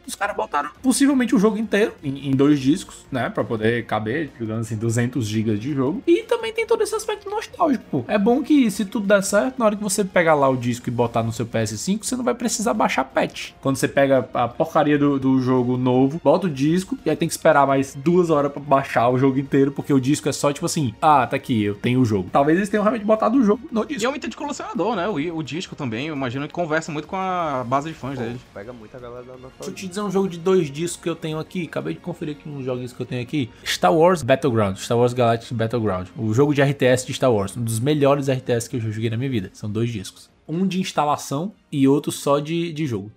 Os caras botaram possivelmente o jogo inteiro em, em dois discos, né? Pra poder caber, digamos assim, 200 GB de jogo. E também tem todo esse aspecto nostálgico, pô. É bom que se tudo der certo, na hora que você pegar lá o disco e botar no seu PS5, você não vai precisar baixar patch. Quando você pega a porcaria do, do jogo novo, bota o disco e aí tem que esperar mais duas horas pra baixar o jogo inteiro, porque o disco é só tipo assim, ah, tá aqui, eu tenho o jogo. Talvez eles tenham realmente botado o jogo no disco. E é um item de colecionador, né? O, o disco também, eu imagino que conversa muito com a base de fãs dele. Pega muita galera da Deixa eu nostalgia. te dizer um jogo de dois discos que eu tenho aqui. Acabei de conferir aqui uns joguinhos que eu tenho aqui. Star Wars Battleground. Star Wars Galactic Battleground. O jogo de RTS de Star Wars. Um dos melhores RTS que eu já joguei na minha vida. São dois discos. Um de instalação e outro só de, de jogo.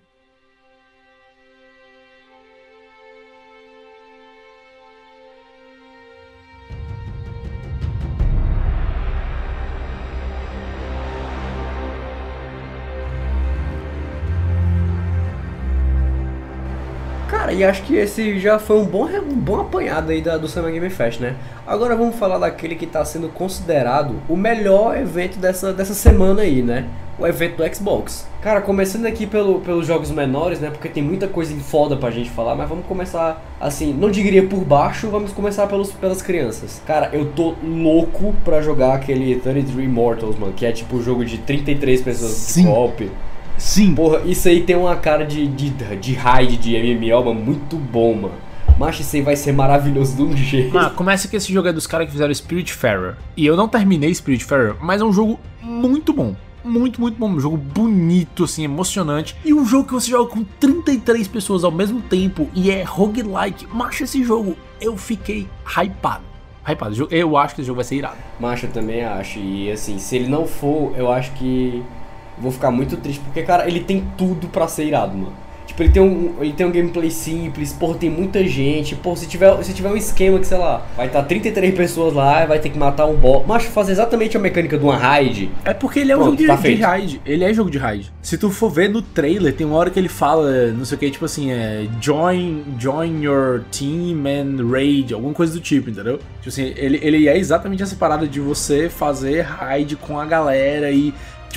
E acho que esse já foi um bom, um bom apanhado aí da, do Summer Game Fest, né? Agora vamos falar daquele que tá sendo considerado o melhor evento dessa, dessa semana aí, né? O evento do Xbox. Cara, começando aqui pelo, pelos jogos menores, né? Porque tem muita coisa foda pra gente falar, mas vamos começar assim, não diria por baixo, vamos começar pelos, pelas crianças. Cara, eu tô louco pra jogar aquele 33 Mortals, mano, que é tipo um jogo de 33 pessoas Sim. de golpe. Sim. Porra, isso aí tem uma cara de, de, de raid de MMO, mano, muito bom, mano. Mas isso aí vai ser maravilhoso de um jeito. Ah, começa que esse jogo é dos caras que fizeram Spiritfarer. E eu não terminei Spiritfarer, mas é um jogo muito bom. Muito, muito bom. Um jogo bonito, assim, emocionante. E um jogo que você joga com 33 pessoas ao mesmo tempo e é roguelike. Macho, esse jogo, eu fiquei hypado. Hypado. Eu acho que esse jogo vai ser irado. Macho, eu também acho. E assim, se ele não for, eu acho que vou ficar muito triste. Porque, cara, ele tem tudo pra ser irado, mano. Tipo, ele tem um, ele tem um gameplay simples, porra, tem muita gente. Pô, se tiver, se tiver um esquema que, sei lá, vai estar 33 pessoas lá, vai ter que matar um boss. Macho, fazer exatamente a mecânica de uma raid. É porque ele é um jogo de, tá de feito. raid. Ele é jogo de raid. Se tu for ver no trailer, tem uma hora que ele fala, não sei o que, tipo assim, é join, join your team and raid, alguma coisa do tipo, entendeu? Tipo assim, ele, ele é exatamente essa parada de você fazer raid com a galera e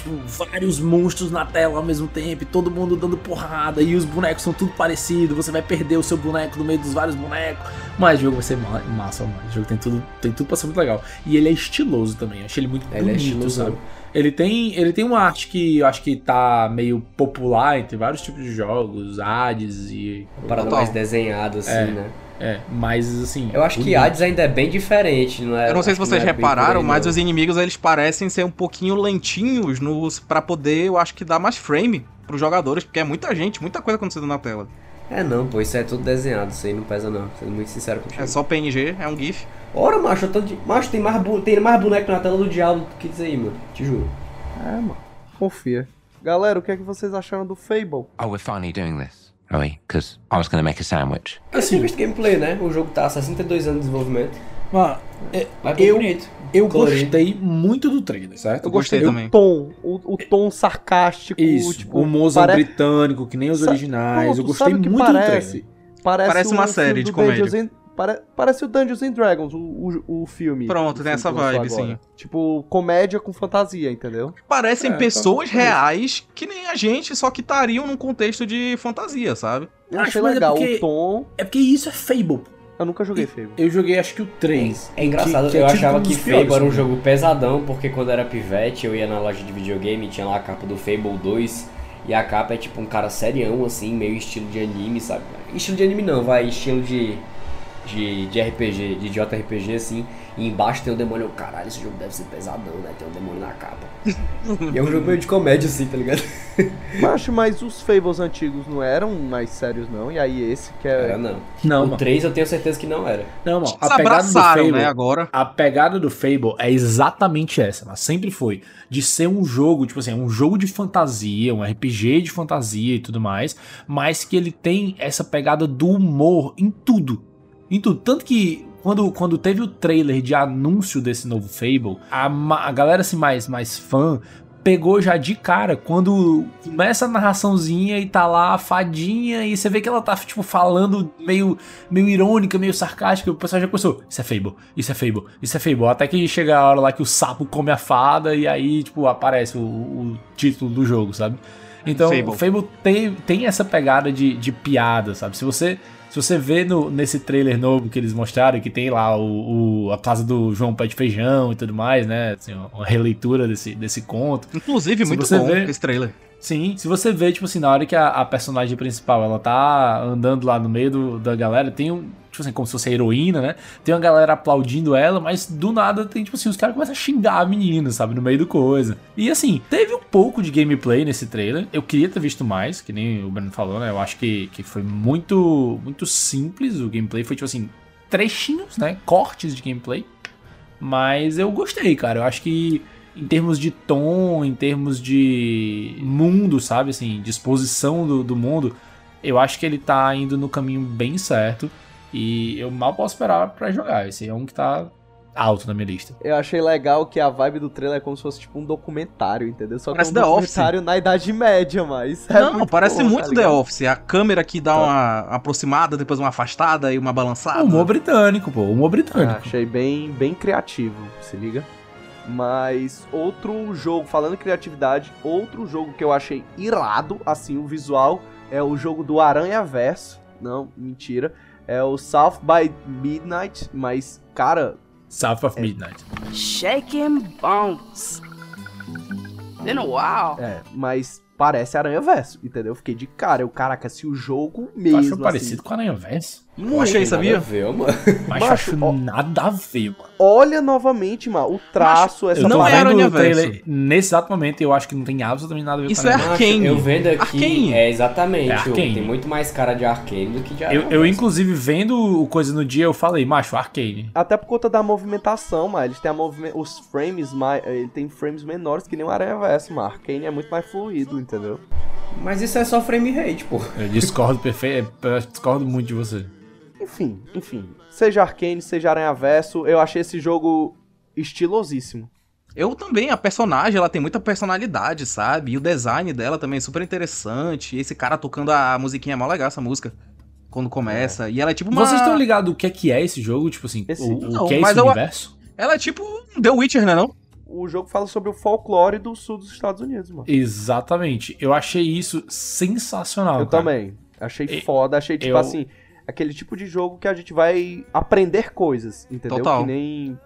tipo, vários monstros na tela ao mesmo tempo, e todo mundo dando porrada, e os bonecos são tudo parecido, você vai perder o seu boneco no meio dos vários bonecos. Mas o jogo vai ser ma- massa, mano. O jogo tem tudo, tem tudo pra ser muito legal. E ele é estiloso também, achei ele muito Ele é bonito, estiloso. sabe? Ele tem, ele tem uma arte que eu acho que tá meio popular entre vários tipos de jogos, Hades e. Uma parada mais desenhada, assim, É. né? É, mas assim. Eu acho que bonito. Hades ainda é bem diferente, não é? Eu não sei se vocês é repararam, aí, mas não. os inimigos eles parecem ser um pouquinho lentinhos nos para poder, eu acho que dar mais frame pros jogadores, porque é muita gente, muita coisa acontecendo na tela. É não, pô, isso é tudo desenhado, isso aí não pesa não, sendo muito sincero contigo. É só PNG, é um GIF. Ora, macho, eu tô de... macho tem mais, bu... tem mais boneco na tela do diabo do que isso aí, mano. Te juro. É, mano. Confia. Galera, o que é que vocês acharam do Fable? Oh, we're finally doing this, are we? Because I was going to make a sandwich. Eu tinha visto gameplay, né? O jogo tá há 62 anos de desenvolvimento. Mano, é, Mas bem eu, bonito. eu Colorido. gostei muito do trailer, certo? Eu gostei, gostei do também. tom, o, o tom sarcástico, Isso, tipo, o Mozart pare- britânico, que nem os Sa- originais. Pronto, eu gostei o muito do parece? trailer. Parece, Parece uma um série de do comédia. Pare- parece o Dungeons and Dragons, o, o, o filme. Pronto, O tem essa vibe, agora. sim. Tipo, comédia com fantasia, entendeu? Parecem É, pessoas tá- reais que nem a gente, só que estariam num contexto de fantasia, sabe? Eu Acho, achei mas é legal porque- o tom. É porque isso é Fable. Eu nunca joguei Fable. Eu joguei acho que o 3. É engraçado, que- que é eu achava que Fable era um né? jogo pesadão, porque quando eu era pivete, eu ia na loja de videogame e tinha lá a capa do Fable 2, e a capa é tipo um cara serião, assim, meio estilo de anime, sabe? Estilo de anime não, vai, estilo de, de, de RPG, de JRPG, assim, e embaixo tem o demônio, eu, caralho, esse jogo deve ser pesadão, né? Tem um demônio na capa. *laughs* e é um jogo meio de comédia, assim, tá ligado? Macho, mas os Fables antigos não eram mais sérios, não. E aí esse que é. Era não. Não, o mano. 3 eu tenho certeza que não era. Não, mano. A pegada do abraçaram, Fable, né, agora. A pegada do Fable é exatamente essa, mas sempre foi. De ser um jogo, tipo assim, um jogo de fantasia, um RPG de fantasia e tudo mais, mas que ele tem essa pegada do humor em tudo. Em tudo. Tanto que quando, quando teve o trailer de anúncio desse novo Fable, a, a galera assim, mais, mais fã pegou já de cara quando começa a narraçãozinha e tá lá a fadinha e você vê que ela tá, tipo, falando meio, meio irônica, meio sarcástica. O pessoal já começou, isso é Fable, isso é Fable, isso é Fable. Até que chega a hora lá que o sapo come a fada e aí, tipo, aparece o, o título do jogo, sabe? Então, Fable. o Fable tem, tem essa pegada de, de piada, sabe? Se você, se você vê no, nesse trailer novo que eles mostraram, que tem lá o, o- a casa do João Pé de Feijão e tudo mais, né? Assim, uma releitura desse, desse conto. Inclusive, Se muito bom vê- esse trailer. Sim, se você vê, tipo assim, na hora que a, a personagem principal, ela tá andando lá no meio do- da galera, tem um, tipo assim, como se fosse a heroína, né? Tem uma galera aplaudindo ela, mas do nada tem, tipo assim, os caras começam a xingar a menina, sabe? No meio do coisa. E assim, teve um pouco de gameplay nesse trailer. Eu queria ter visto mais, que nem o Breno falou, né? Eu acho que, que foi muito, muito simples o gameplay. Foi, tipo assim, trechinhos, né? Cortes de gameplay. Mas eu gostei, cara. Eu acho que em termos de tom, em termos de mundo, sabe? Assim, disposição do, do mundo, eu acho que ele tá indo no caminho bem certo. E eu mal posso esperar pra jogar. Esse é um que tá alto na minha lista. Eu achei legal que a vibe do trailer é como se fosse tipo um documentário, entendeu? Só que Parece é um The Office. documentário na Idade Média, mas. É não, muito parece bom, muito tá The? Office. A câmera que dá uma aproximada, depois uma afastada e uma balançada. Humor britânico, pô. Humor britânico. Ah, achei bem, bem criativo, se liga. Mas outro jogo, falando em criatividade, outro jogo que eu achei irado, assim, o visual, é o jogo do Aranha Verso. Não, mentira. É o South by Midnight, mas, cara. South of Midnight. Shaking bones. Been a while. É, mas parece Aranha Verso, entendeu? Eu fiquei de cara. Eu, caraca, se o jogo Tu mesmo. parecido assim, com Aranha Verso? Não achei, sabia? Nada a ver, mano. Mas Macho, ó. nada a ver, mano. Olha novamente, mano, o traço, essa Eu tô Não é vendo Aranha o trailer nesse exato momento eu acho que não tem absolutamente nada a ver Isso com é Aranha Verso. Arcane. Eu vendo aqui, Arcane. é exatamente. É Arcane. Tem muito mais cara de Arcane do que de Eu, Aranha eu, Verso. inclusive, vendo o coisa no dia, eu falei, macho, Arcane. Até por conta da movimentação, mas eles têm a movime- os frames mais. Ele tem frames menores que nem o Aranha Verso, mas Arcane é muito mais fluido, entendeu? Mas isso é só frame rate, pô. Eu discordo perfeito, eu discordo muito de você. Enfim, enfim. Seja Arcane, seja Aranha Verso, eu achei esse jogo estilosíssimo. Eu também, a personagem, ela tem muita personalidade, sabe? E o design dela também é super interessante. Esse cara tocando a musiquinha é mó legal, essa música. Quando começa. E ela é tipo uma... Vocês estão ligados o que é que é esse jogo? Tipo assim, Esse- o, o Não, que é esse eu- universo? Ela é tipo The Witcher, né não? O jogo fala sobre o folclore do sul dos Estados Unidos, mano. Exatamente. Eu achei isso sensacional. eu cara. também. Achei E- foda, achei tipo eu- assim, aquele tipo de jogo que a gente vai aprender coisas, entendeu? Total. Que nem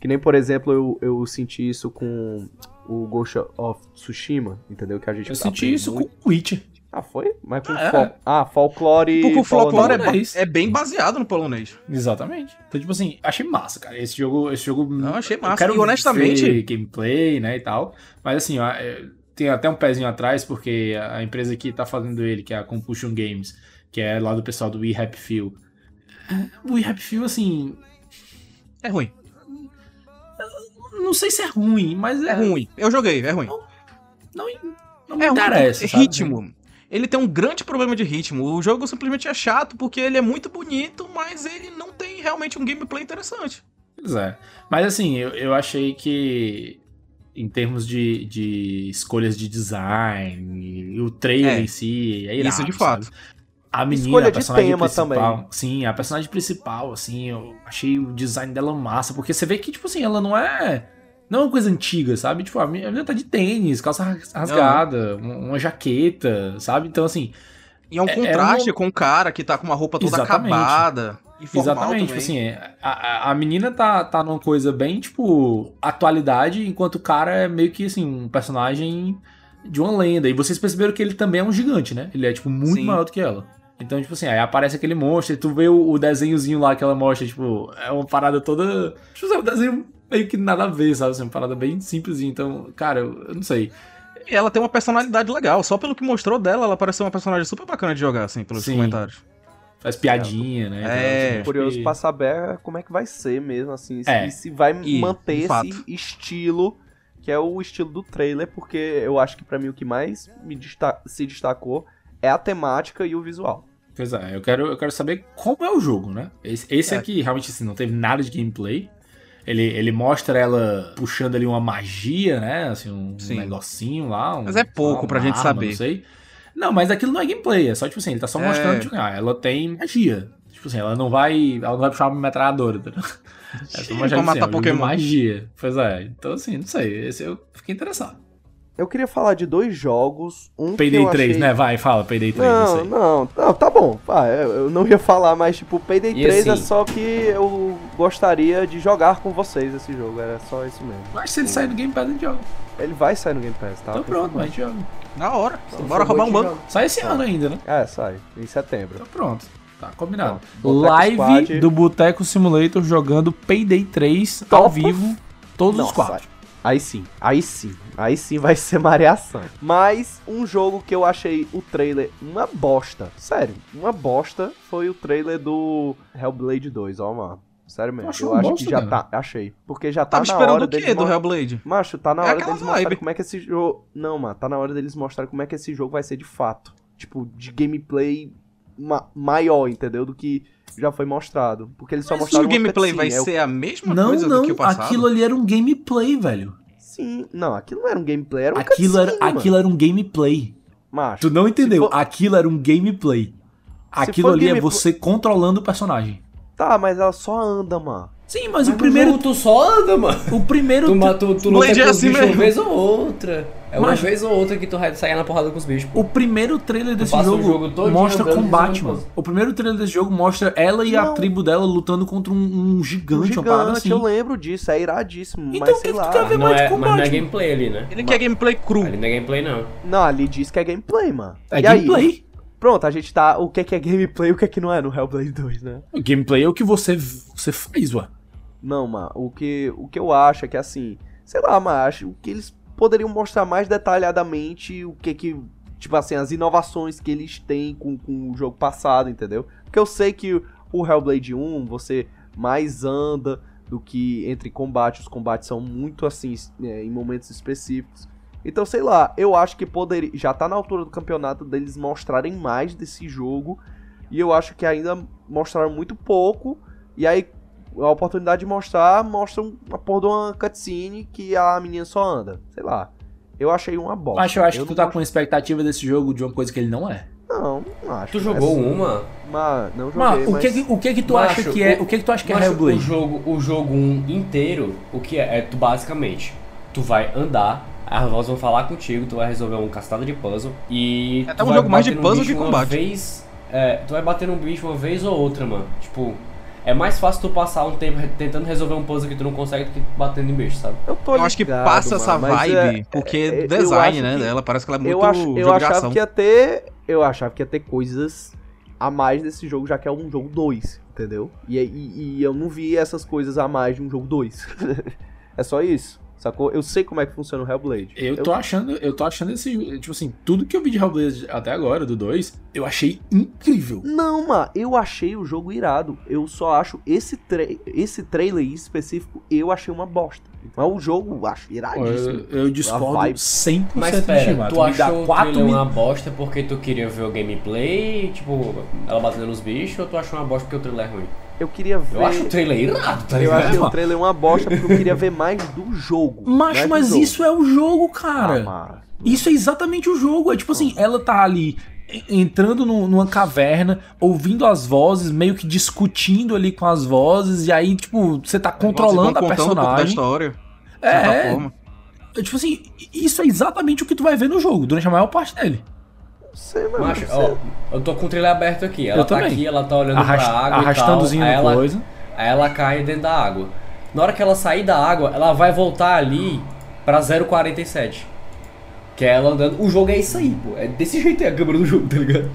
que nem, por exemplo, eu, eu senti isso com o Ghost of Tsushima, entendeu? Que a gente Eu senti isso muito. com o Witcher. Ah, foi? Mas com Ah, é. fol- Ah, folclore. Porque o folclore é, polonês. é bem baseado no polonês. Exatamente. Então, tipo assim, achei massa, cara. Esse jogo. Esse jogo Não, achei eu massa. quero E honestamente- ver gameplay, né, e tal. Mas assim, ó, é, tem até um pezinho atrás, porque a empresa que tá fazendo ele, que é a Compulsion Games, que é lá do pessoal do We Happy Few. O We Happy Few, assim. É ruim. Não sei se é ruim, mas é, É ruim. Eu joguei, é ruim. Não, não me É ruim. interessa. sabe? ritmo. Ele tem um grande problema de ritmo. O jogo simplesmente é chato porque ele é muito bonito, mas ele não tem realmente um gameplay interessante. Pois é. Mas assim, eu, eu achei que em termos de, de escolhas de design, o trailer É, em si, é irado, isso de fato. sabe? A menina, Escolha a de personagem tema principal. também. Sim, a personagem principal, assim, eu achei o design dela massa, porque você vê que, tipo assim, ela não é. Não é uma coisa antiga, sabe? Tipo, a menina tá de tênis, calça ras- rasgada, uma, uma jaqueta, sabe? Então, assim. E é um É- é contraste um- com o cara que tá com uma roupa toda Exatamente. acabada. E Exatamente, também. tipo assim, é, a, a- a menina tá, tá numa coisa bem, tipo, atualidade, enquanto o cara é meio que, assim, um personagem de uma lenda. E vocês perceberam que ele também é um gigante, né? Ele é, tipo, muito Sim. maior do que ela. Então, tipo assim, aí aparece aquele monstro, e tu vê o, o desenhozinho lá que ela mostra, tipo, é uma parada toda. Tipo, é um desenho meio que nada a ver, sabe? Assim, uma parada bem simples. Então, cara, eu, eu não sei. E ela tem uma personalidade legal. Só pelo que mostrou dela, ela pareceu uma personagem super bacana de jogar, assim, pelos Sim. comentários. Faz piadinha, né? É. Então, Curioso que- pra saber como é que vai ser mesmo, assim. se- É. E se vai E, manter esse fato. estilo, que é o estilo do trailer, porque eu acho que pra mim o que mais me desta- se destacou é a temática e o visual. Pois é, eu quero, eu quero saber como é o jogo, né? Esse, esse É. aqui realmente assim, não teve nada de gameplay. Ele, ele mostra ela puxando ali uma magia, né? Assim, um negocinho lá. um- Mas é pouco uma pra gente arma, saber. Não sei. Não, mas aquilo não é gameplay, é só tipo assim, ele tá só É. mostrando, tipo, ah, ela tem magia. Tipo assim, ela não vai. Ela não vai puxar uma metralhadora, entendeu? *laughs* É só matar assim, Pokémon. magia. Pois é, então assim, não sei. Esse eu fiquei interessado. Eu queria falar de dois jogos. Um que Payday eu 3, achei... né? Vai, fala, Payday 3, Não, não sei. não, não, tá bom. Vai, eu não ia falar, mas tipo, Payday E 3 é assim? só que eu gostaria de jogar com vocês esse jogo, era só isso mesmo. Mas se ele sair do Game Pass, a gente joga. Ele vai sair no Game Pass, tá? Então pronto, a gente joga. Na hora. Então, Bora roubar um que banco. joga. Sai esse ano ainda, né? É, sai, em setembro. Então pronto. Tá combinado. Boteco Live Squad. do Boteco Simulator jogando Payday 3 ao Top. vivo, todos os Nossa, quatro. Aí sim, aí sim, aí sim vai *laughs* ser mareação. Mas um jogo que eu achei o trailer uma bosta, sério, uma bosta, foi o trailer do Hellblade 2, ó, mano. Sério mesmo, eu uma acho bosta, que já cara? tá, achei. Porque já tá Tava na esperando hora o quê do Hellblade? Macho, tá na É hora deles mostrarem vibe. como é que esse jogo... Não, mano, tá na hora deles mostrarem como é que esse jogo vai ser de fato. Tipo, de gameplay ma- maior, entendeu? Do que já foi mostrado. Porque eles só Mas mostraram o gameplay vai é o- ser a mesma Não, coisa não, do que o passado? aquilo ali era um gameplay, velho. Sim, não, aquilo não era um gameplay, era um Aquilo era, mano. aquilo era um gameplay. Macho, Tu não entendeu? for- Aquilo era um gameplay. Aquilo ali é gameplay- você controlando o personagem. Tá, mas ela só anda, mano. Sim, mas, Mas o primeiro. tu só anda, mano. O primeiro. Tu, ma- tu, tu luta com é os assim bichos uma vez ou outra. É uma Mas- vez ou outra que tu vai sair na porrada com os bichos. O primeiro trailer desse jogo, jogo mostra combate, mano. O primeiro trailer desse jogo mostra ela e a Não. tribo dela lutando contra um, um gigante, Um uma parada gigante, assim. eu lembro disso, é iradíssimo, Então mas o que sei que lá. tu quer ver Não mais de é, mas não é combate? gameplay ali, né? Ele quer gameplay cru. Ali não é gameplay, não. Não, ali diz que é gameplay, mano. É E aí? gameplay. Pronto, a gente tá. O que é que é gameplay e o que é que não é no Hellblade 2, né? O gameplay é o que você, você faz, ué. Não, mano, o que, o que eu acho é que assim. Sei lá, mano, acho que eles poderiam mostrar mais detalhadamente o que que. Tipo assim, as inovações que eles têm com, com o jogo passado, entendeu? Porque eu sei que o- Hellblade 1 você mais anda do que entre combates. Os combates são muito assim, é, em momentos específicos. Então, sei lá, eu acho que poderia. Já tá na altura do campeonato deles mostrarem mais desse jogo. E eu acho que ainda mostraram muito pouco. E aí, a oportunidade de mostrar, mostra uma porra de uma cutscene que a menina só anda. Sei lá. Eu achei uma bosta. Mas eu acho que tu tá gosto- com expectativa desse jogo de uma coisa que ele não é. Não, não acho. Tu jogou Mas- uma? Mas, não joguei, Mano, o mas... que, que- o que que tu Macho, acha que é, o- o que que tu acha que é Macho, Hellblade? O jogo, o jogo um inteiro, o que é? É tu basicamente, tu vai andar, as vozes vão falar contigo, tu vai resolver um castado de puzzle e. É tu até um vai jogo mais de puzzle bicho que uma combate. Vez, é, tu vai bater num bicho uma vez ou outra, mano. Tipo, é mais fácil tu passar um tempo tentando resolver um puzzle que tu não consegue do que batendo em bicho, sabe? Eu, tô Eu acho que ligado, passa mano, essa vibe, é- porque é- design, acho né, que- dela, parece que ela é muito eu, ach, eu jogo de achava ação. que ia ter. Eu achava que ia ter coisas a mais desse jogo, já que é um jogo 2, entendeu? E, e, e eu não vi essas coisas a mais de um jogo 2. *laughs* é só isso. Sacou? Eu sei como é que funciona o Hellblade. Eu tô achando, eu tô achando esse, tipo assim, tudo que eu vi de Hellblade até agora, do 2, eu achei incrível. Não, mano, eu achei o jogo irado. Eu só acho esse, tra esse trailer em específico, eu achei uma bosta. Mas o jogo eu acho iradíssimo. Eu, eu discordo vibe. 100% Mas pera, tu achou o mil- uma bosta porque tu queria ver o gameplay, tipo, ela batendo nos bichos, ou tu achou uma bosta porque o trailer é ruim? Eu queria ver. Eu acho o trailer irado, tá Eu ligado? achei o trailer uma bosta porque eu queria ver mais do jogo. Macho, mas jogo. isso é o jogo, cara. Ah. Isso é exatamente o jogo. É tipo assim, ela tá ali entrando num- numa caverna, ouvindo as vozes, meio que discutindo ali com as vozes, e aí, tipo, você tá controlando a contando um pouco da personagem. história. É, forma. é, tipo assim, isso é exatamente o que tu vai ver no jogo, durante a maior parte dele. Sei, mano. Macho, ó, eu tô com o trailer aberto aqui. Ela Eu tá também. aqui, ela tá olhando Arrast- pra água arrastandozinho e tal. Aí no ela, coisa. aí ela cai dentro da água. Na hora que ela sair da água, ela vai voltar ali pra 047. Que é ela andando. O jogo é isso aí, pô. É desse *laughs* jeito é a câmera do jogo, tá ligado?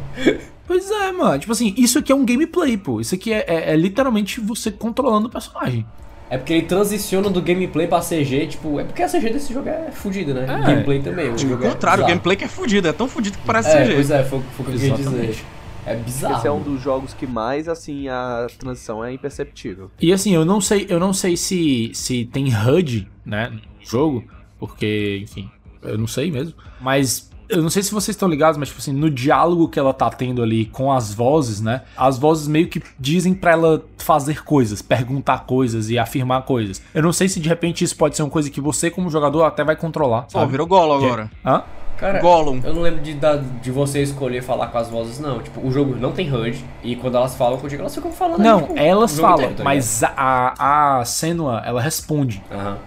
Pois é, mano. Tipo assim, isso aqui é um gameplay, pô. Isso aqui é, é- é literalmente você controlando o personagem. É porque ele transiciona do gameplay pra CG, tipo, é porque a CG desse jogo é fodida, né? É. Gameplay também. O Ao jogo é contrário, o gameplay que é fudido, é tão fudido que parece É, CG. pois é, foi, foi o que eu queria dizer. É bizarro. Esse é um dos jogos que mais, assim, a transição é imperceptível. E assim, eu não sei, eu não sei se, se tem HUD, né, no jogo, porque, enfim, eu não sei mesmo. Mas eu não sei se vocês estão ligados, mas tipo assim, no diálogo que ela tá tendo ali com as vozes, né? As vozes meio que dizem pra ela fazer coisas, perguntar coisas e afirmar coisas. Eu não sei se de repente isso pode ser uma coisa que você como jogador até vai controlar, Pô, sabe? virou Que- agora. Hã? Cara, Gollum. eu não lembro de, de você escolher falar com as vozes, não. Tipo, o jogo não tem HUD, e quando elas falam contigo, elas ficam falando Não, tipo, elas falam, inteiro, tá mas a, a, Senua, ela responde.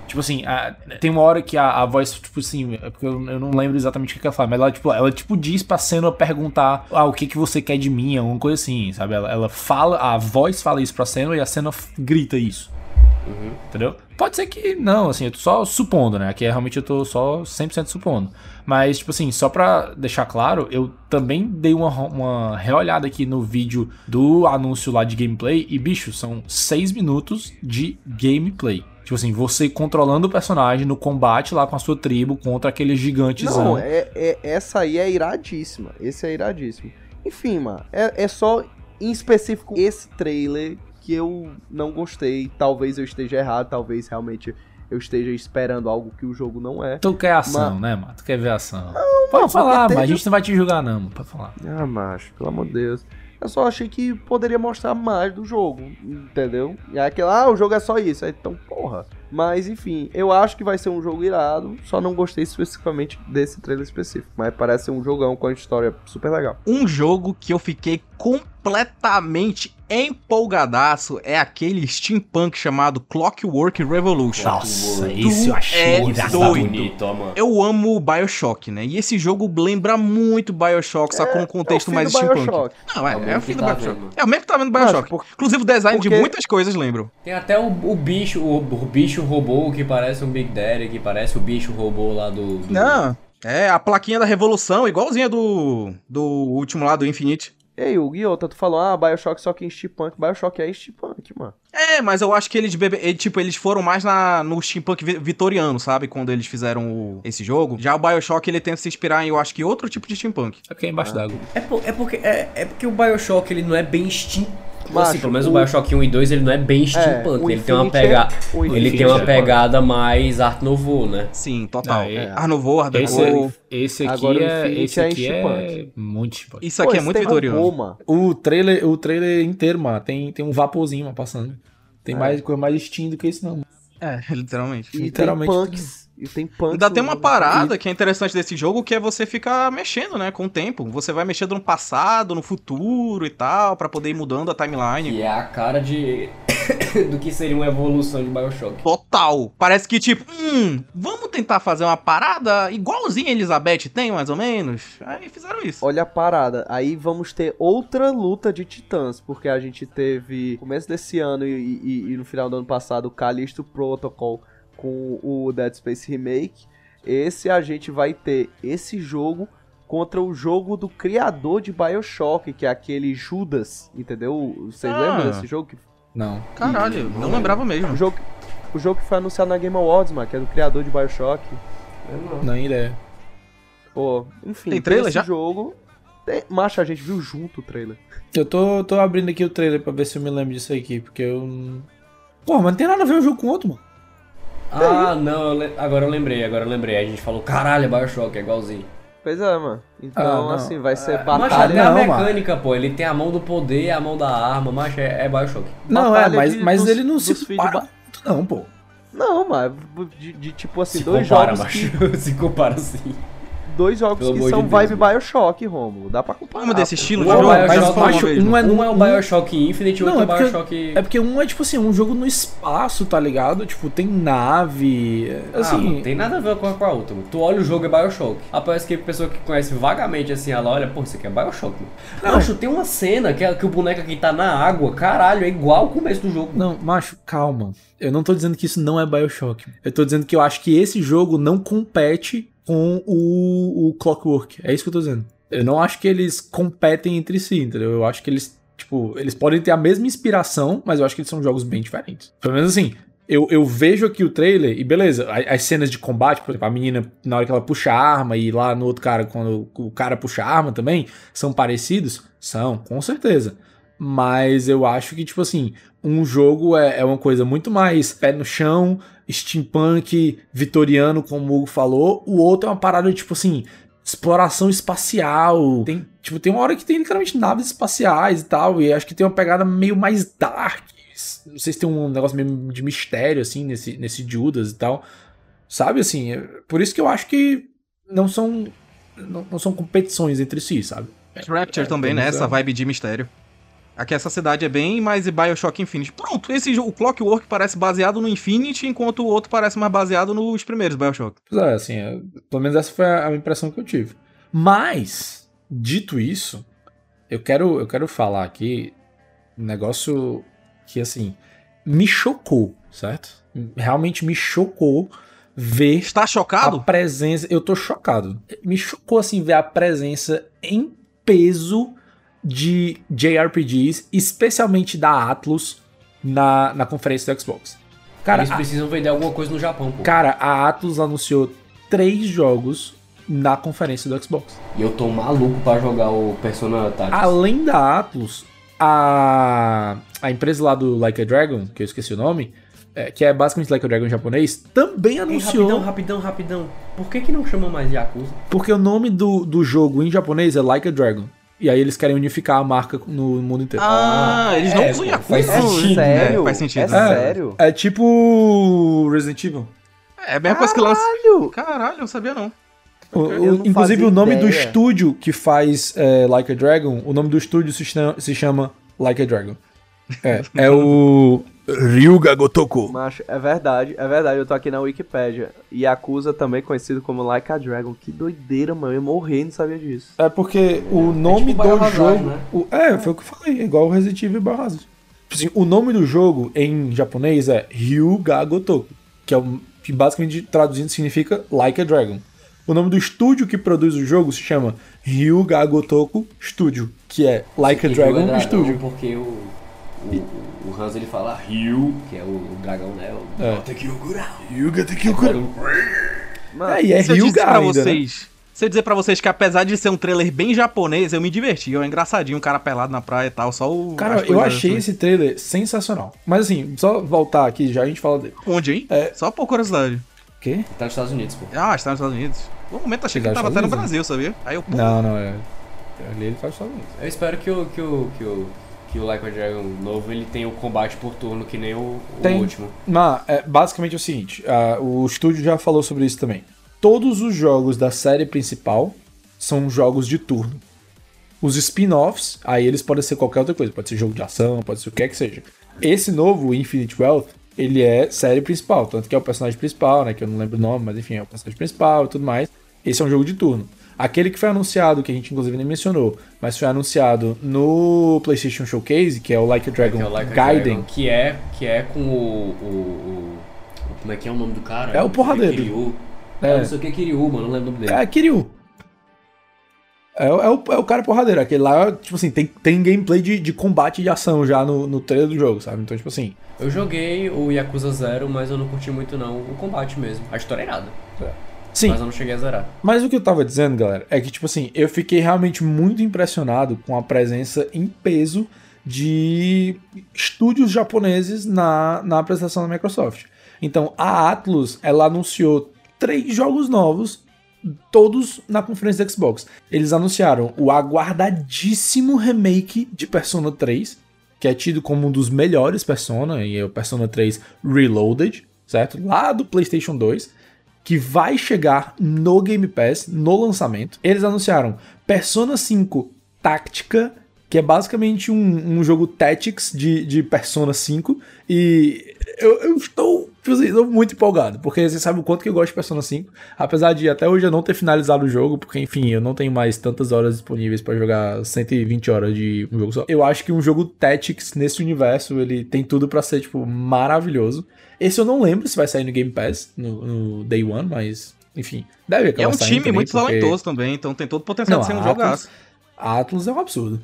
Tipo assim, a- tem uma hora que a, a voz, tipo assim, é porque eu, eu não lembro exatamente o que, ela fala, mas ela, tipo, ela, tipo, diz pra Senua perguntar, ah, o que que você quer de mim, alguma coisa assim, sabe? Ela, ela fala, a voz fala isso pra Senua e a Senua grita isso. Entendeu? Pode ser que não, assim, eu tô só supondo, né? Aqui é, realmente eu tô só 100% supondo. Mas, tipo assim, só pra deixar claro, eu também dei uma, uma reolhada aqui no vídeo do anúncio lá de gameplay e, bicho, são 6 minutos de gameplay. Tipo assim, você controlando o personagem no combate lá com a sua tribo contra aquele gigantezão. Não, é, é- essa aí é iradíssima. Esse é iradíssimo. Enfim, mano, é, é só em específico esse trailer que eu não gostei. Talvez eu esteja errado, talvez realmente eu esteja esperando algo que o jogo não é. Tu quer ação, Mas- né, mano? Tu quer ver ação. mano, Pode falar, mas a gente não vai te julgar, não, mano. Pode falar. Ah, macho, pelo amor de Deus. Eu só achei que poderia mostrar mais do jogo, entendeu? E aí aquele, ah, o jogo é só isso. Aí, então, porra. Mas, enfim, eu acho que vai ser um jogo irado. Só não gostei especificamente desse trailer específico. Mas parece ser um jogão com a história super legal. Um jogo que eu fiquei completamente empolgadaço é aquele steampunk chamado Clockwork Revolution. Nossa, esse eu achei é doido. bonito, ó, mano. Eu amo o Bioshock, né? E esse jogo lembra muito Bioshock, só com um contexto é o fim mais steampunk. Bioshock. Não, é, É o é, fim que do tá Bioshock. vendo. É o mesmo que tá vendo Mas, Bioshock. por- Inclusive o design de porque- muitas coisas lembram. Tem até o, o bicho, o, o bicho robô que parece um Big Daddy, que parece o bicho robô lá do. do- Não, é a plaquinha da revolução, igualzinha do, do último lá, do Infinite. Ei, o Guiota, tu falou, ah, Bioshock só que em steampunk. Bioshock é steampunk, mano. É, mas eu acho que eles bebe... ele, tipo, eles foram mais na, no steampunk vi- vitoriano, sabe? Quando eles fizeram o- esse jogo. Já o Bioshock, ele tenta se inspirar em, eu acho que, outro tipo de steampunk. É porque é embaixo d'água. É, por- é porque, é, é porque o Bioshock ele não é bem steampunk. Macho, assim, pelo menos o, o- Bioshock 1 e 2 ele não é bem steampunk. o ele tem uma é- pegada. o ele tem uma é- pegada mais Art Nouveau, né? Sim, total. Não, é- Art Nouveau, Art Esse, Deco. esse aqui Agora é, esse é aqui é steampunk. muito steampunk. Isso aqui Pô, é muito mano. O trailer, o trailer inteiro, mano, tem, tem um vaporzinho mano, passando. Tem mais coisa mais steam do que isso, não. É, *laughs* literalmente. E Literalmente tem punks. E tem punks. Ainda tem uma jogo. parada que é interessante desse jogo, que é você ficar mexendo, né, com o tempo. Você vai mexendo no passado, no futuro e tal, pra poder ir mudando a timeline. E é a cara de. *coughs* do que seria uma evolução de Bioshock. Total. Parece que, tipo, hum, vamos tentar fazer uma parada igualzinha a Elizabeth tem, mais ou menos. Aí fizeram isso. Olha a parada. Aí vamos ter outra luta de titãs, porque a gente teve começo desse ano e, e- e no final do ano passado o Callisto Protocol com o Dead Space Remake. Esse a gente vai ter esse jogo contra o jogo do criador de BioShock, que é aquele Judas, entendeu? Vocês Ah. lembram desse jogo? Não. Caralho, não lembrava mesmo. O jogo, o jogo que foi anunciado na Game Awards, mano, que é do criador de BioShock. Não ideia. Pô, enfim, Tem trailer esse já? jogo. Tem... Macho, a gente viu junto o trailer. Eu tô, tô abrindo aqui o trailer pra ver se eu me lembro disso aqui, porque eu. não- Pô, mas não tem nada a ver um jogo com o outro, mano. Ah, não, eu le- agora eu lembrei, agora eu lembrei. A gente falou, caralho, é Bioshock, é igualzinho. Pois é, mano. Então, Ah, assim, vai ser Mas batalha. até a não, mano. mecânica, pô, ele tem a mão do poder, a mão da arma, mas é, é Bioshock. Não, é, Batalha mas, de- mas dos- ele não se para ba- muito, não, pô. Não, mas de, de, tipo assim, Se dois compara, jogos macho. que, *laughs* Se compara assim. Dois jogos Pelo que são de Deus, vibe Bioshock, Romulo. Dá pra comparar. Uma desse estilo Um é o Não, mas Bioshock, eu acho mesmo. um é, um é o Bioshock Infinite e o Não, outro é é o porque, Bioshock... é porque um é tipo assim, um jogo no espaço, tá ligado? Tipo, tem nave. Ah, Assim, mano, tem nada a ver com a, com a outra. Tu olha o jogo é Bioshock. Ah, parece que a pessoa que conhece vagamente assim, ela olha, pô, isso aqui é Bioshock, mano. Não, acho, tem uma cena que, é- que o boneco aqui tá na água, caralho, é igual o começo do jogo. Não, macho, calma. Eu não tô dizendo que isso não é Bioshock. Eu tô dizendo que eu acho que esse jogo não compete com o, o Clockwork. É isso que eu tô dizendo. Eu não acho que eles competem entre si, entendeu? Eu acho que eles, tipo, eles podem ter a mesma inspiração, mas eu acho que eles são jogos bem diferentes. Pelo menos assim, eu, eu vejo aqui o trailer e beleza, as cenas de combate, por exemplo, a menina na hora que ela puxa a arma e lá no outro cara, quando o cara puxa a arma também, são parecidos? São, com certeza. Mas eu acho que, tipo assim, um jogo é, é uma coisa muito mais pé no chão, steampunk, vitoriano, como o Hugo falou. O outro é uma parada, tipo assim, exploração espacial. Tem, tipo, tem uma hora que tem literalmente naves espaciais e tal. E acho que tem uma pegada meio mais dark. Não sei se tem um negócio meio de mistério, assim, nesse, nesse Judas e tal. Sabe, assim, é por isso que eu acho que não são. Não, não são competições entre si, sabe? Rapture também, né? Essa é- vibe de mistério. Aqui essa cidade é bem mais Bioshock Infinite. Pronto, esse jogo, o Clockwork parece baseado no Infinity, enquanto o outro parece mais baseado nos primeiros Bioshock. Pois é, assim, é, pelo menos essa foi a, a impressão que eu tive. Mas, dito isso, eu quero, eu quero falar aqui um negócio que, assim, me chocou, certo? Realmente me chocou ver. Está chocado? A presença. Eu tô chocado. Me chocou, assim, ver a presença em peso de JRPGs, especialmente da Atlus, na, na conferência do Xbox. Cara, Eles a- precisam vender alguma coisa no Japão, pô. Cara, a Atlus anunciou três jogos na conferência do Xbox. E eu tô maluco pra jogar o Persona Tactics. Além da Atlus, a, a empresa lá do Like a Dragon, que eu esqueci o nome, é, que é basicamente Like a Dragon japonês, também Ei, anunciou. rapidão, rapidão, rapidão. Por que que não chama mais Yakuza? Porque o nome do, do jogo em japonês é Like a Dragon. E aí eles querem unificar a marca no mundo inteiro. Ah, eles não é, usam pô, Yakuza. faz sentido. sério? É, faz sentido. É sério? É tipo Resident Evil. É a mesma coisa que lança. Caralho! Caralho, eu sabia não. O- o- não inclusive o nome do ideia. estúdio que faz é, Like a Dragon, o nome do estúdio se chama, se chama Like a Dragon. É, é o Ryuga Gotoku. Macho, é verdade, é verdade. Eu tô aqui na Wikipédia. Yakuza também conhecido como Like a Dragon. Que doideira, mano. Eu e não sabia disso. É porque o nome tipo do jogo. né? o- é, foi o que eu falei, é igual o Resident Evil Biohazard. Tipo assim, o nome do jogo em japonês é Ryuga Gotoku, que é um, que basicamente traduzindo significa Like a Dragon. O nome do estúdio que produz o jogo se chama Ryuga Gotoku Studio, que é Like a é Dragon Studio. Porque o, o, o Hans ele fala Ryu, que é o, o dragão, né? O É. Ryuga Gotoku. Mano, É, e é Se eu dizer Ryuga pra ainda, né? vocês. Se eu dizer pra vocês que apesar de ser um trailer bem japonês, eu me diverti. É engraçadinho, um cara pelado na praia e tal. Só o. Cara, eu achei assim. esse trailer sensacional. Mas assim, só voltar aqui, já a gente fala dele. Onde, hein? É. Só por curiosidade. O quê? Tá nos Estados Unidos, pô. Ah, está nos Estados Unidos. No momento achei que Está tava nos até no Estados Brasil, sabia? Aí eu, pô, Não, não, é. Ali ele faz só isso. Eu espero que o, que o, que o, que o Like a Dragon novo ele tenha o combate por turno que nem o, o Tem. último. Mas, é, basicamente é o seguinte: o estúdio já falou sobre isso também. Todos os jogos da série principal são jogos de turno. Os spin-offs, aí eles podem ser qualquer outra coisa. Pode ser jogo de ação, pode ser o que quer que seja. Esse novo, Infinite Wealth, ele é série principal. Tanto que é o personagem principal, né? Que eu não lembro o nome, mas enfim, é o personagem principal e tudo mais. Esse é um jogo de turno. Aquele que foi anunciado, que a gente inclusive nem mencionou, mas foi anunciado no PlayStation Showcase, que é o Like a Dragon Que é o Like Gaiden. Dragon, que é, que é com o, o, o- Como é que é o nome do cara? É o porradeiro. Kiryu. É. É. Não sei o que é Kiryu, mano. Não lembro o nome dele. É Kiryu. É, o- é o, é o cara porradeiro. Aquele lá, tipo assim, tem, tem gameplay de, de combate e de ação já no, no trailer do jogo, sabe? Então, tipo assim. Eu joguei o Yakuza Zero, mas eu não curti muito não o combate mesmo. A história é irada. Sim. Mas eu não cheguei a zerar. Mas o que eu tava dizendo, galera, é que, tipo assim, eu fiquei realmente muito impressionado com a presença em peso de estúdios japoneses na, na apresentação da Microsoft. Então, a Atlus, ela anunciou três jogos novos, todos na conferência da Xbox. Eles anunciaram o aguardadíssimo remake de Persona 3, que é tido como um dos melhores Persona, e é o Persona 3 Reloaded, certo? Lá do PlayStation 2 que vai chegar no Game Pass no lançamento. Eles anunciaram Persona 5 Táctica, que é basicamente um, um jogo Tactics de, de Persona 5. E eu, eu estou, tipo assim, estou muito empolgado, porque você sabe o quanto que eu gosto de Persona 5. Apesar de até hoje eu não ter finalizado o jogo, porque enfim, eu não tenho mais tantas horas disponíveis para jogar 120 horas de um jogo só. Eu acho que um jogo Tactics nesse universo, ele tem tudo para ser, tipo, maravilhoso. Esse eu não lembro se vai sair no Game Pass no, no Day One, mas enfim, deve acabar É um time também, muito porque- talentoso também, então tem todo o potencial Não, de ser um jogaço. Atlas é um absurdo.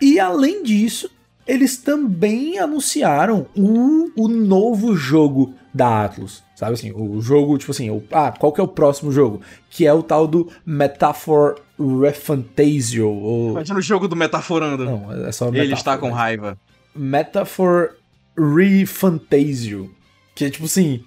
E além disso, eles também anunciaram o, o novo jogo da Atlas. Sabe assim, o jogo, tipo assim, o, ah, qual que é o próximo jogo? Que é o tal do Metaphor Refantasio. Ou... Imagina o jogo do Metaforando. Não, é só Ele metáfora, está com né? raiva. Metaphor Refantasio. Que é tipo assim.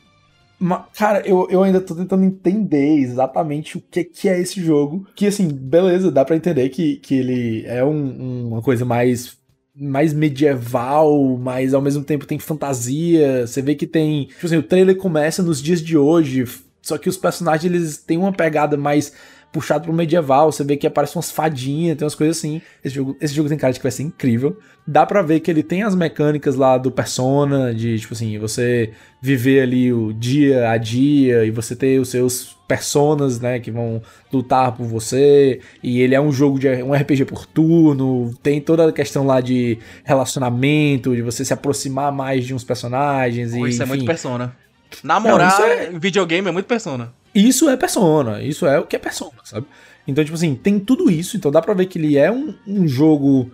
ma- Cara, eu, eu ainda tô tentando entender exatamente o que, que é esse jogo. Que assim, beleza, dá pra entender que, que ele é um- um- uma coisa mais. Mais medieval, mas ao mesmo tempo tem fantasia. Você vê que tem. Tipo assim, o trailer começa nos dias de hoje. Só que os personagens eles têm uma pegada mais puxado pro medieval. Você vê que aparecem umas fadinhas, tem umas coisas assim. Esse jogo, esse jogo tem cara de que vai ser incrível. Dá pra ver que ele tem as mecânicas lá do Persona, de tipo assim, você viver ali o dia a dia e você ter os seus personas, né, que vão lutar por você. E ele é um jogo de um RPG por turno, tem toda a questão lá de relacionamento, de você se aproximar mais de uns personagens Pô, e isso é muito enfim. persona. Namorar isso é- videogame é muito persona. Isso é Persona, isso é o que é Persona, sabe? Então, tipo assim, tem tudo isso, então dá pra ver que ele é um, um jogo,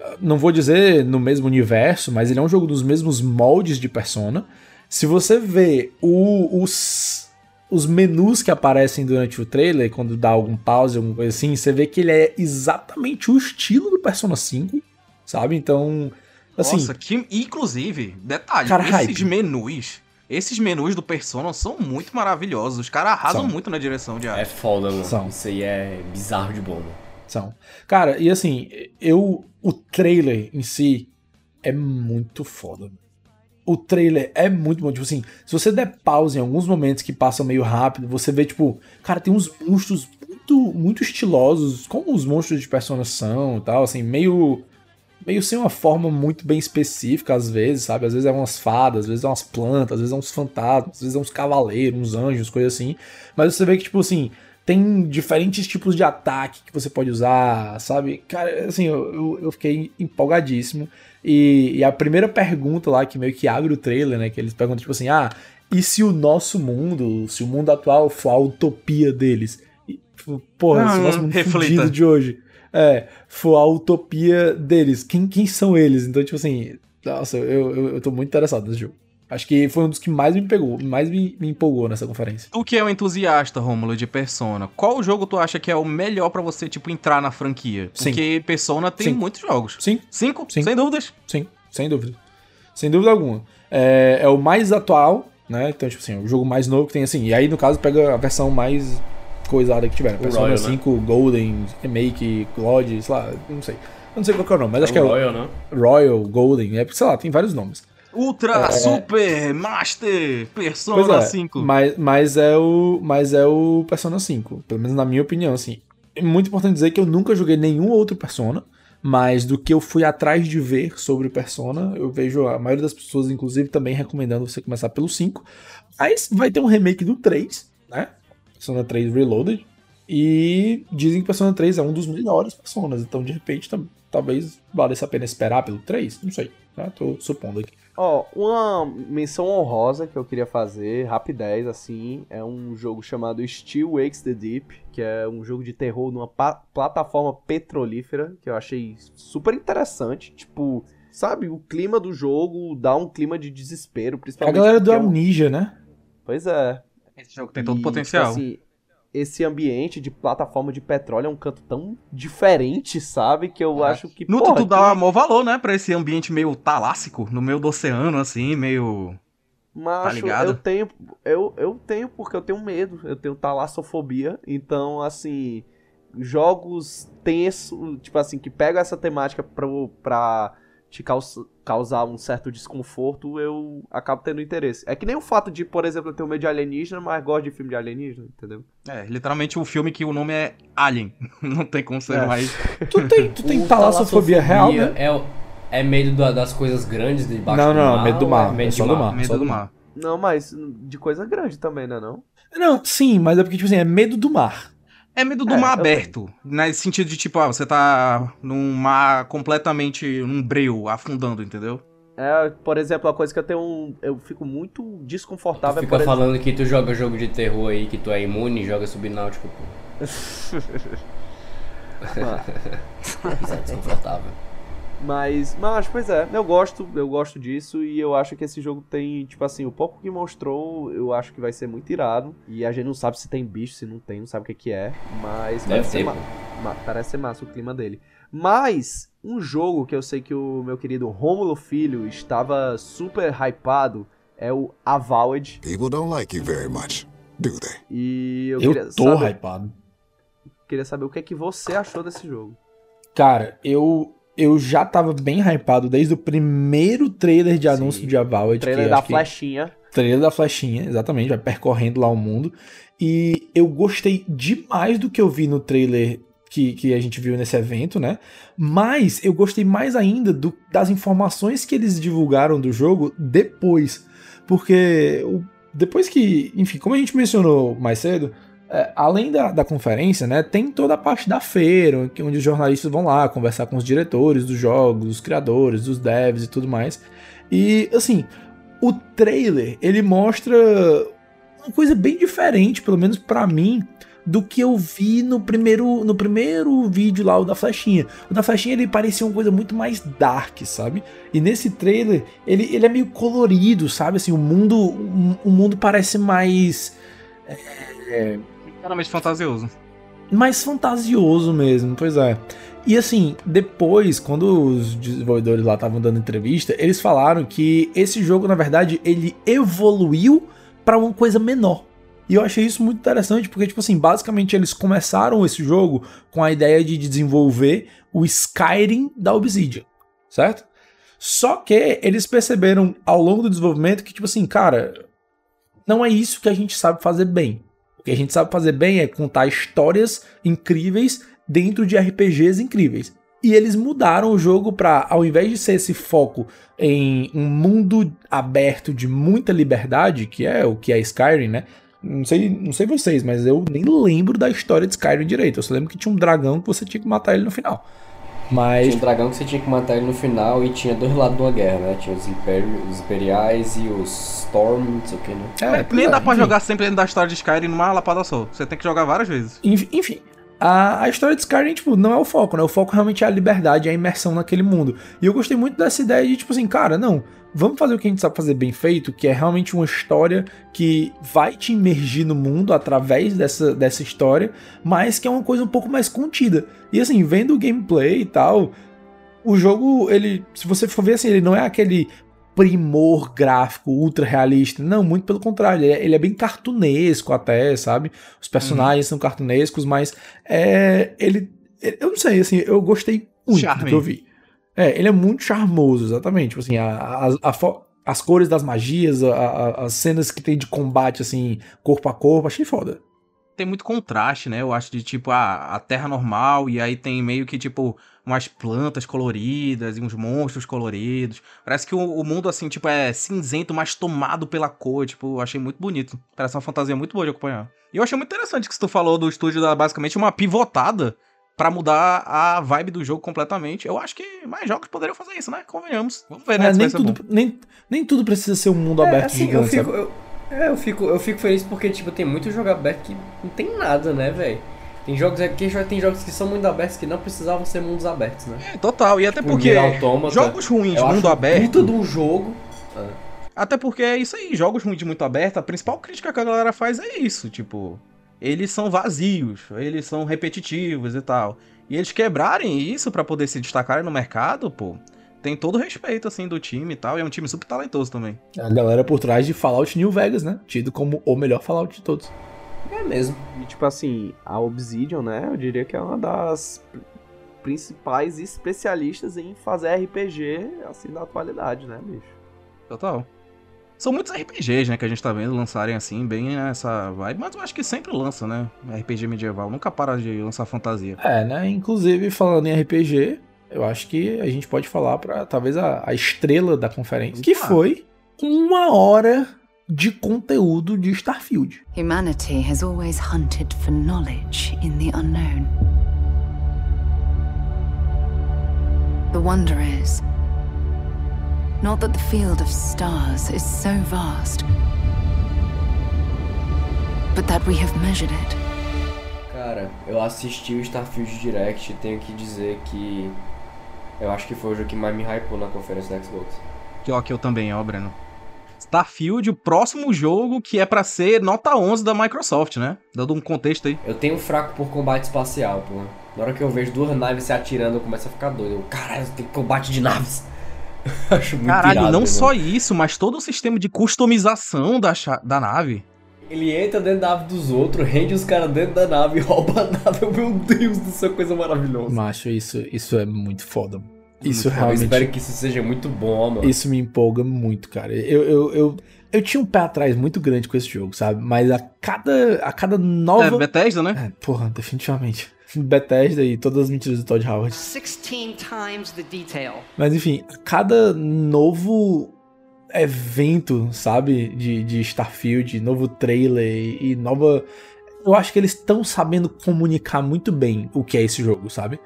ah, não vou dizer no mesmo universo, mas ele é um jogo dos mesmos moldes de Persona. Se você vê o- os, os menus que aparecem durante o trailer, quando dá algum pause, alguma coisa assim, você vê que ele é exatamente o estilo do Persona 5, sabe? Então, assim... Nossa, que. Inclusive, detalhe, Cara, esses hype. menus. Esses menus do Persona são muito maravilhosos. Os caras arrasam São. muito na direção de arte. É foda, mano. São. Isso aí é bizarro de bom, mano. São. Cara, e assim, eu. O trailer em si é muito foda. O trailer é muito bom. Tipo assim, se você der pausa em alguns momentos que passam meio rápido, você vê, tipo, cara, tem uns monstros muito, muito estilosos, como os monstros de Persona são e tal, assim, meio. Meio sem uma forma muito bem específica, às vezes, sabe? Às vezes é umas fadas, às vezes é umas plantas, às vezes é uns fantasmas, às vezes é uns cavaleiros, uns anjos, coisas assim. Mas você vê que, tipo assim, tem diferentes tipos de ataque que você pode usar, sabe? Cara, assim, eu, eu, fiquei empolgadíssimo. E, e a primeira pergunta lá, que meio que abre o trailer, né? Que eles perguntam, tipo assim, ah, e se o nosso mundo, se o mundo atual for a utopia deles? E, tipo, porra, se o Ah, nosso mundo reflita. de hoje é, for a utopia deles, quem, quem são eles? Então, tipo assim, nossa, eu, eu, eu tô muito interessado nesse jogo. Acho que foi um dos que mais me pegou, mais me, me empolgou nessa conferência. Tu que é um entusiasta, Rômulo, de Persona, qual jogo tu acha que é o melhor pra você, tipo, entrar na franquia? Sim. Porque Persona tem Sim. muitos jogos. Sim. Cinco? Sim. Sem dúvidas. Sim, sem dúvida. Sem dúvida alguma. É, é o mais atual, né? Então, tipo assim, o jogo mais novo que tem assim. E aí, no caso, pega a versão mais coisada que tiver. Persona Royal, né? 5, Golden, Remake, God, sei lá, não sei. Eu não sei qual que é o nome, mas É acho o que é Royal, né? Royal, Golden, é, sei lá, tem vários nomes. Ultra, É. Super, Master, Persona é, 5. Mas, mas, é o, mas é o Persona 5, pelo menos na minha opinião, assim. É muito importante dizer que eu nunca joguei nenhum outro Persona, mas do que eu fui atrás de ver sobre Persona, eu vejo a maioria das pessoas, inclusive, também recomendando você começar pelo 5. Mas vai ter um remake do 3, né? Persona 3 Reloaded. E dizem que Persona 3 é um dos melhores Personas, então de repente talvez valesse a pena esperar pelo 3, não sei, né? Tô supondo aqui. Ó, uma menção honrosa que eu queria fazer, rapidez, assim, é um jogo chamado Still Wakes the Deep, que é um jogo de terror numa plataforma petrolífera, que eu achei super interessante. Tipo, sabe, o clima do jogo dá um clima de desespero, É a principalmente. galera do porque é um- Amnesia, né? Pois é. Esse jogo tem todo o E, potencial. tipo assim, esse ambiente de plataforma de petróleo é um canto tão diferente, sabe? Que eu acho que. No porra, tu que- dá maior valor, né? Pra esse ambiente meio talássico, no meio do oceano, assim, meio. Macho, Tá ligado? eu tenho. Eu, eu tenho porque eu tenho medo. Eu tenho talassofobia. Então, assim. Jogos tensos, tipo assim, que pegam essa temática pro, pra te caus- causar um certo desconforto, eu acabo tendo interesse. É que nem o fato de, por exemplo, eu ter medo de alienígena, mas gosto de filme de alienígena, entendeu? É, literalmente o filme que o nome é Alien. *laughs* Não tem como ser É. mais. *laughs* Tu tem, tu tem talassofobia real, né? É, é medo da- das coisas grandes debaixo Não, do não, mar? medo do mar, medo é só do mar. Medo só do do mar. Não, mas de coisa grande também, né não? Não, sim, mas é porque, tipo assim, é medo do mar. É medo do É, mar aberto. Nesse sentido de, tipo, ah, você tá num mar completamente. num breu, afundando, entendeu? É, por exemplo, a coisa que eu tenho um, eu fico muito Tu desconfortável é fica por exemplo, falando que tu joga jogo de terror aí, que tu é imune, joga subnáutico, pô. *laughs* *laughs* Isso é desconfortável. Mas, mas, pois é, eu gosto, eu gosto disso e eu acho que esse jogo tem, tipo assim, o pouco que mostrou, eu acho que vai ser muito irado. E a gente não sabe se tem bicho, se não tem, não sabe o que que é, mas Deve parece ser, ma- ma- parece ser massa o clima dele. Mas, um jogo que eu sei que o meu querido Rômulo Filho estava super hypado é o Avowed. People don't like you very much, do they? E eu, Eu, queria tô saber, hypado. queria saber o que é que você achou desse jogo. Cara, eu, eu já tava bem hypado desde o primeiro trailer de anúncio de Avowed. Trailer que da acho que- flechinha. Trailer da flechinha, exatamente, vai percorrendo lá o mundo. E eu gostei demais do que eu vi no trailer que, que a gente viu nesse evento, né? Mas eu gostei mais ainda do- das informações que eles divulgaram do jogo depois. Porque o- depois que, enfim, como a gente mencionou mais cedo, além da, da conferência, né, tem toda a parte da feira, onde os jornalistas vão lá conversar com os diretores dos jogos, os criadores, dos devs e tudo mais. E, assim, o trailer, ele mostra uma coisa bem diferente, pelo menos pra mim, do que eu vi no primeiro, no primeiro vídeo lá, o da flechinha. O da flechinha, ele parecia uma coisa muito mais dark, sabe? E nesse trailer, ele, ele é meio colorido, sabe? Assim, o mundo, o, mundo parece mais... é, Claramente fantasioso. mais fantasioso mesmo, pois é. E assim, depois, quando os desenvolvedores lá estavam dando entrevista, eles falaram que esse jogo, na verdade, ele evoluiu pra uma coisa menor. E eu achei isso muito interessante, porque, tipo assim, basicamente eles começaram esse jogo com a ideia de desenvolver o Skyrim da Obsidian, certo? Só que eles perceberam ao longo do desenvolvimento que, tipo assim, cara, não é isso que a gente sabe fazer bem. O que a gente sabe fazer bem é contar histórias incríveis dentro de RPGs incríveis. E eles mudaram o jogo para, ao invés de ser esse foco em um mundo aberto de muita liberdade, que é o que é Skyrim, né? Não sei, não sei vocês, mas eu nem lembro da história de Skyrim direito. Eu só lembro que tinha um dragão que você tinha que matar ele no final. Mas Tinha um dragão que você tinha que matar ele no final e tinha dois lados de uma guerra, né? Tinha os, império- os imperiais e os Storm, não sei o que, né? É, Nem pois dá é, pra enfim. jogar sempre dentro da história de Skyrim numa lapada só. Você tem que jogar várias vezes. Enf- Enfim, a, a história de Skyrim, tipo, não é o foco, né? O foco realmente é a liberdade, é a imersão naquele mundo. E eu gostei muito dessa ideia de, tipo assim, cara, não, vamos fazer o que a gente sabe fazer bem feito, que é realmente uma história que vai te imergir no mundo através dessa, dessa história, mas que é uma coisa um pouco mais contida. E assim, vendo o gameplay e tal, o jogo, ele, se você for ver assim, ele não é aquele primor gráfico ultra realista. Não, muito pelo contrário. Ele é, ele é bem cartunesco até, sabe? Os personagens são cartunescos, mas é, ele, ele- Eu não sei, assim, eu gostei muito do que eu vi. É, ele é muito charmoso, exatamente. Tipo assim, a, a- a as cores das magias, a- as cenas que tem de combate, assim, corpo a corpo, achei foda. Tem muito contraste, né? Eu acho de tipo a, a terra normal e aí tem meio que tipo umas plantas coloridas e uns monstros coloridos. Parece que o, o mundo assim, tipo, é cinzento, mas tomado pela cor, tipo, eu achei muito bonito. Parece uma fantasia muito boa de acompanhar. E eu achei muito interessante que tu falou do estúdio dar basicamente uma pivotada pra mudar a vibe do jogo completamente. Eu acho que mais jogos poderiam fazer isso, né? Convenhamos. Vamos ver, né? É, nem, tudo, nem, nem tudo precisa ser um mundo aberto assim, eu gigante, fico, sabe? eu, é, eu fico, eu fico feliz porque, tipo, tem muito jogo aberto que não tem nada, né, velho? Tem jogos aqui, tem jogos que são mundo abertos que não precisavam ser mundos abertos, né? É, total. E até Tipo, porque Automata, jogos ruins, eu mundo aberto. Puta de um jogo. Até porque é isso aí, jogos ruins de muito aberto, a principal crítica que a galera faz é isso, tipo, eles são vazios, eles são repetitivos e tal. E eles quebrarem isso pra poder se destacarem no mercado, pô, tem todo o respeito, assim, do time e tal, e é um time super talentoso também. A galera por trás de Fallout New Vegas, né? Tido como o melhor Fallout de todos. É mesmo. E tipo assim, a Obsidian, né? Eu diria que é uma das principais especialistas em fazer RPG assim da atualidade, né, bicho? Total. São muitos RPGs, né, que a gente tá vendo lançarem assim, bem nessa vibe, mas eu acho que sempre lança, né? RPG medieval, nunca para de lançar fantasia. É, né? Inclusive, falando em RPG, eu acho que a gente pode falar pra talvez a, a estrela da conferência, que Ah. foi uma hora de conteúdo de Starfield. Humanity has always hunted for knowledge in the unknown. The wonder is not that the field of stars is so vast, but that we have measured it. Cara, eu assisti o Starfield Direct e tenho que dizer que eu acho que foi o jogo que mais me hypou na conferência da Xbox. Que ó, que eu também, ó, Breno. Starfield, o próximo jogo que é pra ser nota 11 da Microsoft, né? Dando um contexto aí. Eu tenho um fraco por combate espacial, pô. Na hora que eu vejo duas naves se atirando, eu começo a ficar doido. Eu, caralho, tem combate de naves. *laughs* Acho muito Caralho, irado, não só isso, mas todo o sistema de customização da, da nave. Ele entra dentro da nave dos outros, rende os caras dentro da nave, rouba a nave. *laughs* Meu Deus do céu, coisa maravilhosa. Macho, isso, isso é muito foda. Isso Eu realmente. espero que isso seja muito bom, mano. Isso me empolga muito, cara. Eu, eu, eu, eu tinha um pé atrás muito grande com esse jogo, sabe? Mas a cada, a cada nova. É, Bethesda, né? É, porra, definitivamente. Bethesda e todas as mentiras do Todd Howard. 16 times the detail. Mas enfim, cada novo evento, sabe? De, de Starfield, novo trailer e, e nova. Eu acho que eles estão sabendo comunicar muito bem o que é esse jogo, sabe?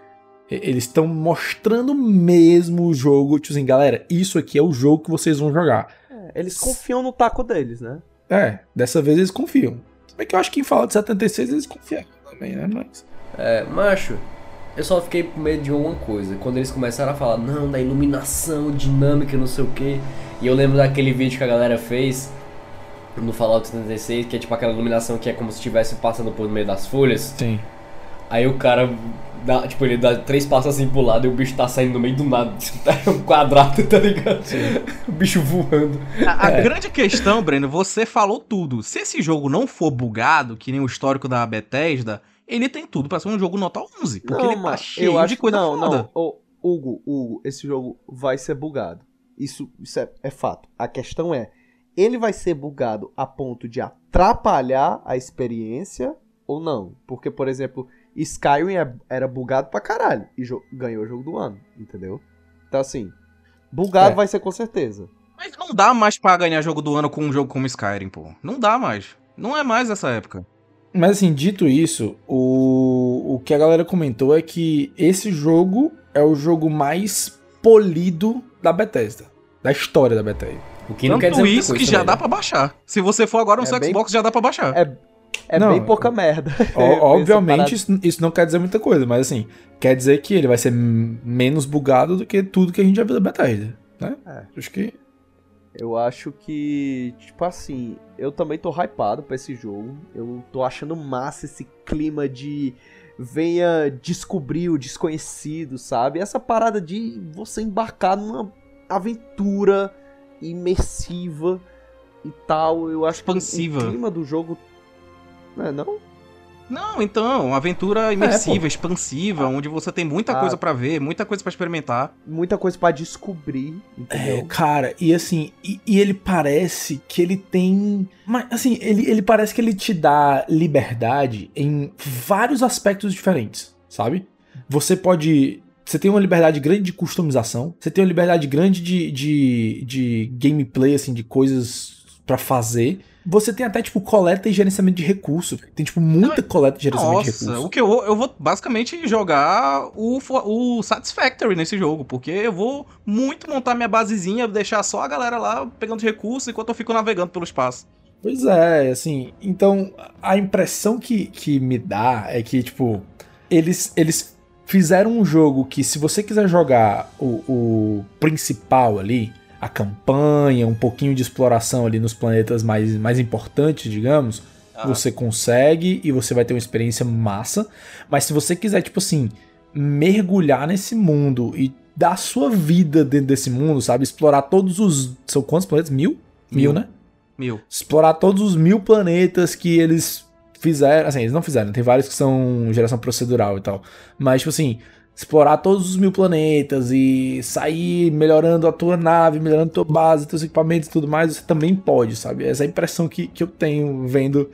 Eles estão mostrando mesmo o jogo, tipo assim, galera, isso aqui é o jogo que vocês vão jogar. É, eles confiam no taco deles, né? É, dessa vez eles confiam. Se bem que eu acho que em Fallout 76 eles confiaram também, né? Mas. É, macho, eu só fiquei com medo de uma coisa. Quando eles começaram a falar, não, da iluminação, dinâmica, não sei o que. E eu lembro daquele vídeo que a galera fez no Fallout 76, que é tipo aquela iluminação que é como se estivesse passando por meio das folhas. Sim. Aí o cara dá, tipo, ele dá três passos assim pro lado e o bicho tá saindo no meio do nada. É *laughs* um quadrado, tá ligado? O bicho voando. A, a É. grande questão, Breno, você falou tudo. Se esse jogo não for bugado, que nem o histórico da Bethesda, ele tem tudo pra ser um jogo nota 11. Porque ele tá cheio de coisa não, foda. não. Ô, Hugo, Hugo, esse jogo vai ser bugado. Isso, isso é, é fato. A questão é, ele vai ser bugado a ponto de atrapalhar a experiência ou não? Porque, por exemplo, Skyrim é- era bugado pra caralho e ganhou o jogo do ano, entendeu? Então, assim, bugado É. vai ser com certeza. Mas não dá mais pra ganhar jogo do ano com um jogo como Skyrim, pô. Não dá mais. Não é mais essa época. Mas assim, dito isso, o, o que a galera comentou é que esse jogo é o jogo mais polido da Bethesda. Da história da Bethesda. O que Tanto isso que já dá pra baixar. Se você for agora no É seu bem- Xbox, já dá pra baixar. É, é Não, bem pouca merda. Ó- *laughs* obviamente, isso, isso não quer dizer muita coisa, mas assim, quer dizer que ele vai ser menos bugado do que tudo que a gente já viu da Bethesda, né? É. Acho que. Eu acho que, tipo assim, eu também tô hypado pra esse jogo. Eu tô achando massa esse clima de venha descobrir o desconhecido, sabe? Essa parada de você embarcar numa aventura imersiva e tal. Eu acho Expansiva. que o clima do jogo. Não é não? Não, então, uma aventura imersiva, expansiva, onde você tem muita Ah. coisa pra ver, muita coisa pra experimentar. Muita coisa pra descobrir, É, entendeu? cara, e assim, e, e ele parece que ele tem. Mas, assim, ele, ele parece que ele te dá liberdade em vários aspectos diferentes, sabe? Você pode. Você tem uma liberdade grande de customização, você tem uma liberdade grande de, de, de gameplay, assim, de coisas pra fazer. Você tem até, tipo, coleta e gerenciamento de recurso. Tem, tipo, muita coleta e gerenciamento de Nossa, recurso. o que eu, eu vou basicamente jogar o, o Satisfactory nesse jogo, porque eu vou muito montar minha basezinha, deixar só a galera lá pegando recursos enquanto eu fico navegando pelo espaço. Pois é, assim, então a impressão que, que me dá é que, tipo, eles, eles fizeram um jogo que se você quiser jogar o, o principal ali, a campanha, um pouquinho de exploração ali nos planetas mais, mais importantes, digamos, você consegue e você vai ter uma experiência massa, mas se você quiser, tipo assim, mergulhar nesse mundo e dar sua vida dentro desse mundo, sabe? Explorar todos os... São quantos planetas? Mil? Mil, Mil. né? Mil. explorar todos os mil planetas que eles fizeram. Assim, eles não fizeram, tem vários que são geração procedural e tal. Mas, tipo assim, explorar todos os mil planetas e sair melhorando a tua nave, melhorando a tua base, teus equipamentos e tudo mais, você também pode, sabe? Essa é a impressão que, que eu tenho vendo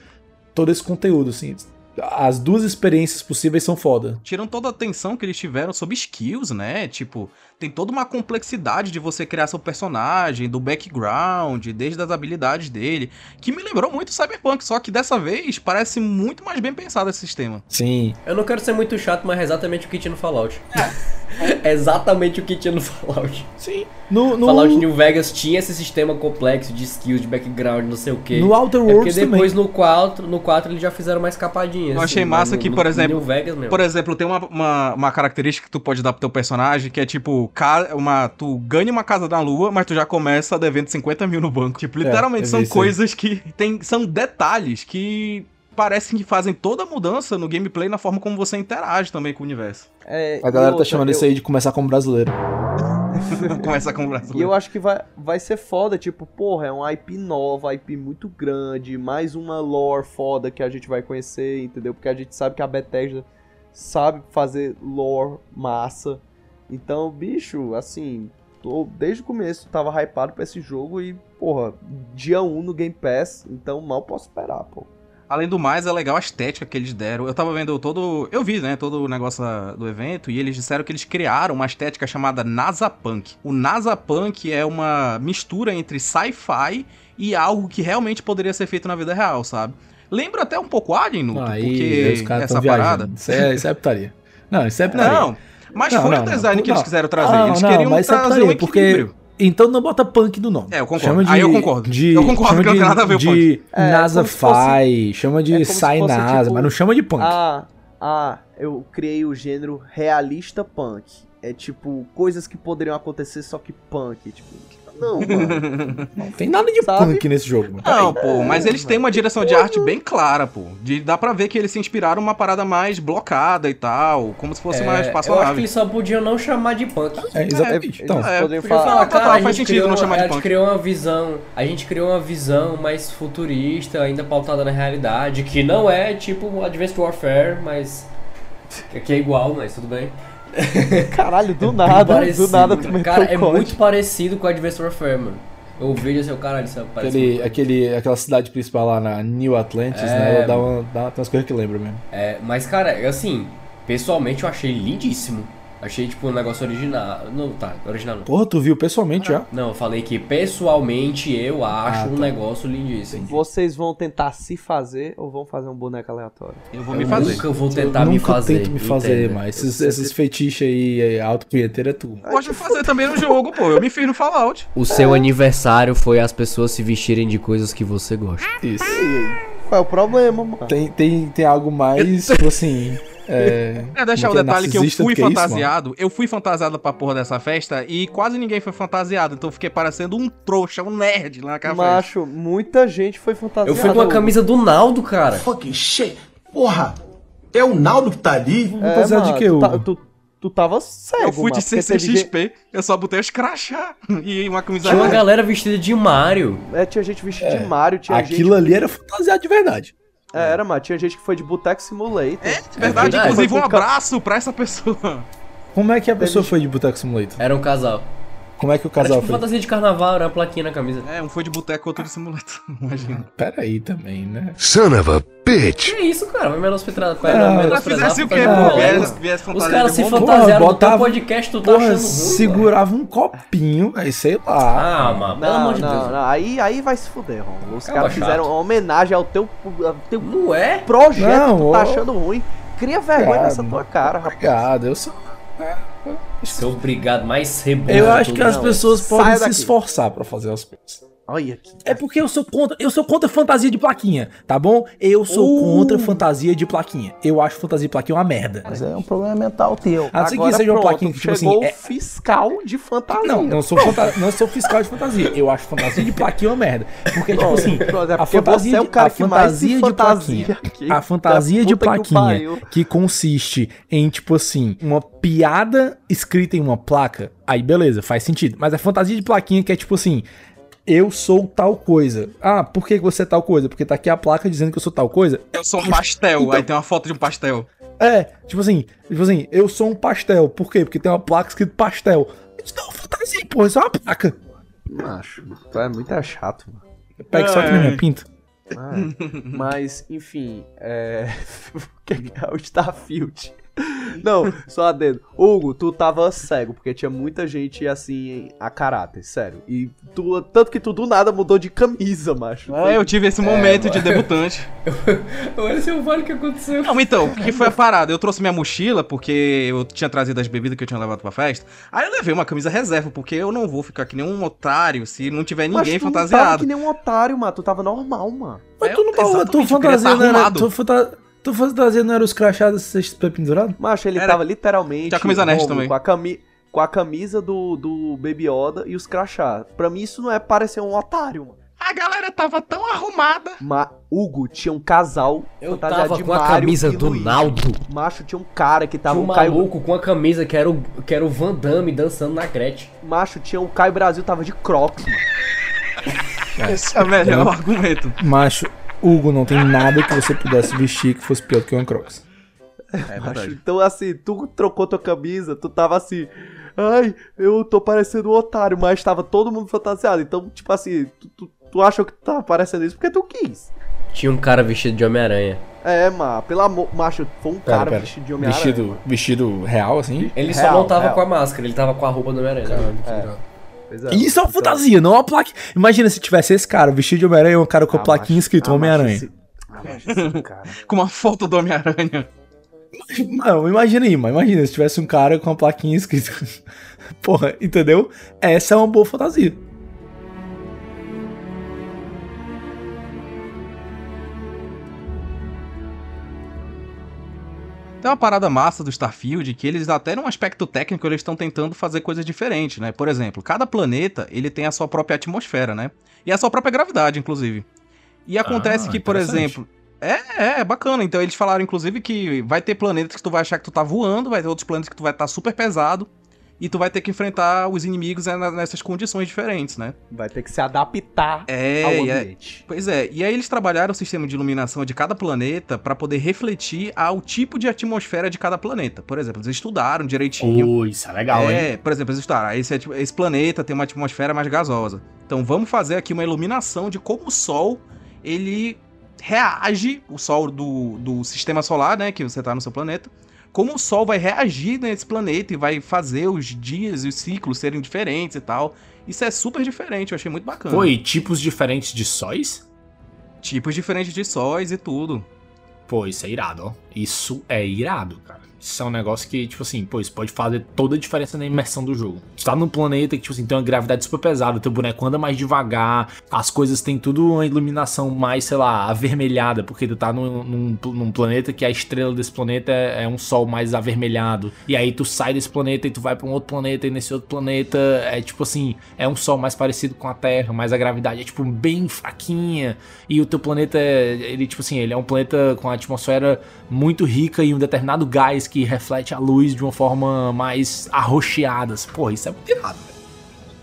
todo esse conteúdo, assim. As duas experiências possíveis são foda. Tiram toda a atenção que eles tiveram sobre skills, né? Tipo, tem toda uma complexidade de você criar seu personagem, do background, desde as habilidades dele, que me lembrou muito Cyberpunk, só que dessa vez parece muito mais bem pensado esse sistema. Sim. Eu não quero ser muito chato, mas é exatamente o que tinha no Fallout. é *laughs* exatamente o que tinha no Fallout. Sim. No, no... Fallout New Vegas tinha esse sistema complexo de skills, de background, não sei o que. No Outer é Worlds porque depois também. no 4, no 4 eles já fizeram mais capadinhas. Eu achei assim, massa mas que, no- por no exemplo, New Vegas mesmo. por exemplo, tem uma, uma, uma característica que tu pode dar pro teu personagem, que é tipo, ca- uma, tu ganha uma casa na lua, mas tu já começa devendo 50 mil no banco. Tipo, literalmente eu são coisas que tem, são detalhes que parecem que fazem toda a mudança no gameplay na forma como você interage também com o universo. É, A galera tá outra, chamando eu- isso aí de começar como brasileiro. Começa com o E brasileiro. eu acho que vai, vai ser foda, tipo, porra, é uma IP nova, IP muito grande, mais uma lore foda que a gente vai conhecer, entendeu? Porque a gente sabe que a Bethesda sabe fazer lore massa. Então, bicho, assim, tô, desde o começo tava hypado pra esse jogo e, porra, dia 1 no Game Pass, então mal posso esperar, pô. Além do mais, é legal a estética que eles deram. Eu tava vendo todo. Eu vi, né? Todo o negócio do evento. E eles disseram que eles criaram uma estética chamada NASA-Punk. O NASA-Punk é uma mistura entre sci-fi e algo que realmente poderia ser feito na vida real, sabe? Lembra até um pouco Alien, Nuto, Aí, porque os caras essa parada. viajando. Isso é, isso é putaria. Não, isso é putaria. Não, mas Não, foi não, o design não, que eles quiseram trazer. Não, eles não, queriam mas é trazer um putaria, porque equilíbrio. Então não bota punk no nome. É, eu concordo. Chama de, Aí eu concordo. De, Eu concordo chama que não tem nada a ver o de punk. É, NASA se fosse- chama de é Sai fosse, NASA, tipo, mas não chama de punk. Ah, ah, eu criei o gênero realista punk. É tipo, coisas que poderiam acontecer, só que punk. Tipo, não, mano. *laughs* Não tem nada de Sabe? punk nesse jogo. mano. Não, pô, mas eles têm uma direção de arte bem clara, pô. De, dá pra ver que eles se inspiraram numa parada mais blocada e tal, como se fosse É, mais eu acho que espaçonave. eles só podiam não chamar de punk. É, exatamente. Então, É, poderiam falar, falar, tá, tá, cara, a faz gente, sentido criou, não uma- chamar de a gente punk. criou uma visão, a gente criou uma visão mais futurista, ainda pautada na realidade, que não é tipo Advanced Warfare, mas que é igual, mas tudo bem. *laughs* Caralho, do É nada, do parecido, nada tu Cara, o é código. muito parecido com o Advanced Warfare, mano. Eu vejo assim, o caralho, isso parece aquele, muito. aquele, aquela cidade principal lá na New Atlantis, É, né? Ela dá uma, dá umas coisas que lembra mesmo. É, mas cara, assim, pessoalmente eu achei lindíssimo. Achei tipo um negócio original. Não, tá, original não. Porra, tu viu pessoalmente já? Não, eu falei que pessoalmente eu acho Ah, um tá. negócio lindíssimo. Vocês vão tentar se fazer ou vão fazer um boneco aleatório? Eu vou Eu me fazer. nunca vou tentar eu me nunca fazer. tento me fazer, mas esses, esses fetiches aí, é, auto-punheteiro é tu. Gosto de fazer também no jogo, pô. Eu me fiz no Fallout. O seu aniversário foi as pessoas se vestirem de coisas que você gosta. Isso. Qual é o problema, mano? Tem, tem, tem algo mais, *laughs* tipo assim. É, É deixar o é detalhe que eu fui que isso, fantasiado. eu fui fantasiado pra porra dessa festa e quase ninguém foi fantasiado. Então eu fiquei parecendo um trouxa, um nerd lá naquela festa. Macho, muita gente foi fantasiada. Eu fui com uma camisa do Naldo, cara. Fucking shit. Porra, é o Naldo que tá ali? É, Fantasiado mano, de que, tu, tá- tu, tu tava cego, Eu fui de gente- CCXP, eu só botei os crachá *laughs* e uma camisa Tinha uma galera vestida de Mario. É, tinha gente vestida de Mario, tinha Aquilo gente... ali era fantasiado de verdade. É, era, mano, tinha gente que foi de Boteco Simulator. É verdade, verdade. inclusive um abraço pra essa pessoa. Como é que a pessoa foi de Boteco Simulator? Era um casal. Como é que o Era casal tipo foi? fantasia de carnaval, era uma plaquinha na camisa. É, um foi de boteco, outro de simulator. *laughs* Imagina. Pera aí também, né? Son of a bitch. Que isso, cara? Vai menosprezar. Vai Ah, menosprezar. fizesse o quê, pô? Os caras de se fantasiaram no teu podcast, tu tá Porra, achando ruim. segurava um copinho, aí sei lá. Ah, mano, pelo amor de Deus. não, aí, aí vai se fuder, Romulo. Os caras fizeram uma homenagem ao teu, ao teu Não é? projeto Não, que tu tá ô. achando ruim. Cria vergonha Cara, nessa tua cara, rapaz. Obrigado, eu sou. Seu obrigado mais reboso. Eu acho que as pessoas podem se esforçar pra fazer as coisas. Olha aqui. É porque eu sou contra, eu sou contra fantasia de plaquinha, tá bom? Eu sou Uh. contra fantasia de plaquinha. Eu acho fantasia de plaquinha uma merda. Mas é um problema mental teu. A não ser que seja uma plaquinha que, tipo assim, é- fiscal de fantasia. Não, não sou, fanta- não sou fiscal de fantasia. Eu acho fantasia de plaquinha uma merda. Porque, tipo assim, é a fantasia, é o de- cara a que mais se fantasia de plaquinha. aqui. A fantasia de que plaquinha que consiste em, tipo assim, uma piada escrita em uma placa, aí beleza, faz sentido. Mas a fantasia de plaquinha que é tipo assim. Eu sou tal coisa. Ah, por que você é tal coisa? Porque tá aqui a placa dizendo que eu sou tal coisa. Eu sou um pastel, Então- aí tem uma foto de um pastel. É, tipo assim, tipo assim, eu sou um pastel. Por quê? Porque tem uma placa escrito pastel. Isso não é uma fantasia, porra, isso é uma placa. Macho, tu é muito chato, mano. Pega só aqui na minha pinta. Ah, mas, enfim, é. *laughs* o que é o Starfield? *laughs* Não, só adendo. Hugo, tu tava cego, porque tinha muita gente assim, a caráter, sério. E tu, tanto que tu do nada mudou de camisa, macho. É, eu tive esse momento de debutante. *laughs* Olha se eu o que aconteceu. Não, então, o que foi a parada? Eu trouxe minha mochila, porque eu tinha trazido as bebidas que eu tinha levado pra festa. Aí eu levei uma camisa reserva, porque eu não vou ficar que nem um otário se não tiver ninguém Mas tu Não fantasiado. tava que nem um otário, mano. Tu tava normal, mano. Mas tu não tava. Tu exatamente, eu queria fantasia Tu, tu fantasia não era os crachados CXP pendurado? Macho, ele Era- tava literalmente. Tinha a camisa nerd também. Com a, cami... com a camisa do, do Baby Yoda e os crachá. Pra mim, isso não é parecer um otário, mano. A galera tava tão arrumada. Ma Hugo tinha um casal Eu tava de com a Mario camisa e do Luigi. Naldo. Macho, tinha um cara que tava Tinha um um Caio... maluco com a camisa que era, o, que era o Van Damme dançando na Gretchen. Macho, tinha um Caio Brasil, tava de Crocs, mano. Esse é o melhor argumento. Macho, Hugo, não tem nada que você pudesse vestir que fosse pior do que um Crocs. É Macho, então assim, tu trocou tua camisa, tu tava assim... Ai, eu tô parecendo um otário, mas tava todo mundo fantasiado. Então, tipo assim, tu, tu, tu achou que tu tava parecendo isso porque tu quis. Tinha um cara vestido de Homem-Aranha. É, mano, pelo amor... Macho, foi um Pera, cara pera. vestido de Homem-Aranha. Vestido, vestido real, assim? Ele só Real, não tava real. com a máscara, ele tava com a roupa do Homem-Aranha. É. É. Isso é uma fantasia, não uma placa. Imagina se tivesse esse cara, vestido de Homem-Aranha e um cara com a Ah, plaquinha macho, escrito ah, Homem-Aranha. esse- Ah. *laughs* Com uma foto do Homem-Aranha. Não, imagina aí, mano. Imagina se tivesse um cara com a plaquinha escrito. *laughs* Porra, entendeu? Essa é uma boa fantasia. Tem uma parada massa do Starfield que eles, até num aspecto técnico, eles estão tentando fazer coisas diferentes, né? Por exemplo, cada planeta, ele tem a sua própria atmosfera, né? E a sua própria gravidade, inclusive. E acontece Ah, que, por exemplo... É, é, é bacana. Então eles falaram, inclusive, que vai ter planetas que tu vai achar que tu tá voando, vai ter outros planetas que tu vai estar super pesado, e tu vai ter que enfrentar os inimigos né, nessas condições diferentes, né? Vai ter que se adaptar É, ao e é- ambiente. Pois é, e aí eles trabalharam o sistema de iluminação de cada planeta pra poder refletir ao tipo de atmosfera de cada planeta. Por exemplo, eles estudaram direitinho. Oh, isso é legal, é, hein? por exemplo, eles estudaram, ah, esse, esse planeta tem uma atmosfera mais gasosa. Então vamos fazer aqui uma iluminação de como o Sol, ele reage, o Sol do, do sistema solar, né, que você tá no seu planeta, como o Sol vai reagir nesse planeta e vai fazer os dias e os ciclos serem diferentes e tal. Isso é super diferente, eu achei muito bacana. Foi tipos diferentes de sóis? Tipos diferentes de sóis e tudo. Pô, isso é irado, ó. Isso é irado, cara. Isso é um negócio que, tipo assim, pô, isso pode fazer toda a diferença na imersão do jogo. Tu tá num planeta que, tipo assim, tem uma gravidade super pesada, teu boneco anda mais devagar, as coisas têm tudo uma iluminação mais, sei lá, avermelhada, porque tu tá num, num, num planeta que a estrela desse planeta é, é um sol mais avermelhado. E aí tu sai desse planeta e tu vai pra um outro planeta, e nesse outro planeta é tipo assim, é um sol mais parecido com a Terra, mas a gravidade é, tipo, bem fraquinha. E o teu planeta, ele, tipo assim, ele é um planeta com a atmosfera muito rica e um determinado gás que reflete a luz de uma forma mais arroxeada. Pô, isso é muito irado, velho.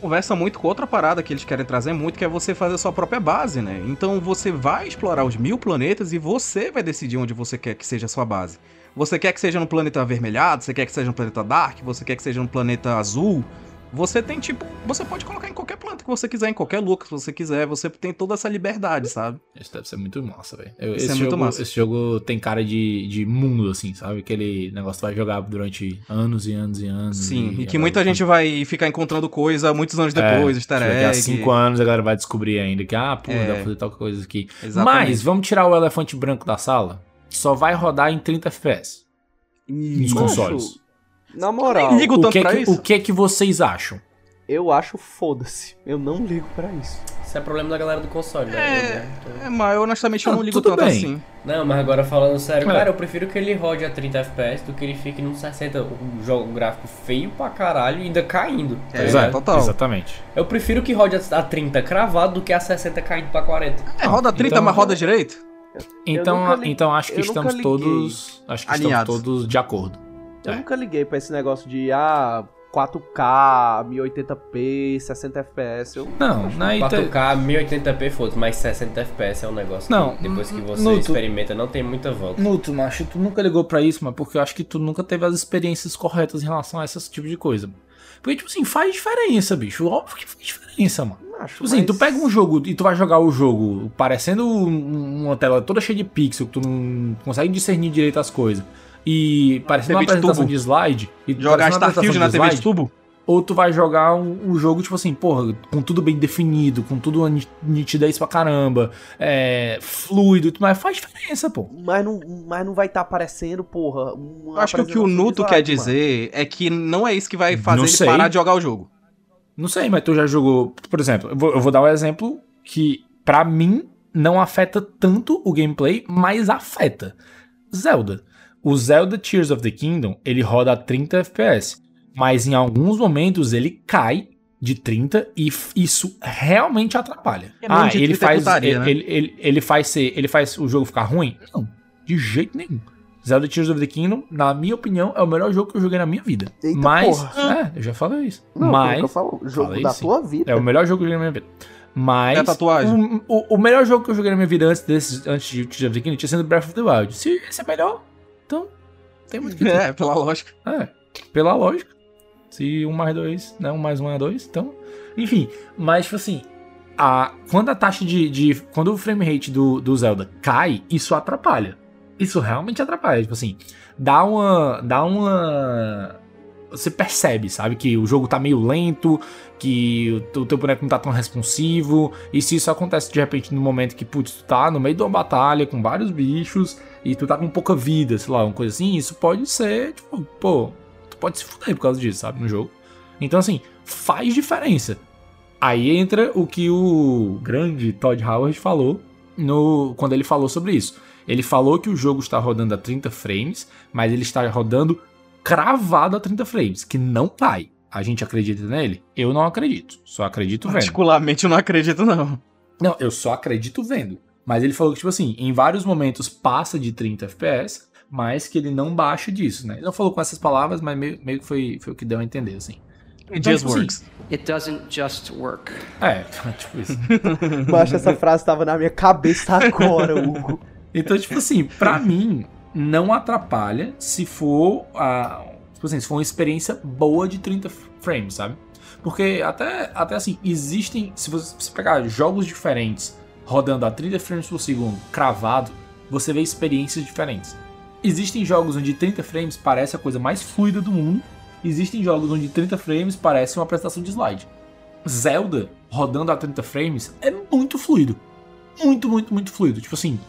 Conversa muito com outra parada que eles querem trazer muito, que é você fazer a sua própria base, né? Então você vai explorar os mil planetas e você vai decidir onde você quer que seja a sua base. Você quer que seja no planeta avermelhado, você quer que seja no planeta dark, você quer que seja no planeta azul. Você tem tipo, você pode colocar em qualquer planeta que você quiser, em qualquer lugar que você quiser, você tem toda essa liberdade, sabe? Isso deve ser muito massa, velho. Esse, é muito jogo, massa. esse jogo tem cara de, de mundo, assim, sabe? Aquele negócio que vai jogar durante anos e anos e anos. Sim, e que agora- muita gente vai ficar encontrando coisa muitos anos depois, é, easter daqui a cinco anos a galera vai descobrir ainda que, ah, pô, É. dá pra fazer tal coisa aqui. Exatamente. Mas, vamos tirar o elefante branco da sala? Só vai rodar em 30 FPS. Nos consoles. Na moral, Nem ligo O tanto que, pra que, isso. o que que vocês acham? eu acho foda-se. Eu não ligo pra isso. Isso é problema da galera do console, né? É, é, mas eu, honestamente eu Ah, não ligo tanto bem. assim. Não, mas agora falando sério, É. cara, eu prefiro que ele rode a 30 FPS do que ele fique num 60, um jogo gráfico feio pra caralho e ainda caindo. tá É, total. Exatamente. Eu prefiro que rode a 30 cravado do que a 60 caindo pra 40. É, roda 30, Então- mas roda direito? Então, então acho que estamos todos. Acho que Alinhados. estamos todos de acordo. Eu É. nunca liguei pra esse negócio de, ah, 4K, 1080p, 60 FPS. Eu... Não, na 4K, 1080p, foda mas 60 FPS é um negócio Não, que depois que você Nuto- experimenta não tem muita volta. Nuto, macho, tu nunca ligou pra isso, mas porque eu acho que tu nunca teve as experiências corretas em relação a esse tipo de coisa. Porque, tipo assim, faz diferença, bicho. Óbvio que faz diferença, mano. Acho, Tipo assim, tu pega um jogo e tu vai jogar o jogo parecendo um- uma tela toda cheia de pixel, que tu não consegue discernir direito as coisas. E parecendo uma TV de apresentação tubo. de slide. E Jogar Starfield na de TV de tubo? Ou tu vai jogar um, um jogo, tipo assim, porra, com tudo bem definido, com tudo uma nitidez pra caramba, é, fluido, mas faz diferença, pô. Mas não, mas não vai estar aparecendo, porra. uma acho que o que o de Nuto quer mano. dizer é que não é isso que vai fazer Não ele sei. parar de jogar o jogo. Não sei, mas tu já jogou. Por exemplo, eu vou, eu vou dar um exemplo que, pra mim, não afeta tanto o gameplay, mas afeta. Zelda. O Zelda Tears of the Kingdom, ele roda a 30 FPS. Mas em alguns momentos ele cai de 30 e isso realmente atrapalha. É ah, ele 30 faz, putaria, ele, né? ele, ele, ele faz ser, ele faz o jogo ficar ruim? Não, de jeito nenhum. Zelda Tears of the Kingdom, na minha opinião, é o melhor jogo que eu joguei na minha vida. Eita mas, porra. é, eu já falei isso. Não, mas, eu falo, jogo falei da sim. tua vida. É o melhor jogo que eu joguei na minha vida. Mas. É a tatuagem. O, o, o melhor jogo que eu joguei na minha vida antes, desse, antes de Tears of the Kingdom tinha sido Breath of the Wild. Se esse é melhor, então. Tem muito *laughs* que dizer. É, pela lógica. É, pela lógica. Se um mais dois, né? Um mais um é dois, então. Enfim, mas, tipo assim. A, quando a taxa de, de. Quando o frame rate do, do Zelda cai, isso atrapalha. Isso realmente atrapalha. Tipo assim, dá uma. Dá uma. Você percebe, sabe? Que o jogo tá meio lento, que o, o teu boneco não tá tão responsivo. E se isso acontece de repente no momento que, putz, tu tá no meio de uma batalha com vários bichos e tu tá com pouca vida, sei lá, uma coisa assim, isso pode ser, tipo, pô, tu pode se fuder por causa disso, sabe? No jogo. Então, assim, faz diferença. Aí entra o que o grande Todd Howard falou no quando ele falou sobre isso. Ele falou que o jogo está rodando a 30 frames, mas ele está rodando cravado a 30 frames, que não cai. A gente acredita nele? Eu não acredito. Só acredito vendo. Particularmente eu não acredito, não. Não, eu só acredito vendo. Mas ele falou que, tipo assim, em vários momentos passa de 30 FPS, mas que ele não baixa disso, né? Ele não falou com essas palavras, mas meio, meio que foi, foi o que deu a entender, assim. It just tipo assim, works. It doesn't just work. É, *laughs* tipo isso. Mas essa frase tava na minha cabeça agora, Hugo. Então, tipo assim, pra mim, não atrapalha se for a. Tipo assim, se for uma experiência boa de 30 frames, sabe? Porque até, até assim, existem. Se você, se pegar jogos diferentes rodando a 30 frames por segundo, cravado, você vê experiências diferentes. Existem jogos onde 30 frames parece a coisa mais fluida do mundo. Existem jogos onde 30 frames parece uma apresentação de slide. Zelda rodando a 30 frames é muito fluido. Muito, muito, muito fluido. Tipo assim,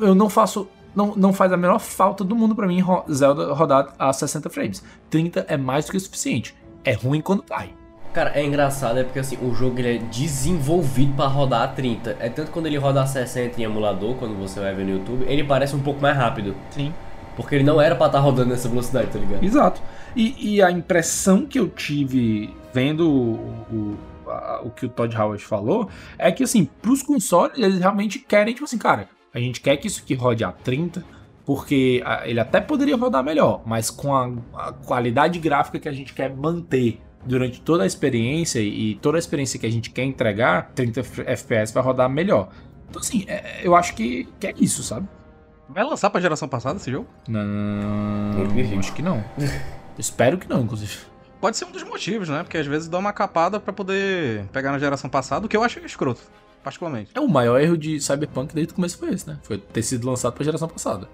eu não faço. Não, não faz a menor falta do mundo pra mim Zelda rodar a 60 frames. 30 é mais do que o suficiente. É ruim quando cai. Cara, é engraçado, é porque assim, o jogo ele é desenvolvido pra rodar a 30. É tanto quando ele roda a 60 em emulador, quando você vai ver no YouTube, ele parece um pouco mais rápido. Sim. Porque ele não era pra estar rodando nessa velocidade, tá ligado? Exato. E, e a impressão que eu tive vendo o, o, a- o que o Todd Howard falou é que, assim, pros consoles, eles realmente querem, tipo assim, cara, a gente quer que isso aqui rode a 30, porque ele até poderia rodar melhor, mas com a, a qualidade gráfica que a gente quer manter durante toda a experiência e toda a experiência que a gente quer entregar, 30 F- FPS vai rodar melhor. Então, assim, é- eu acho que, que é isso, sabe? Vai lançar pra geração passada esse jogo? Não, acho que não. *laughs* Espero que não, inclusive. Pode ser um dos motivos, né? Porque às vezes dá uma capada pra poder pegar na geração passada, o que eu acho escroto, particularmente. É o maior erro de Cyberpunk desde o começo foi esse, né? Foi ter sido lançado pra geração passada.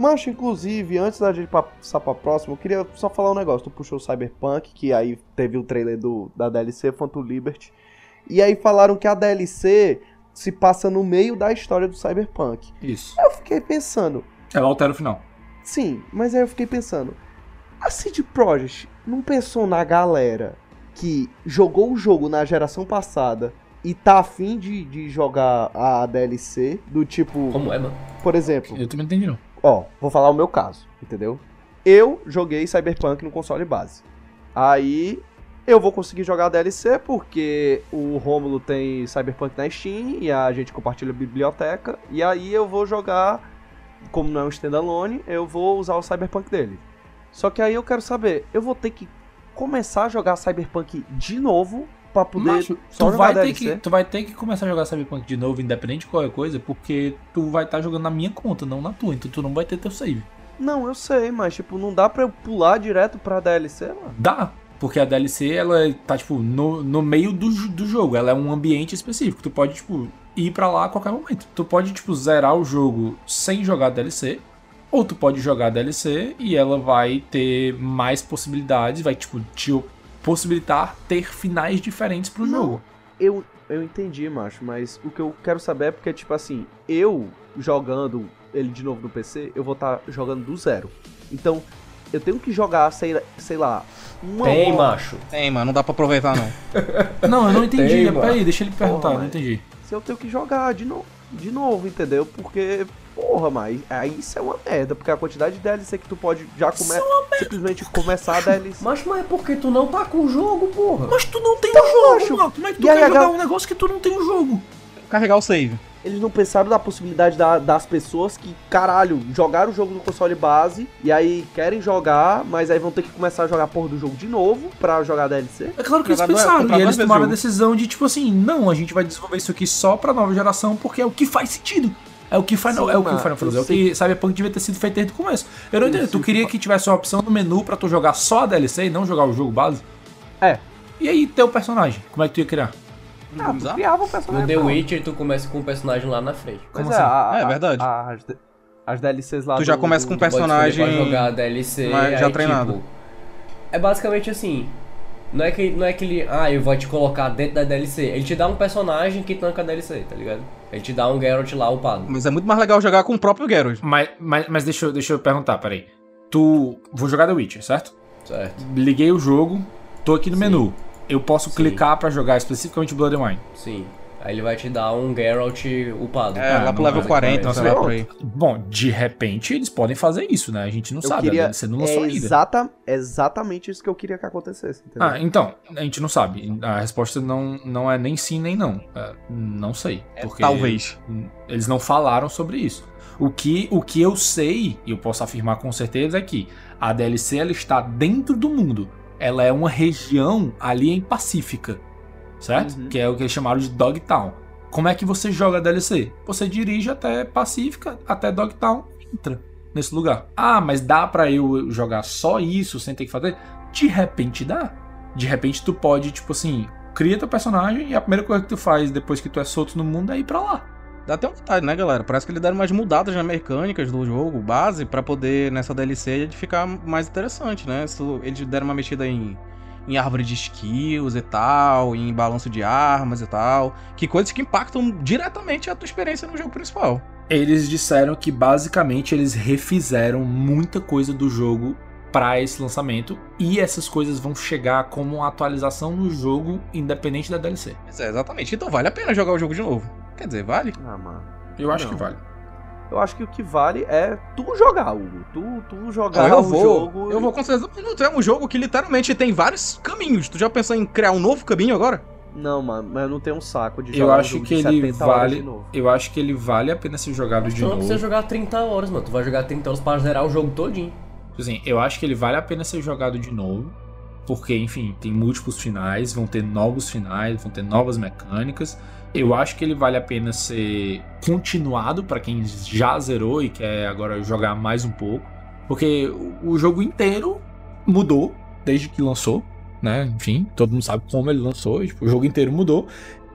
Mancho, inclusive, antes da gente passar pra próxima, eu queria só falar um negócio. Tu puxou o Cyberpunk, que aí teve o trailer do, da DLC Phantom Liberty. E aí falaram que a DLC se passa no meio da história do Cyberpunk. Isso. Eu fiquei pensando, Ela altera o final. sim, mas aí eu fiquei pensando, a CD Projekt não pensou na galera que jogou o jogo na geração passada e tá afim de, de jogar a DLC, do tipo... Como é, mano? Por exemplo... Eu também não entendi, não. Ó, vou falar o meu caso, entendeu? Eu joguei Cyberpunk no console base. Aí eu vou conseguir jogar a DLC porque o Rômulo tem Cyberpunk na Steam e a gente compartilha a biblioteca. E aí eu vou jogar, como não é um standalone, eu vou usar o Cyberpunk dele. Só que aí eu quero saber, eu vou ter que começar a jogar Cyberpunk de novo pra poder Macho, tu, vai ter DLC. que, tu vai ter que começar a jogar Cyberpunk de novo, independente de qualquer coisa, porque tu vai estar jogando na minha conta, não na tua, então tu não vai ter teu save. Não, eu sei, mas tipo, não dá pra eu pular direto pra DLC, mano. Dá, porque a DLC, ela tá, tipo, no, no meio do, do jogo, ela é um ambiente específico, tu pode, tipo, ir pra lá a qualquer momento. Tu pode, tipo, zerar o jogo sem jogar a DLC, ou tu pode jogar a DLC e ela vai ter mais possibilidades, vai, tipo, te possibilitar ter finais diferentes pro jogo. Eu, eu entendi, macho, mas o que eu quero saber é porque, tipo assim, eu jogando ele de novo no PC, eu vou estar jogando do zero. Então, eu tenho que jogar, sei, sei lá, uma Tem, hora- macho. Tem, mano, não dá pra aproveitar não. *laughs* Não, eu não entendi. Tem, Peraí, deixa ele perguntar, Porra, não entendi. Se eu tenho que jogar de novo, de novo, entendeu? Porque, porra, mas aí isso é uma merda, porque a quantidade de DLC que tu pode já come... simplesmente começar a DLC. *laughs* Mas, mas é porque tu não tá com o jogo, porra. Mas tu não tem Então, o jogo, macho. mano. Como é que tu E quer jogar um negócio que tu não tem o jogo? Carregar o save. Eles não pensaram da possibilidade da- das pessoas que, caralho, jogaram o jogo no console base e aí querem jogar, mas aí vão ter que começar a jogar a porra do jogo de novo pra jogar DLC. É claro que eles Jogar pensaram. comprar E eles tomaram a jogo. decisão de, tipo assim, não, a gente vai desenvolver isso aqui só pra nova geração, porque é o que faz sentido. É o que Final, Sim, é o que Final Fantasy, é eu o que Cyberpunk devia ter sido feito desde o começo. Eu não entendo, tu queria que tivesse uma opção no menu pra tu jogar só a DLC e não jogar o jogo base? É. E aí, teu personagem, como é que tu ia criar? Ah, tu criava um personagem. No The. Witcher, tu começa com um personagem lá na frente. Pois Como é, assim? a- a- É verdade. a- as, as DLCs lá Tu já do- começa com um Pode personagem pra jogar a DLC, mas já aí, treinado. tipo, é basicamente assim. Não é, que, não é que ele, ah, eu vou te colocar dentro da DLC. Ele te dá um personagem que tanca a DLC, tá ligado? Ele te dá um Geralt lá upado. Mas é muito mais legal jogar com o próprio Geralt. Mas, mas, mas deixa, eu, deixa eu perguntar, peraí. Tu. Vou jogar The Witcher, certo? Certo. Liguei o jogo, tô aqui no Sim. menu. Eu posso Sim. clicar pra jogar especificamente Blood and Wine. Sim. Aí ele vai te dar um Geralt upado. É, lá pro não, level mas- 40, mas- sei lá por aí. Bom, de repente eles podem fazer isso, né? A gente não Eu sabe, queria, DLC não lançou é ainda. exata, exatamente isso que eu queria que acontecesse. Entendeu? Ah, então, a gente não sabe. A resposta não, não é nem sim nem não. É, não sei. É porque talvez. Eles não falaram sobre isso. O que, o que eu sei, e eu posso afirmar com certeza, é que a DLC ela está dentro do mundo. Ela é uma região ali em Pacífica, certo? Uhum. Que é o que eles chamaram de Dogtown. Como é que você joga a DLC? Você dirige até Pacífica, até Dogtown, entra nesse lugar. Ah, mas dá pra eu jogar só isso sem ter que fazer? De repente dá. De repente tu pode, tipo assim, cria teu personagem e a primeira coisa que tu faz depois que tu é solto no mundo é ir pra lá. Dá até um detalhe, né, galera? Parece que eles deram umas mudadas nas mecânicas do jogo base pra poder, nessa DLC, de ficar mais interessante, né? Eles deram uma mexida em, em árvore de skills e tal, em balanço de armas e tal. Que coisas que impactam diretamente a tua experiência no jogo principal. Eles disseram que basicamente eles refizeram muita coisa do jogo para esse lançamento e essas coisas vão chegar como uma atualização no jogo independente da DLC. Mas é, exatamente. Então vale a pena jogar o jogo de novo. Quer dizer, vale? Ah, mano. Eu acho Não. que vale. Eu acho que o que vale é tu jogar, Hugo. Tu, tu jogar eu o vou, jogo. eu vou com certeza. Não, é um jogo que literalmente tem vários caminhos. Tu já pensou em criar um novo caminho agora? Não, mano, mas eu não tenho um saco de Eu jogar um acho jogo que de ele 70 horas vale, de novo. eu acho que ele vale a pena ser jogado de Tu não novo. precisa jogar 30 horas, mano. Tu vai jogar 30 horas pra zerar o jogo todinho. Assim, eu acho que ele vale a pena ser jogado de novo, porque, enfim, tem múltiplos finais, vão ter novos finais, vão ter novas mecânicas. Eu acho que ele vale a pena ser continuado para quem já zerou e quer agora jogar mais um pouco, porque o- jogo inteiro mudou desde que lançou, né? Enfim, todo mundo sabe como ele lançou, tipo, o jogo inteiro mudou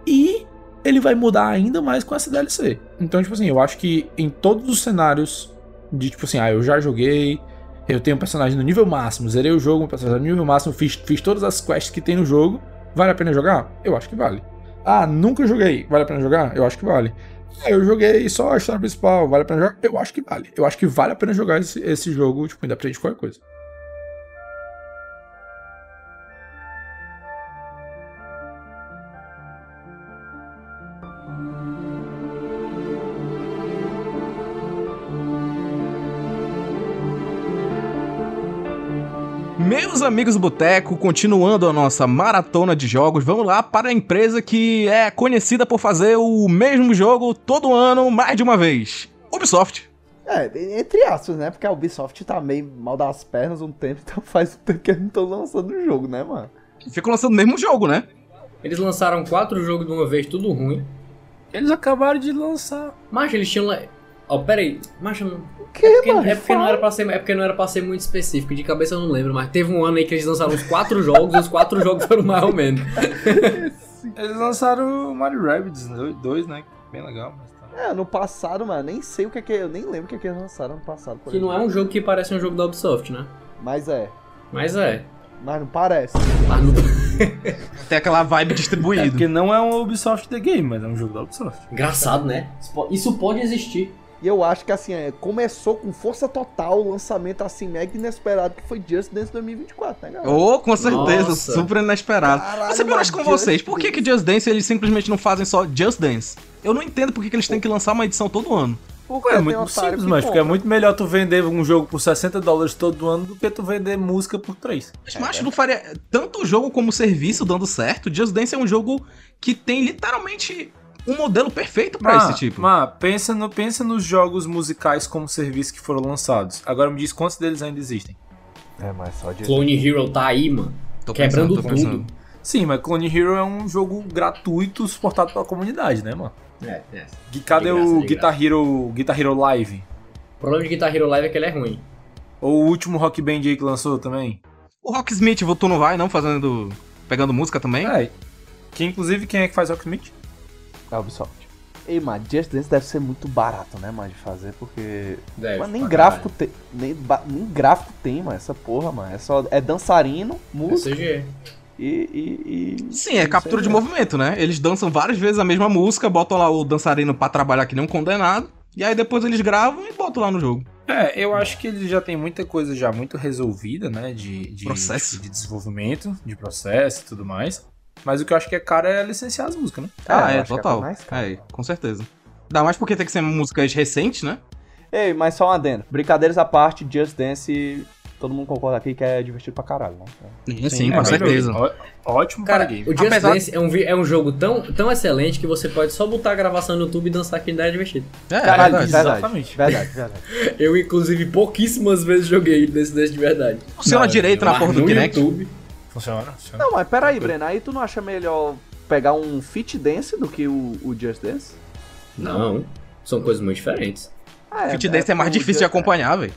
e ele vai mudar ainda mais com essa DLC. Então, tipo assim, eu acho que em todos os cenários de tipo assim, ah, eu já joguei, eu tenho um personagem no nível máximo, zerei o jogo, um personagem no nível máximo, fiz, fiz todas as quests que tem no jogo, vale a pena jogar? Eu acho que vale. Ah, nunca joguei, vale a pena jogar? Eu acho que vale. Ah, eu joguei só a história principal, vale a pena jogar? Eu acho que vale. Eu acho que vale a pena jogar esse, esse jogo, tipo, independente de qualquer coisa. Meus amigos do Boteco, continuando a nossa maratona de jogos, vamos lá para a empresa que é conhecida por fazer o mesmo jogo todo ano, mais de uma vez. Ubisoft. É, entre aspas, né? Porque a Ubisoft tá meio mal das pernas um tempo, *laughs* então faz um tempo que eles não estão lançando o jogo, né, mano? Ficam lançando o mesmo jogo, né? Eles lançaram quatro jogos de uma vez, tudo ruim. Eles acabaram de lançar. Mas eles tinham. Ó, pera aí. Mas não. Que, é porque, mano? é, porque não era pra ser, é porque não era pra ser muito específico. De cabeça eu não lembro, mas teve um ano aí que eles lançaram os quatro jogos e os quatro jogos foram mais ou menos. *laughs* Eles lançaram o Mario Rabbids 2, né? Bem legal, mas tá. É, no passado, mano, nem sei o que é que. Eu nem lembro o que é que eles lançaram no passado. por Que não é um jogo que parece um jogo da Ubisoft, né? Mas é. Mas é. Mas não parece. Mas não... *laughs* Tem aquela vibe É distribuída. porque não é um Ubisoft The Game, mas é um jogo da Ubisoft. Engraçado, né? Isso pode existir. E eu acho que assim, é, começou com força total o lançamento assim mega inesperado que foi Just Dance 2024, né, galera? Oh, com certeza, Nossa. super inesperado. Caralho, mano, acho com Just vocês, por que que Just Dance eles simplesmente não fazem só Just Dance? Eu não entendo por que que eles têm que lançar uma edição todo ano. Porque É muito simples, mas porque é muito melhor tu vender um jogo por 60 dólares todo ano do que tu vender música por 3. Mas macho, não faria tanto o jogo como o serviço dando certo. Just Dance é um jogo que tem literalmente um modelo perfeito pra esse tipo. Mas pensa, no, pensa nos jogos musicais como serviço que foram lançados. Agora me diz quantos deles ainda existem. É, mas só Just Clone Hero tá aí, mano. Tô Quebrando pensando, tô tudo. pensando. Sim, mas Clone Hero é um jogo gratuito suportado pela comunidade, né, mano? É, é. Cadê De graça, o de Guitar Hero, Guitar Hero Live? O problema de Guitar Hero Live é que ele é ruim. Ou o último Rock Band aí que lançou também? O Rocksmith, tu não vai, não? Fazendo. Pegando música também? É. Que inclusive quem é que faz Rocksmith? É a Ubisoft. Ei, mano, Just Dance deve ser muito barato, né, mano, de fazer, porque. Deve, Mas nem gráfico tem. Nem, nem gráfico tem, mano, essa porra, mano. É só. É dançarino, É música CG. e, e, e- Sim, é captura de movimento, né? Eles dançam várias vezes a mesma música, botam lá o dançarino pra trabalhar que nem um condenado, e aí depois eles gravam e botam lá no jogo. É, eu acho que ele já tem muita coisa já muito resolvida, né? De, de, Processo. de desenvolvimento, de processo e tudo mais. Mas o que eu acho que é caro é licenciar as músicas, né? Ah, é, acho que é total. mais caro. É, com certeza. Ainda mais porque tem que ser músicas recentes, né? Ei, mas só um adendo. Brincadeiras à parte, Just Dance, todo mundo concorda aqui que é divertido pra caralho, né? Sim, é com certeza. Ó- Ótimo Cara, para game. o Just Apesar- Dance é um, é um jogo tão, tão excelente que você pode só botar a gravação no YouTube e dançar que ainda é divertido. É, Caralho, verdade. verdade. exatamente. Verdade, verdade. *laughs* Eu, inclusive, pouquíssimas vezes joguei desse desse de verdade. Funciona Não, direito na porra do no Kinect. Funciona, funciona. Não, mas peraí, Breno, aí tu não acha melhor pegar um Fit Dance do que o, o Just Dance? Não, são coisas muito diferentes. Ah, Fit Dance é mais difícil de acompanhar, velho.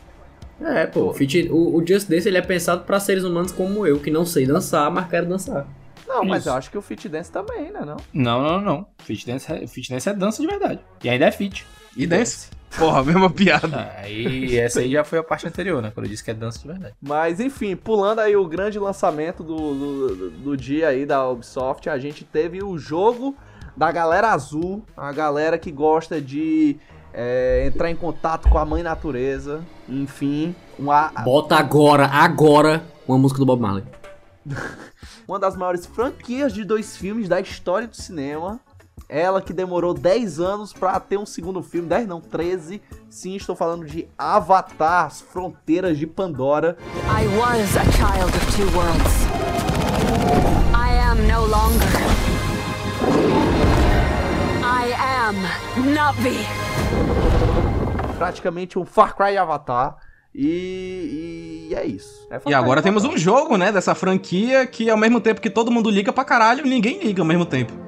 É, pô, o, fit- o, o Just Dance ele é pensado pra seres humanos como eu, que não sei dançar, mas quero dançar. Não, mas Isso. eu acho que o Fit Dance também, né, não? Não, não, não. Fit dance, é, fit dance é dança de verdade. E ainda é fit. E dance. Porra, mesma *laughs* piada. Aí essa aí já foi a parte anterior, né? Quando eu disse que é dança de verdade. Mas enfim, pulando aí o grande lançamento do, do, do dia aí da Ubisoft, a gente teve o jogo da galera azul, a galera que gosta de é, entrar em contato com a mãe natureza, enfim, uma, Bota agora, agora, uma música do Bob Marley. *laughs* uma das maiores franquias de dois filmes da história do cinema. Ela que demorou 10 anos pra ter um segundo filme, 10 não, 13. Sim, estou falando de Avatar, as Fronteiras de Pandora. I was a child of two worlds. I am no longer. I am Navi. praticamente um Far Cry Avatar. E, e é isso. É E agora temos um jogo, né, dessa franquia que ao mesmo tempo que todo mundo liga pra caralho, ninguém liga ao mesmo tempo.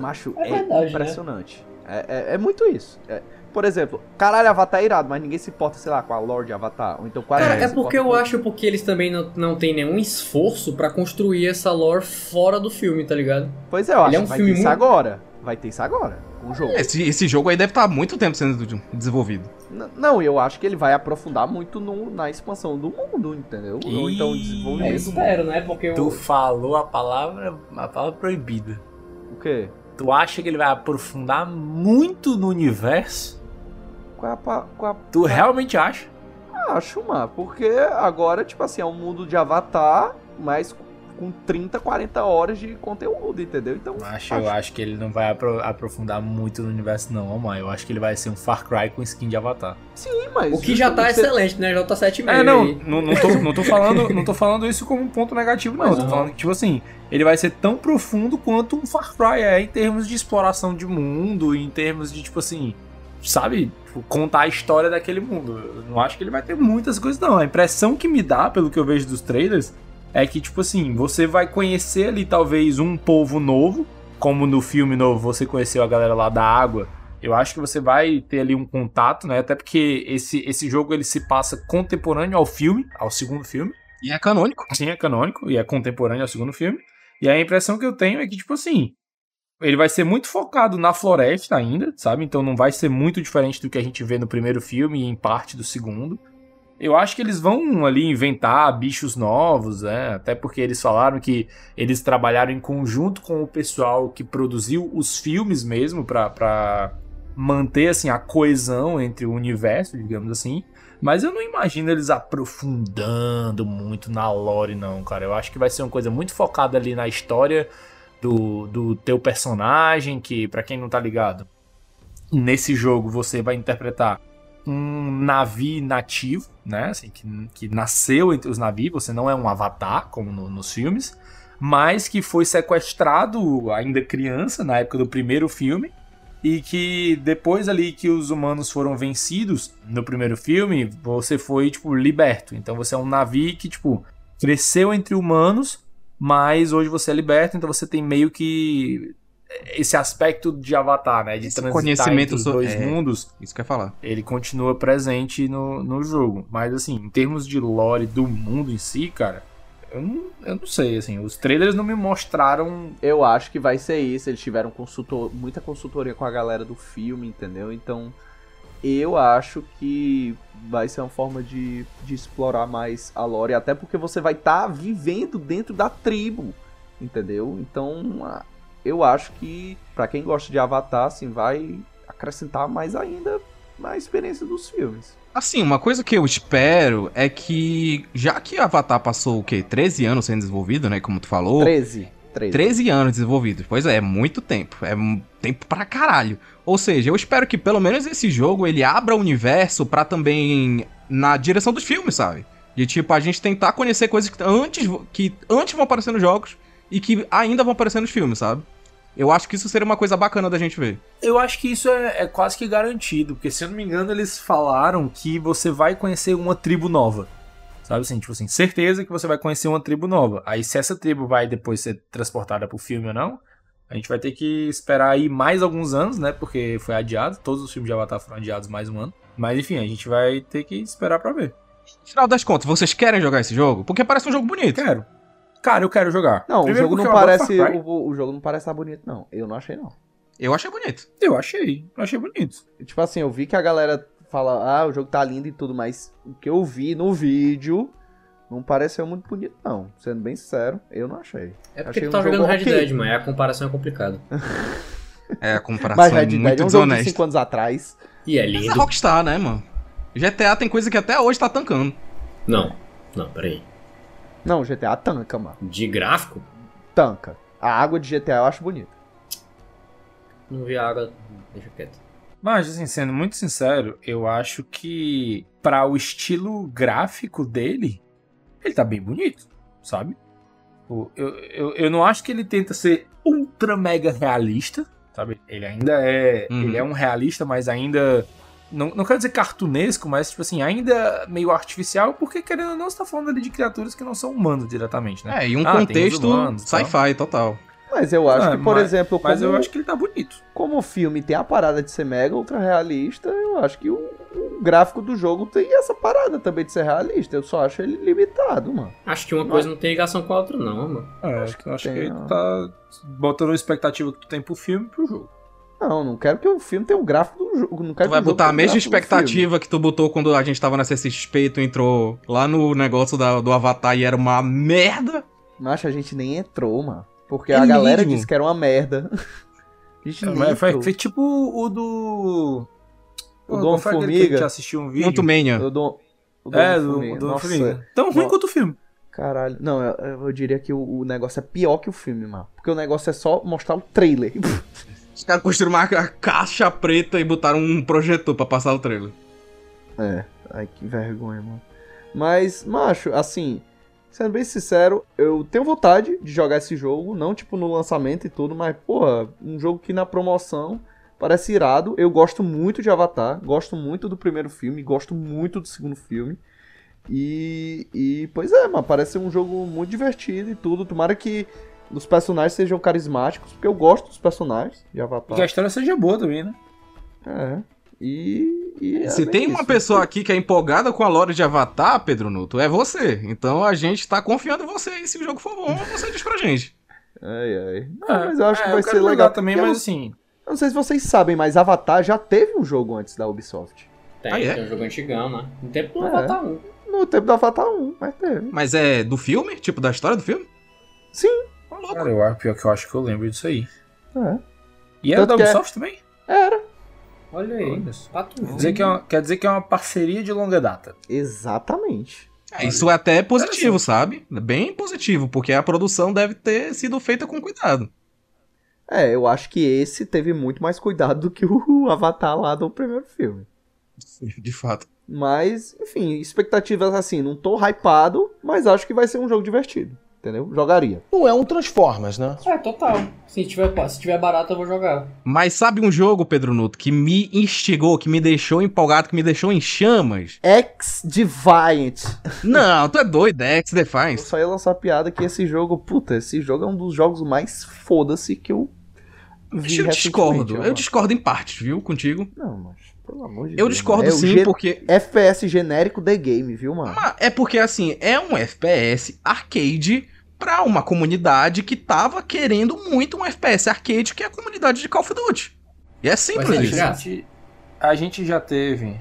Macho, É é, verdade, né? impressionante. É, é, é muito isso. É, por exemplo, caralho, Avatar é irado, mas ninguém se importa, sei lá, com a Lorde Avatar. Ou então quase Cara, é porque eu com- acho porque eles também não, não tem nenhum esforço pra construir essa lore fora do filme, tá ligado? Pois é, eu Ele acho é um que vai filme ter isso muito- agora. Vai ter isso agora, com o jogo. Esse, esse jogo aí deve estar há muito tempo sendo de- desenvolvido. N- Não, eu acho que ele vai aprofundar muito no- na expansão do mundo, entendeu? Ou então desenvolvimento. É, espero, né? Porque Tu o... falou a palavra, a palavra proibida. O quê? Tu acha que ele vai aprofundar muito no universo? Qual é a, qual a Tu realmente acha? Acho, mano, porque agora, tipo assim, é um mundo de Avatar, mas com 30, 40 horas de conteúdo, entendeu? Então, Acho, eu acho que ele não vai apro- aprofundar muito no universo, não, Omar. Eu acho que ele vai ser um Far Cry com skin de Avatar. sim, mas... o que já tá excelente, né? Já tá 7,5 É, não, aí. não, não, tô, não, tô falando, não tô falando isso como um ponto negativo, não. Mas tô não. falando que, tipo assim, ele vai ser tão profundo quanto um Far Cry é em termos de exploração de mundo, em termos de, tipo assim, sabe, tipo, contar a história daquele mundo. Eu não acho que ele vai ter muitas coisas, não. A impressão que me dá, pelo que eu vejo dos trailers, é que, tipo assim, você vai conhecer ali talvez um povo novo, como no filme novo você conheceu a galera lá da água. Eu acho que você vai ter ali um contato, né? Até porque esse, esse jogo ele se passa contemporâneo ao filme, ao segundo filme. E é canônico. Sim, é canônico e é contemporâneo ao segundo filme. E a impressão que eu tenho é que, tipo assim, ele vai ser muito focado na floresta ainda, sabe? Então não vai ser muito diferente do que a gente vê no primeiro filme e em parte do segundo. Eu acho que eles vão ali inventar bichos novos, né? Até porque eles falaram que eles trabalharam em conjunto com o pessoal que produziu os filmes mesmo para manter assim a coesão entre o universo, digamos assim. Mas eu não imagino eles aprofundando muito na lore, não, cara. Eu acho que vai ser uma coisa muito focada ali na história do, do teu personagem, que, para quem não tá ligado, nesse jogo você vai interpretar um navio nativo, né? Assim, que, que nasceu entre os navios, você não é um avatar, como no, nos filmes, mas que foi sequestrado ainda criança, na época do primeiro filme, e que depois ali que os humanos foram vencidos no primeiro filme, você foi, tipo, liberto. Então você é um navio que, tipo, cresceu entre humanos, mas hoje você é liberto, então você tem meio que esse aspecto de Avatar, né? De Esse transitar conhecimento entre os so- dois é, mundos. Isso que eu ia falar. Ele continua presente no, no jogo. Mas assim, em termos de lore do mundo em si, cara, eu não, eu não sei, assim, os trailers não me mostraram. Eu acho que vai ser isso. Eles tiveram consultor, muita consultoria com a galera do filme, entendeu? Então, eu acho que vai ser uma forma de, de explorar mais a lore, até porque você vai estar vivendo dentro da tribo, entendeu? Então, a- eu acho que pra quem gosta de Avatar, assim, vai acrescentar mais ainda na experiência dos filmes. Assim, uma coisa que eu espero é que, já que Avatar passou o quê? 13 anos sendo desenvolvido, né? Como tu falou. 13. 13. 13 anos desenvolvido. Pois é, é muito tempo. É um tempo pra caralho. Ou seja, eu espero que pelo menos esse jogo ele abra o universo pra também na direção dos filmes, sabe? De tipo, a gente tentar conhecer coisas que antes, que antes vão aparecer nos jogos e que ainda vão aparecer nos filmes, sabe? Eu acho que isso seria uma coisa bacana da gente ver. Eu acho que isso é, é quase que garantido, porque se eu não me engano, eles falaram que você vai conhecer uma tribo nova. Sabe assim, tipo assim, certeza que você vai conhecer uma tribo nova. Aí se essa tribo vai depois ser transportada pro filme ou não, a gente vai ter que esperar aí mais alguns anos, né? Porque foi adiado, todos os filmes de Avatar foram adiados mais um ano. Mas enfim, a gente vai ter que esperar pra ver. Final das contas, vocês querem jogar esse jogo? Porque parece um jogo bonito. Quero. Cara, eu quero jogar. Não, Primeiro o jogo não parece. O, o jogo não parece estar bonito, não. Eu não achei, não. Eu achei bonito. Eu achei. Eu achei bonito. Tipo assim, eu vi que a galera fala, ah, o jogo tá lindo e tudo, mas o que eu vi no vídeo não pareceu muito bonito, não. Sendo bem sincero, eu não achei. É porque achei tu tá um jogando Red ok. Dead, mas a comparação é complicada. *laughs* É, a comparação Mas é Red Dead muito é um jogo de desonesta. 5 anos atrás. E é Mas é lindo. Rockstar, né, mano? GTA tem coisa que até hoje tá tancando. Não, não, peraí. Não, GTA tanca, mano. De gráfico? Tanca. A água de GTA eu acho bonita. Não vi a água, deixa quieto. Mas, assim, sendo muito sincero, eu acho que para o estilo gráfico dele, ele tá bem bonito, sabe? Eu, eu, eu não acho que ele tenta ser ultra mega realista, sabe? Ele ainda é. Uhum. Ele é um realista, mas ainda. Não, não quero dizer cartunesco, mas, tipo assim, ainda meio artificial, porque querendo ou não, você tá falando ali de criaturas que não são humanos diretamente, né? É, e um Ah, contexto sci-fi total. Mas eu acho Ah, que, por mas- exemplo, Mas como, eu acho que ele tá bonito. como o filme tem a parada de ser mega ultra realista, eu acho que o, o gráfico do jogo tem essa parada também de ser realista. Eu só acho ele limitado, mano. Acho que uma coisa não tem ligação com a outra, não, mano. É, acho que, acho que tem, ele ó. tá botando a expectativa que tu tem pro filme e pro jogo. Não, não quero que o filme tenha o gráfico do jogo. Não quero Tu vai que botar a mesma expectativa que tu botou quando a gente tava na CCXP e tu entrou lá no negócio da- do Avatar e era uma merda. Macho, a gente nem entrou, mano. Porque É a galera mesmo? disse que era uma merda. *laughs* A gente nem Mas foi, foi tipo o do. O Dom que Formiga. gente assistiu um vídeo. Quanto Mania. O Dom, o Dom É, do, Formiga. do Nossa, Formiga. Tão ruim quanto o filme. Caralho. Não, eu, eu diria que o, o negócio é pior que o filme, mano. Porque o negócio é só mostrar o trailer. *laughs* Os caras construíram uma ca- caixa preta e botaram um projetor pra passar o trailer. É, ai que vergonha, mano. Mas, macho, assim, sendo bem sincero, eu tenho vontade de jogar esse jogo, não tipo no lançamento e tudo, mas, porra, um jogo que na promoção Parece irado. Eu gosto muito de Avatar, gosto muito do primeiro filme, gosto muito do segundo filme. E, e pois é, mano, parece um jogo muito divertido e tudo. Tomara que os personagens sejam carismáticos, porque eu gosto dos personagens de E Avatar. que a história seja boa também, né? É. E. e é Se tem uma isso. pessoa aqui que é empolgada com a lore de Avatar, Pedro Nuto, é você. Então a gente tá confiando em você e se o jogo for bom, você diz pra gente. Ai, ai. Não, É, mas eu acho é, que vai eu ser jogar legal também, porque eu mas não- assim. Eu não sei se vocês sabem, mas Avatar já teve um jogo antes da Ubisoft. Tem, Ah, é? tem um jogo antigão, né? No tempo do É. Avatar 1. No tempo do Avatar 1, mas teve. Mas é do filme? Tipo, da história do filme? Sim. Cara, eu, pior que eu acho que eu lembro disso aí. É. E era Tanto da que é- Ubisoft também? Era. Olha aí. Tá tudo. Quer dizer, que é uma, quer dizer que é uma parceria de longa data. Exatamente. É, isso é até positivo, sabe? Bem positivo, porque a produção deve ter sido feita com cuidado. É, eu acho que esse teve muito mais cuidado do que o *laughs* Avatar lá do primeiro filme. De fato. Mas, enfim, expectativas assim, não tô hypado, mas acho que vai ser um jogo divertido. Entendeu? Jogaria. Não é um Transformers, né? É, total. Se tiver, se tiver barato, eu vou jogar. Mas sabe um jogo, Pedro Nuto, que me instigou, que me deixou empolgado, que me deixou em chamas? X Defiant. Não, tu é doido, é X Eu só ia lançar piada que esse jogo, puta, esse jogo é um dos jogos mais foda-se que eu vi Eu discordo, eu mano. discordo em partes, viu, contigo. Não, mas pelo amor de Eu Deus. discordo. É sim, porque- FPS genérico The Game, viu, mano? Ah, É porque, assim, é um FPS arcade pra uma comunidade que tava querendo muito um FPS arcade, que é a comunidade de Call of Duty. E é simples ser isso. A gente, a gente já teve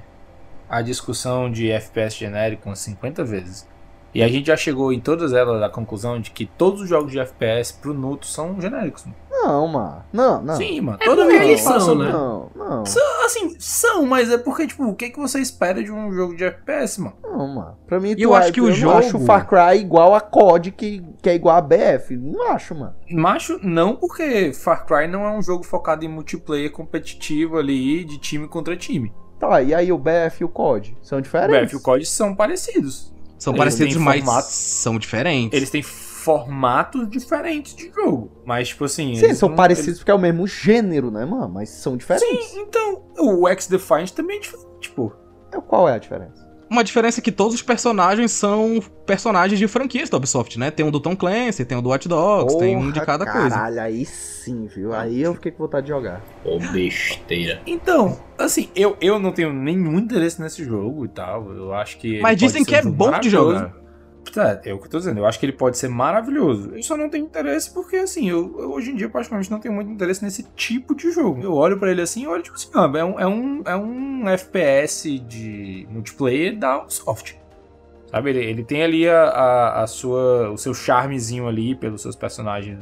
a discussão de FPS genérico umas 50 vezes. E a gente já chegou em todas elas à conclusão de que todos os jogos de FPS pro Nuto são genéricos. mano. Não, mano. Não, não. Sim, mano. É Toda vez que eles são, né? Não, não. São, assim, são, mas é porque, tipo, o que, que você espera de um jogo de FPS, mano? Não, mano. Pra mim, eu acho que o eu jogo- não acho o Far Cry igual a COD, que, que é igual a BF. Não acho, mano. Macho, não porque Far Cry não é um jogo focado em multiplayer competitivo ali, de time contra time. Tá, e aí o BF e o COD? São O diferentes? BF e o COD são parecidos. São Eles parecidos, mas formato- são diferentes. Eles têm formatos diferentes de jogo. Mas, tipo assim. Sim, eles são não- parecidos porque é o mesmo gênero, né, mano? Mas são eles- diferentes. Sim, então. O X-Defiant também é diferente, pô. É, Qual é a diferença? Uma diferença é que todos os personagens são personagens de franquias da Ubisoft, né? Tem um do Tom Clancy, tem um do Watch Dogs, tem um de Porra, cada coisa. Caralho, aí sim, viu? Aí eu fiquei com vontade de jogar. Ô, besteira. Então, assim, eu, eu não tenho nenhum interesse nesse jogo e tal. Eu acho que. Mas dizem que um é jogo bom de jogar. Tá, é o que eu tô dizendo. Eu acho que ele pode ser maravilhoso. Eu só não tenho interesse porque, assim, eu, eu hoje em dia, particularmente, não tenho muito interesse nesse tipo de jogo. Eu olho pra ele assim e olho, tipo assim, é um, é, um, é um FPS de multiplayer da Ubisoft. Sabe, ele, ele tem ali a, a, a sua, o seu charmezinho ali pelos seus personagens,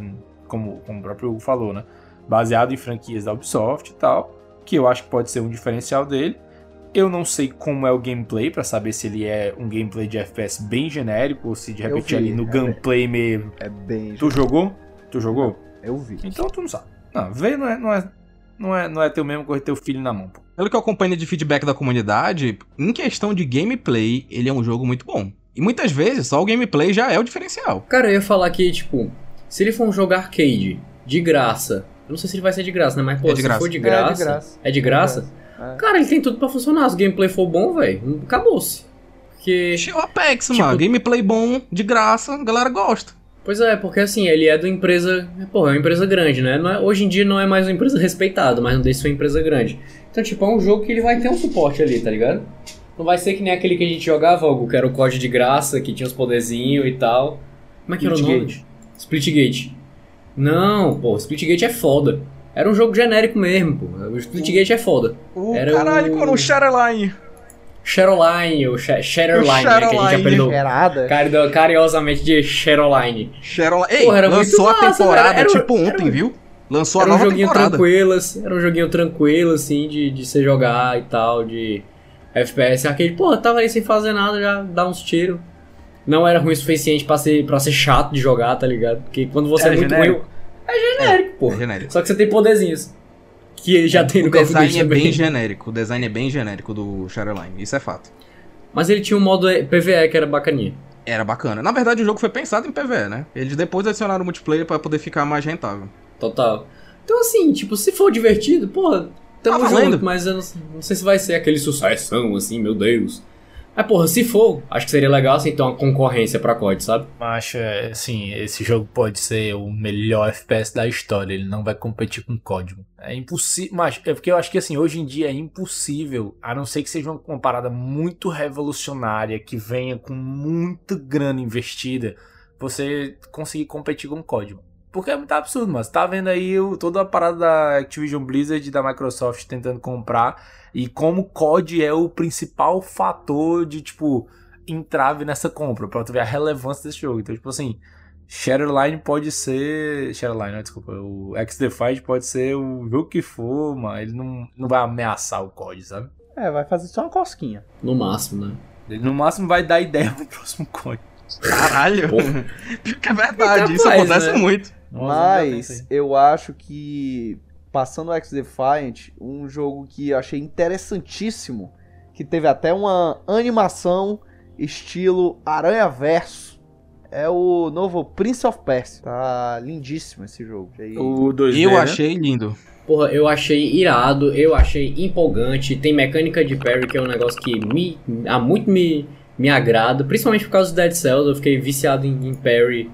como, como o próprio Hugo falou, né? Baseado em franquias da Ubisoft e tal, que eu acho que pode ser um diferencial dele. Eu não sei como é o gameplay pra saber se ele é um gameplay de FPS bem genérico ou se de repente vi, ali no é gameplay mesmo. É bem. Tu jogou? Tu jogou? Eu vi. Então tu não sabe. Não, ver não é, não é, não é, não é teu mesmo correr teu filho na mão, pô. Pelo que eu acompanho de feedback da comunidade, em questão de gameplay, ele é um jogo muito bom. E muitas vezes só o gameplay já é o diferencial. Cara, eu ia falar que, tipo, se ele for um jogo arcade, de graça. Eu não sei se ele vai ser de graça, né? Mas, pô, É de se graça. for de É, graça. de graça. É de graça? É. Cara, ele tem tudo pra funcionar. Se o gameplay for bom, velho, acabou-se. Porque. Achei o Apex, Tipo- mano. Gameplay bom, de graça, a galera gosta. Pois é, porque assim, ele é de uma empresa. Porra, é uma empresa grande, né? É- hoje em dia não é mais uma empresa respeitada, mas não deixa de ser uma empresa grande. Então, tipo, é um jogo que ele vai ter um suporte ali, tá ligado? Não vai ser que nem aquele que a gente jogava, algo que era o código de graça, que tinha os poderzinhos e tal. Como é que era o nome? Splitgate. Splitgate. Não, pô, Splitgate é foda. Era um jogo genérico mesmo, pô. O Splitgate é foda. O Era caralho, o- mano, o Shadowline. Shadowline, ou Sha- Shatterline, né, que a gente Shadowline. apelidou cari- carinhosamente de Shadowline. Shadowline. Ei, Porra, era lançou muito a massa, temporada. Era- tipo era- ontem, viu? Lançou Era a um nova joguinho temporada. tranquilo, assim, era um joguinho tranquilo, assim, de, de você jogar e tal, de FPS. Aquele, pô, tava ali sem fazer nada, já dá uns tiros. Não era ruim o suficiente pra ser, pra ser chato de jogar, tá ligado? Porque quando você Era é muito genérico? ruim. É genérico, pô. É genérico. Só que você tem poderzinhos. Que ele já tem no O Call of Duty design é bem genérico. O design é bem genérico do Shadowline. Isso é fato. Mas ele tinha um modo PVE que era bacaninha. Era bacana. Na verdade, o jogo foi pensado em PvE, né? Eles depois adicionaram o multiplayer pra poder ficar mais rentável. Total. Então, assim, tipo, se for divertido, porra, Tamo Tá junto, mas eu não, não sei se vai ser aquele sucessão, assim, meu Deus. Mas, porra, se for, acho que seria legal, assim, ter uma concorrência pra COD, sabe? Mas, é, assim, esse jogo pode ser o melhor FPS da história. Ele não vai competir com código. É impossível. Mas é porque eu acho que, assim, hoje em dia é impossível, a não ser que seja uma, parada muito revolucionária, que venha com muita grana investida, você conseguir competir com código. Porque é muito absurdo, mas tá vendo aí o, toda a parada da Activision Blizzard e da Microsoft tentando comprar e como o COD é o principal fator de, tipo, entrave nessa compra, pra tu ver a relevância desse jogo. Então, tipo assim, Shadowline pode ser. Shadowline, não, desculpa. O X-Defiant pode ser o jogo que for, mas ele não, não vai ameaçar o COD, sabe? É, vai fazer só uma cosquinha. No máximo, né? Ele no máximo vai dar ideia *laughs* pro próximo COD. Caralho. *laughs* Que é verdade, isso acontece né? muito. Mas eu acho que, passando o X-Defiant, um jogo que eu achei interessantíssimo, que teve até uma animação estilo Aranha Verso, é o novo Prince of Persia. Tá lindíssimo esse jogo. E- O 2D, Eu né? achei lindo. Porra, eu achei irado, eu achei empolgante. Tem mecânica de parry, que é um negócio que me, há muito me, me agrada, principalmente por causa do Dead Cells. Eu fiquei viciado em, em parry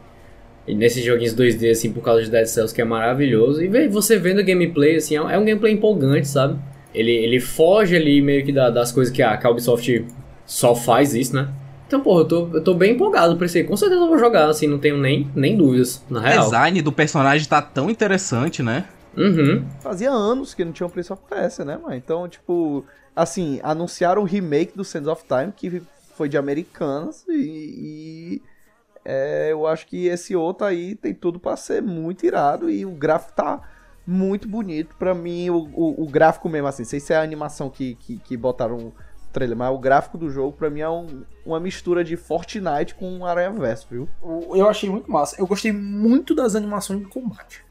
e nesses joguinhos 2D, assim, por causa de Dead Cells, que é maravilhoso. E você vendo o gameplay, assim, é um- é um gameplay empolgante, sabe? Ele, ele foge ali meio que da- das coisas que a, que a Ubisoft só faz isso, né? Então, porra, eu tô, eu tô bem empolgado pra esse aí. Com certeza eu vou jogar, assim, não tenho nem, nem dúvidas, na O real. design do personagem tá tão interessante, né? Uhum. Fazia anos que não tinha um Prince of Persia, né, mano? Então, tipo, assim, anunciaram o remake do Sands of Time, que foi de Americanas, e, e, é, eu acho que esse outro aí tem tudo pra ser muito irado, e o gráfico tá muito bonito. Pra mim, o, o, o gráfico mesmo, assim, sei se é a animação que, que, que botaram no trailer, mas o gráfico do jogo, pra mim, é um- uma mistura de Fortnite com Aranha Verso, viu? O- Eu achei muito massa. Eu gostei muito das animações de combate.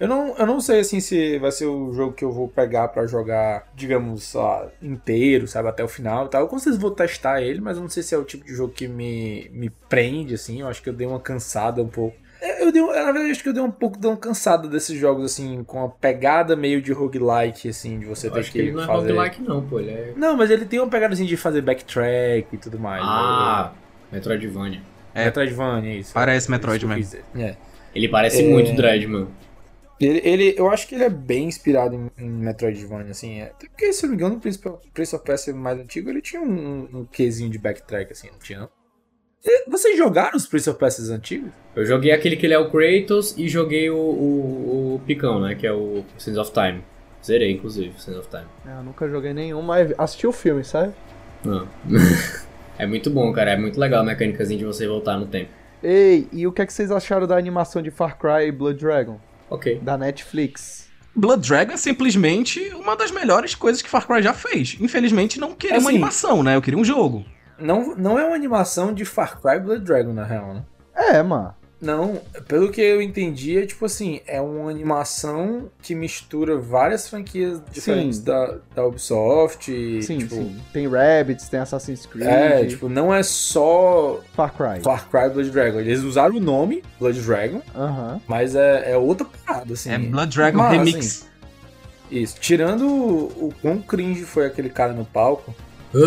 Eu não, eu não sei assim se vai ser o jogo que eu vou pegar pra jogar, digamos, lá, inteiro, sabe, até o final e tal. Eu com certeza vou testar ele, mas eu não sei se é o tipo de jogo que me, me prende, assim. Eu acho que eu dei uma cansada um pouco. Eu eu dei, na verdade, eu acho que eu dei um pouco de uma cansada desses jogos, assim, com a pegada meio de roguelike, assim, de você Eu ter acho que, que ele não é roguelike não, pô, ele é... Não, mas ele tem uma pegada, assim, de fazer backtrack e tudo mais. Ah, Metroidvania. É, Metroidvania, isso. Parece Metroid Isso que eu mesmo. quis dizer. É. Ele parece É. muito Dread, mano. Ele, ele, eu acho que ele é bem inspirado em, em Metroidvania, assim. É. Até porque, se eu não me engano, o Prince of, Prince of Persia mais antigo, ele tinha um, um quesinho de backtrack, assim, não tinha, não? E Vocês jogaram os Prince of Persia antigos? Eu joguei aquele que ele é o Kratos e joguei o, o, o Picão, né? Que é o Sands of Time. Zerei, inclusive, Sands of Time. É, Eu nunca joguei nenhum, mas assisti o filme, sabe? Não. *laughs* é muito bom, cara. É muito legal a mecânicazinha de você voltar no tempo. Ei, e o que, é que vocês acharam da animação de Far Cry e Blood Dragon? Ok. Da Netflix. Blood Dragon é simplesmente uma das melhores coisas que Far Cry já fez. Infelizmente, não queria uma Assim, animação, né? Eu queria um jogo. Não, não é uma animação de Far Cry Blood Dragon, na real, né? É, mano. Não, pelo que eu entendi, é tipo assim, é uma animação que mistura várias franquias diferentes Sim. da, da Ubisoft. e, Sim, tipo, sim. Tem Rabbids, tem Assassin's Creed. É, tipo, não é só Far Cry. Far Cry Blood Dragon. Eles usaram o nome Blood Dragon, Aham. mas é, é outra parada, assim. É Blood Dragon Mas, Remix. assim, isso. Tirando o, o quão cringe foi aquele cara no palco,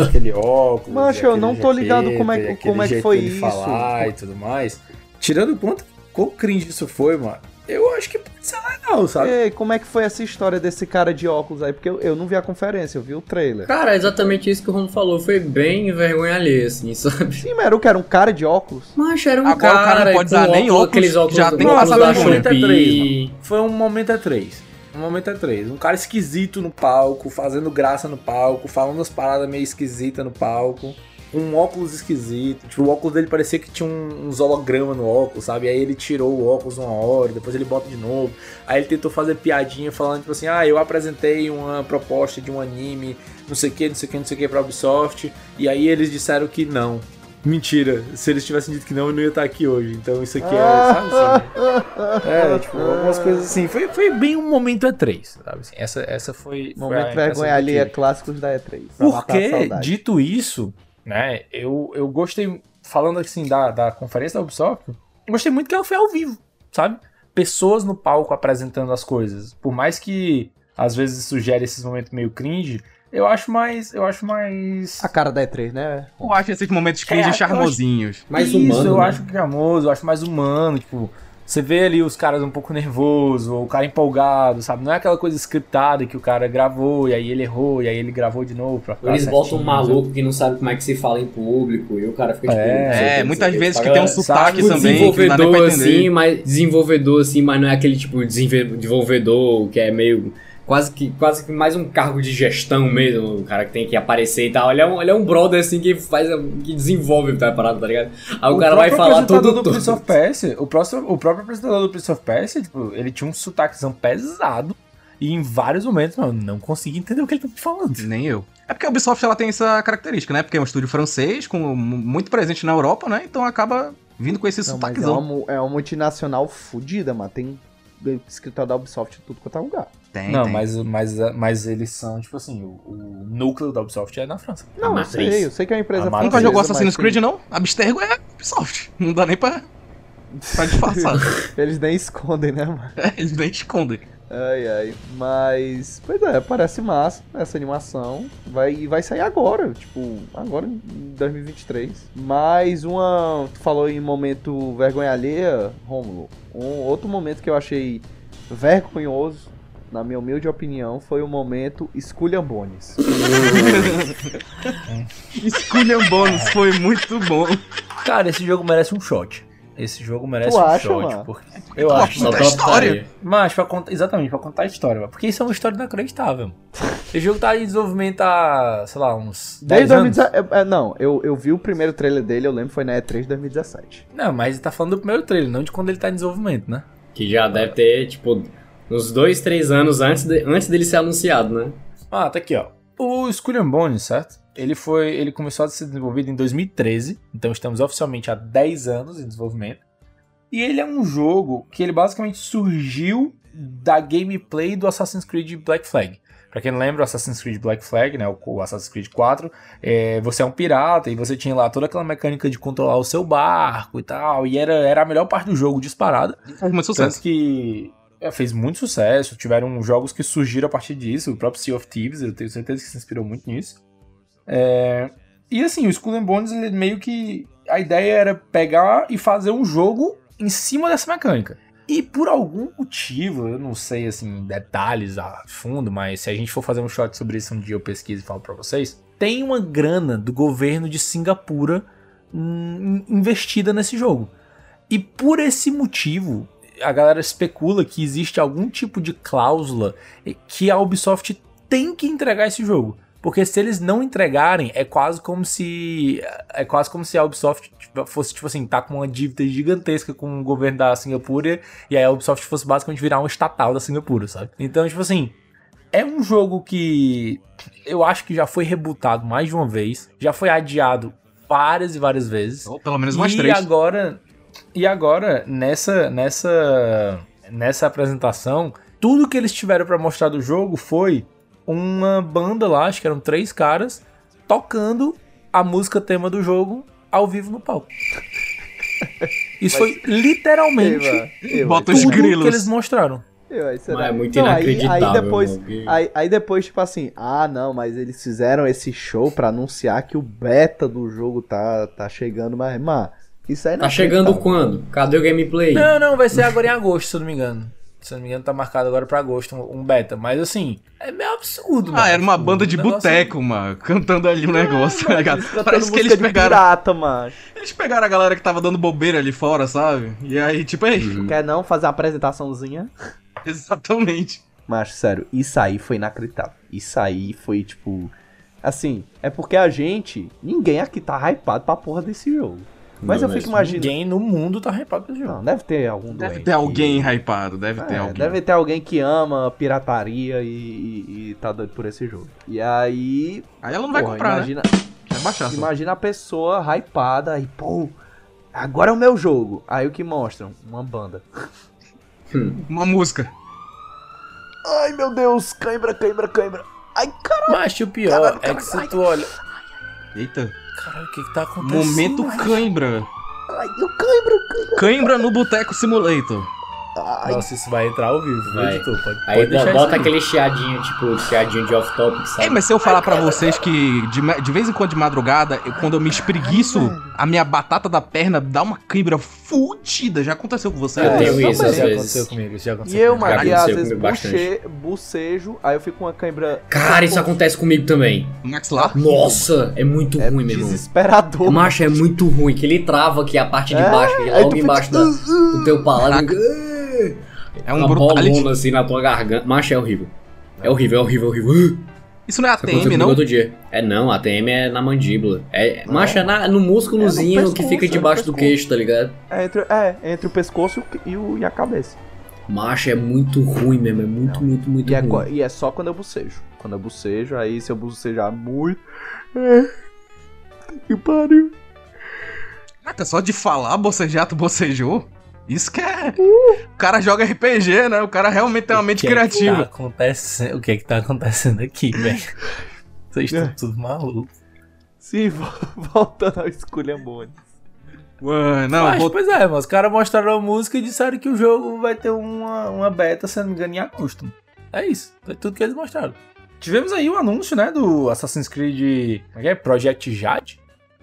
aquele óculos. Macho, e eu aquele não tô ligado como é como é que foi isso. falar e tudo mais. Tirando o quanto quão cringe isso foi, mano. Eu acho que pode ser legal, sabe? Ei, como é que foi essa história desse cara de óculos aí? Porque eu, eu não vi a conferência, eu vi o trailer. Cara, é exatamente isso que o Rono falou. Foi bem vergonha alheia, assim, *laughs* sabe? Sim, mas era o que? Era um cara de óculos? Mas era um Agora o cara não cara pode com usar nem óculos, óculos, aqueles óculos, já tem que passar um momento é três, Shopee. mano. Foi um momento é três. Um momento é três. Um cara esquisito no palco, fazendo graça no palco, falando umas paradas meio esquisitas no palco. Um óculos esquisito. Tipo, o óculos dele parecia que tinha um, uns holograma no óculos, sabe? Aí ele tirou o óculos uma hora, depois ele bota de novo. Aí ele tentou fazer piadinha falando, tipo assim, ah, eu apresentei uma proposta de um anime, não sei o que, não sei o que, não sei o que pra Ubisoft. E aí eles disseram que não. Mentira, se eles tivessem dito que não, eu não ia estar aqui hoje. Então isso aqui é, sabe assim? *laughs* É, tipo, algumas coisas assim. Foi, foi bem um momento E3, sabe? Assim, essa, essa foi. foi a Momento vergonha alheia tive. clássicos da E3. pra matar a Porque, dito isso, né, eu, eu gostei, falando assim da, da conferência da Ubisoft, eu gostei muito que ela foi ao vivo, sabe? Pessoas no palco apresentando as coisas. Por mais que às vezes sugere esses momentos meio cringe, eu acho mais. Eu acho mais. A cara da E3, né? Eu acho esses momentos cringe É, charmosinhos. Mais Isso, humano, eu né? acho charmoso, eu acho mais humano, tipo. Você vê ali os caras um pouco nervosos, ou o cara empolgado, sabe? Não é aquela coisa scriptada que o cara gravou e aí ele errou e aí ele gravou de novo pra Eles botam um maluco que não sabe como é que se fala em público e o cara fica tipo. É, não sei o é, não muitas vezes Fala, que tem um sabe? sotaque Tipo, também, que não dá nem pra desenvolvedor entender. assim, mas desenvolvedor assim, mas não é aquele tipo desenvolvedor que é meio quase que quase que mais um cargo de gestão mesmo, o cara que tem que aparecer e tal. Ele é um, ele é um brother assim que faz que desenvolve a parada, tá ligado? Aí o, cara vai falar tudo do tudo. Prince of Persia, o, próximo, o próprio apresentador do Prince of Persia, tipo, ele tinha um sotaquezão pesado e em vários momentos, mano, não conseguia entender o que ele tava falando. Nem eu. É porque a Ubisoft ela tem essa característica, né? Porque é um estúdio francês, com, muito presente na Europa, né? Então acaba vindo com esse Não, é sotaquezão. uma, mu- é uma multinacional fodida, mano. Tem escritório da Ubisoft em tudo quanto é lugar. Tem, não, tem. Mas, mas, mas eles são, tipo assim, o, o núcleo da Ubisoft é na França. Não, eu sei, eu sei que é uma empresa A matriz. Nunca jogou Assassin's tem- Creed, não? Abstergo é Ubisoft. Não dá nem pra, pra disfarçar. *laughs* Eles nem escondem, né, mano? É, Eles nem escondem. Ai, ai. Mas, pois é, parece massa essa animação. Vai, vai sair agora, tipo, agora em 2023. Mais uma. Tu falou em momento vergonha alheia, Rômulo. Um outro momento que eu achei vergonhoso, na minha humilde opinião, foi o momento Esculhambones. *laughs* Esculham bônus foi muito bom. Cara, esse jogo merece um shot. Esse jogo merece Tu um acha, shot. mano? Porque... Eu Pô, acho. Só pela história. Mas, pra contar, exatamente, pra contar a história, mano. Porque isso é uma história inacreditável. Esse jogo tá em desenvolvimento há, sei lá, uns 10 Desde anos. 2017. é, Não, eu, eu vi o primeiro trailer dele, eu lembro, foi na E3 de 2017. Não, mas tá falando do primeiro trailer, não de quando ele tá em desenvolvimento, né? Que já deve ter, tipo, uns dois, três anos antes, de- antes dele ser anunciado, né? Ah, tá aqui, ó. O Skull and Bones, certo? Ele foi, ele começou a ser desenvolvido em 2013, então estamos oficialmente há 10 anos em desenvolvimento. E ele é um jogo que ele basicamente surgiu da gameplay do Assassin's Creed Black Flag. Pra quem não lembra, o Assassin's Creed Black Flag, né, o- Assassin's Creed 4, é, você é um pirata e você tinha lá toda aquela mecânica de controlar o seu barco e tal, e era, era a melhor parte do jogo disparada. Faz muito sucesso. Tanto que é, fez muito sucesso, tiveram jogos que surgiram a partir disso, o próprio Sea of Thieves, eu tenho certeza que se inspirou muito nisso. É, e assim, o Skull and Bones, ele meio que. A ideia era pegar e fazer um jogo em cima dessa mecânica. E por algum motivo, eu não sei assim, detalhes a fundo, mas se a gente for fazer um shot sobre isso um dia eu pesquiso e falo pra vocês. Tem uma grana do governo de Singapura hum, investida nesse jogo. E por esse motivo, a galera especula que existe algum tipo de cláusula que a Ubisoft tem que entregar esse jogo. Porque se eles não entregarem, é quase como se. É quase como se a Ubisoft tipo, fosse, tipo assim, tá com uma dívida gigantesca com o governo da Singapura e aí a Ubisoft fosse basicamente virar um estatal da Singapura, sabe? Então, tipo assim. É um jogo que eu acho que já foi rebutado mais de uma vez, já foi adiado várias e várias vezes. Ou pelo menos umas e três. agora e agora nessa nessa nessa apresentação, tudo que eles tiveram pra mostrar do jogo foi uma banda lá, acho que eram três caras tocando a música tema do jogo ao vivo no palco. *laughs* Isso foi literalmente Eva, Eva, Bota os grilos. que eles mostraram. Eu, aí será? Mas é muito Não, aí- inacreditável, Aí, depois, mano, que- aí, aí depois, tipo assim, ah, não, mas eles fizeram esse show pra anunciar que o beta do jogo tá, tá chegando, mas, mano, isso aí não Tá chegando quando? Cadê o gameplay? Não, não, vai ser agora em agosto, se eu não me engano. Se não me engano, tá marcado agora pra agosto um, um beta. Mas assim, é meio absurdo, mano. Ah, era uma Tipo, banda de negócio- boteco, mano, cantando ali um negócio, tá ligado? Cantando Parece que eles pegaram. pirata, mano. Eles pegaram a galera que tava dando bobeira ali fora, sabe? E aí, tipo, ei. Quer não fazer uma apresentaçãozinha? *laughs* Exatamente. Mas, sério, isso aí foi inacreditável. Isso aí foi, tipo... Assim, é porque a gente... Ninguém aqui tá hypado pra porra desse jogo. Mas Não eu fico imaginando... Ninguém no mundo tá hypado esse jogo. Não, deve ter algum Deve doente ter alguém que- hypado, deve ter É, alguém. Deve ter alguém que ama pirataria e, e- e tá doido por esse jogo. E aí. Aí ela não vai porra, comprar, imagina, né? Vai baixar só. imagina a pessoa hypada e, pô, agora é o meu jogo. Aí o que mostram? Uma banda. Uma música. Ai meu Deus, cãibra, cãibra, cãibra. Ai, caralho. Mas o pior Caralho, é caralho, que se tu olha. Eita. Caralho, o que que tá acontecendo? Momento cãibra. Ai, o cãibra, cãibra. Cãibra no Boteco Simulator. Nossa, isso vai entrar ao vivo, Vai. editor. Pode, Aí pode deixar bota aquele chiadinho, tipo, chiadinho de off-topic, sabe? É, mas se eu falar pra vocês que de, de vez em quando de madrugada, eu- quando eu me espreguiço, a minha batata da perna dá uma cãibra fudida. Já aconteceu com vocês? Eu tenho também. isso às já vezes. aconteceu comigo, isso já aconteceu E eu, comigo. e às aconteceu vezes comigo bastante. buche, bucejo, aí eu fico com uma cãibra. Cara, isso acontece comigo também. Maxilar? Nossa, é muito É ruim, meu irmão. desesperador. Macho, é muito ruim, que ele trava aqui a parte de É, baixo, que aí logo fica- embaixo da- do teu palácio. É um uma brutality. bolona assim na tua garganta. Macho, é horrível. É horrível, é horrível, é horrível. *gasps* Isso não é ATM, não? Outro dia. É não, a ATM é na mandíbula. É, macho, é na- no músculozinho É no que fica é debaixo do queixo, tá ligado? É entre, é, entre o pescoço e o- e, a cabeça. Macho, é muito ruim mesmo. É muito, muito, muito E é, ruim. co- e é só quando eu bucejo. Quando eu bucejo, aí se eu bucejar muito. É. Que pariu. Caraca, só de falar bocejar, tu bocejou? Isso que é. O cara joga RPG, né? O cara realmente tem uma mente O que é que tá criativa. acontecendo? O que é que tá acontecendo aqui, *laughs* velho? Vocês estão É. tudo malucos. Sim, vo- *laughs* voltando ao esculhambones. Ué, não, Mas, vou- Pois é, mas os caras mostraram a música e disseram que o jogo vai ter uma, uma beta, se não me engano, em agosto. É isso. Foi tudo que eles mostraram. Tivemos aí o anúncio, né, do Assassin's Creed. Como é que é? Project Jade.